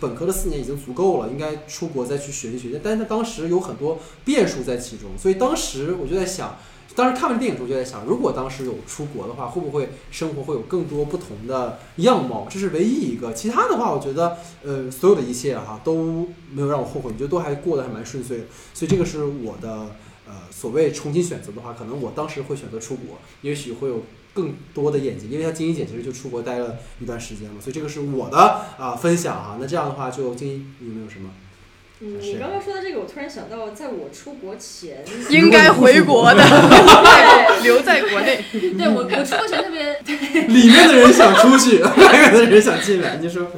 本科的四年已经足够了，应该出国再去学一学。但是当时有很多变数在其中，所以当时我就在想。当时看完电影之后就在想，如果当时有出国的话，会不会生活会有更多不同的样貌？这是唯一一个。其他的话，我觉得，呃，所有的一切哈都没有让我后悔，我觉得都还过得还蛮顺遂的。所以这个是我的，呃，所谓重新选择的话，可能我当时会选择出国，也许会有更多的眼界，因为他金一姐其实就出国待了一段时间嘛。所以这个是我的啊分享哈。那这样的话，就金一有没有什么？嗯，你刚刚说的这个，我突然想到，在我出国前 应该回国的，留在国内。对我，我出国前特别对 里面的人想出去，外面的人想进来，你说？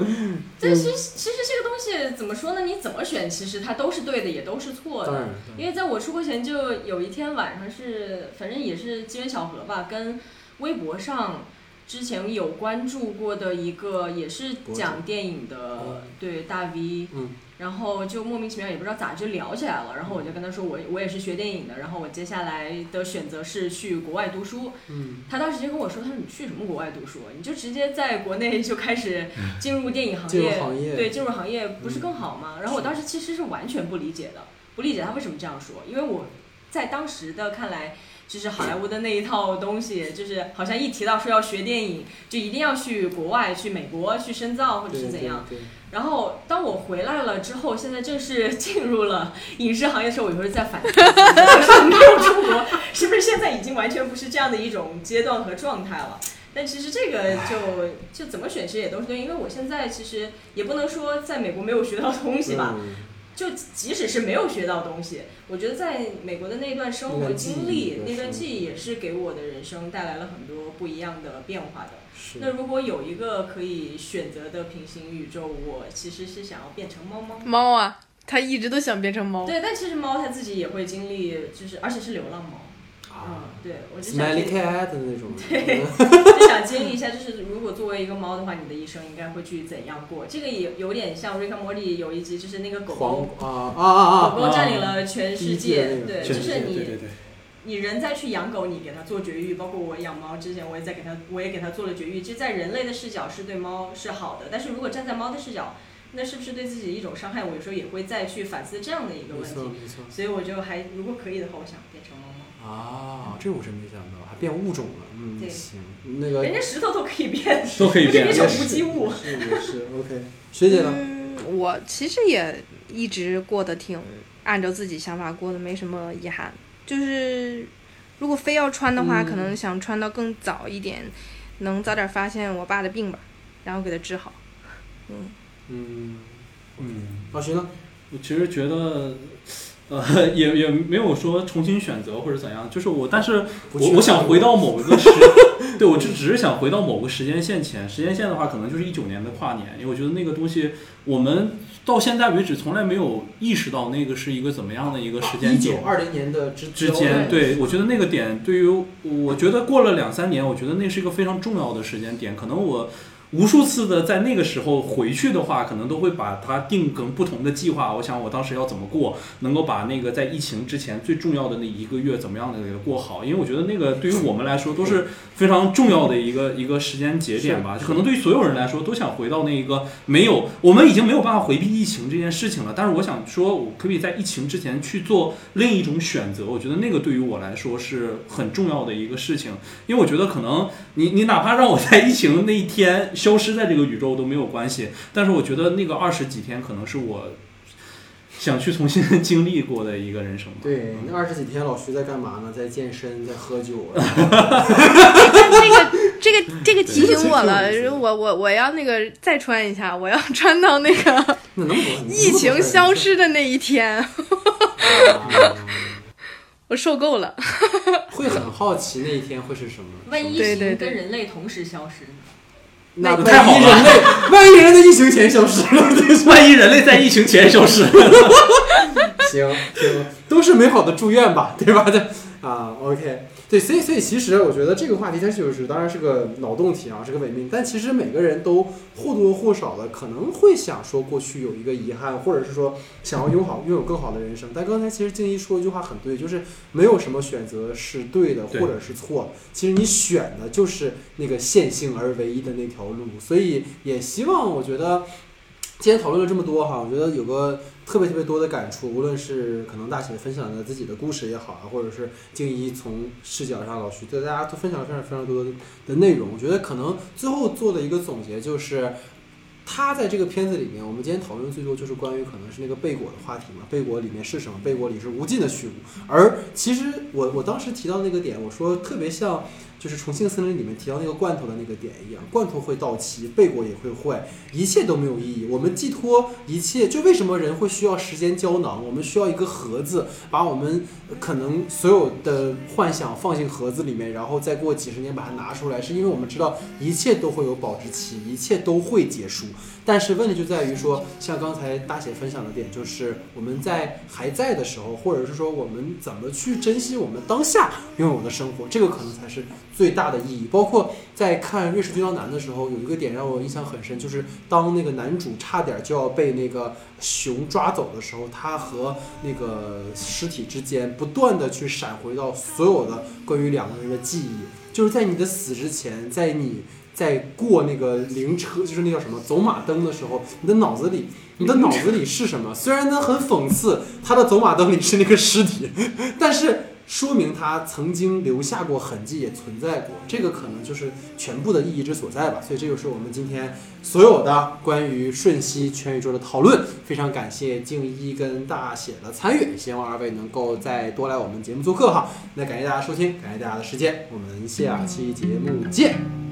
但其实其实这个东西怎么说呢？你怎么选，其实它都是对的，也都是错的。因为在我出国前，就有一天晚上是，反正也是机缘巧合吧，跟微博上。之前有关注过的一个也是讲电影的，对大 V，嗯，然后就莫名其妙也不知道咋就聊起来了，然后我就跟他说我我也是学电影的，然后我接下来的选择是去国外读书，嗯，他当时就跟我说，他说你去什么国外读书？你就直接在国内就开始进入电影行业，对，进入行业不是更好吗？然后我当时其实是完全不理解的，不理解他为什么这样说，因为我在当时的看来。就是好莱坞的那一套东西，就是好像一提到说要学电影，就一定要去国外、去美国去深造或者是怎样。然后当我回来了之后，现在正式 进入了影视行业的时候，我有时候在反思，没有出国，是不是现在已经完全不是这样的一种阶段和状态了？但其实这个就就怎么选其实也都是对，因为我现在其实也不能说在美国没有学到东西吧。就即使是没有学到东西，我觉得在美国的那段生活经历，那段记忆也是给我的人生带来了很多不一样的变化的。那如果有一个可以选择的平行宇宙，我其实是想要变成猫猫。猫啊，他一直都想变成猫。对，但其实猫它自己也会经历，就是而且是流浪猫。嗯，对，我就想。离开的那种。对，就想经历一下，就是如果作为一个猫的话，你的一生应该会去怎样过？这个也有点像《瑞克莫蒂》有一集，就是那个狗狗啊啊啊狗狗占领了全世界，对，就是你，你人在去养狗，你给它做绝育，包括我养猫之前，我也在给它，我也给它做了绝育。其实，在人类的视角是对猫是好的，但是如果站在猫的视角，那是不是对自己的一种伤害？我有时候也会再去反思这样的一个问题。所以我就还如果可以的话，我想变成猫。啊，这我真没想到，还变物种了。嗯，行，那个人家石头都可以变，都可以变，变成无机物。是是，OK。学姐呢？我其实也一直过得挺按照自己想法过的，没什么遗憾。就是如果非要穿的话，可能想穿到更早一点，能早点发现我爸的病吧，然后给他治好。嗯嗯嗯。老徐呢？我其实觉得。呃，也也没有说重新选择或者怎样，就是我，但是我我想回到某一个时，对我就只是想回到某个时间线前，时间线的话，可能就是一九年的跨年，因为我觉得那个东西，我们到现在为止从来没有意识到那个是一个怎么样的一个时间点。一九二零年的之之间，对我觉得那个点对于，我觉得过了两三年，我觉得那是一个非常重要的时间点，可能我。无数次的在那个时候回去的话，可能都会把它定成不同的计划。我想我当时要怎么过，能够把那个在疫情之前最重要的那一个月怎么样的给它过好。因为我觉得那个对于我们来说都是非常重要的一个一个时间节点吧。可能对于所有人来说都想回到那一个没有，我们已经没有办法回避疫情这件事情了。但是我想说，我可以在疫情之前去做另一种选择。我觉得那个对于我来说是很重要的一个事情。因为我觉得可能你你哪怕让我在疫情那一天。消失在这个宇宙都没有关系，但是我觉得那个二十几天可能是我想去重新经历过的一个人生吧。对，那二十几天老徐在干嘛呢？在健身，在喝酒。这个这个这个提醒我了，我我我要那个再穿一下，我要穿到那个 疫情消失的那一天。我受够了。会很好奇那一天会是什么？万一疫情跟人类同时消失？那太好了！人类，万一人类在疫情前消失了，万一人类在疫情前消失了，行行，都是美好的祝愿吧，对吧？这啊，OK。对，所以所以其实我觉得这个话题它就是当然是个脑洞题啊，是个伪命。但其实每个人都或多或少的可能会想说过去有一个遗憾，或者是说想要拥好拥有更好的人生。但刚才其实静怡说一句话很对，就是没有什么选择是对的或者是错，其实你选的就是那个线性而唯一的那条路。所以也希望我觉得。今天讨论了这么多哈，我觉得有个特别特别多的感触，无论是可能大写分享的自己的故事也好啊，或者是静怡从视角上老徐对大家都分享了非常非常多的内容。我觉得可能最后做的一个总结就是，他在这个片子里面，我们今天讨论最多就是关于可能是那个贝果的话题嘛，贝果里面是什么？贝果里是无尽的虚无。而其实我我当时提到那个点，我说特别像。就是重庆森林里面提到那个罐头的那个点一样，罐头会到期，贝果也会坏，一切都没有意义。我们寄托一切，就为什么人会需要时间胶囊？我们需要一个盒子，把我们可能所有的幻想放进盒子里面，然后再过几十年把它拿出来，是因为我们知道一切都会有保质期，一切都会结束。但是问题就在于说，像刚才大姐分享的点，就是我们在还在的时候，或者是说我们怎么去珍惜我们当下拥有的生活，这个可能才是。最大的意义。包括在看《瑞士军刀男》的时候，有一个点让我印象很深，就是当那个男主差点就要被那个熊抓走的时候，他和那个尸体之间不断的去闪回到所有的关于两个人的记忆，就是在你的死之前，在你在过那个灵车，就是那叫什么走马灯的时候，你的脑子里。你的脑子里是什么？虽然他很讽刺，他的走马灯里是那个尸体，但是说明他曾经留下过痕迹，也存在过。这个可能就是全部的意义之所在吧。所以这就是我们今天所有的关于瞬息全宇宙的讨论。非常感谢静一跟大写的参与，希望二位能够再多来我们节目做客哈。那感谢大家收听，感谢大家的时间，我们下期节目见。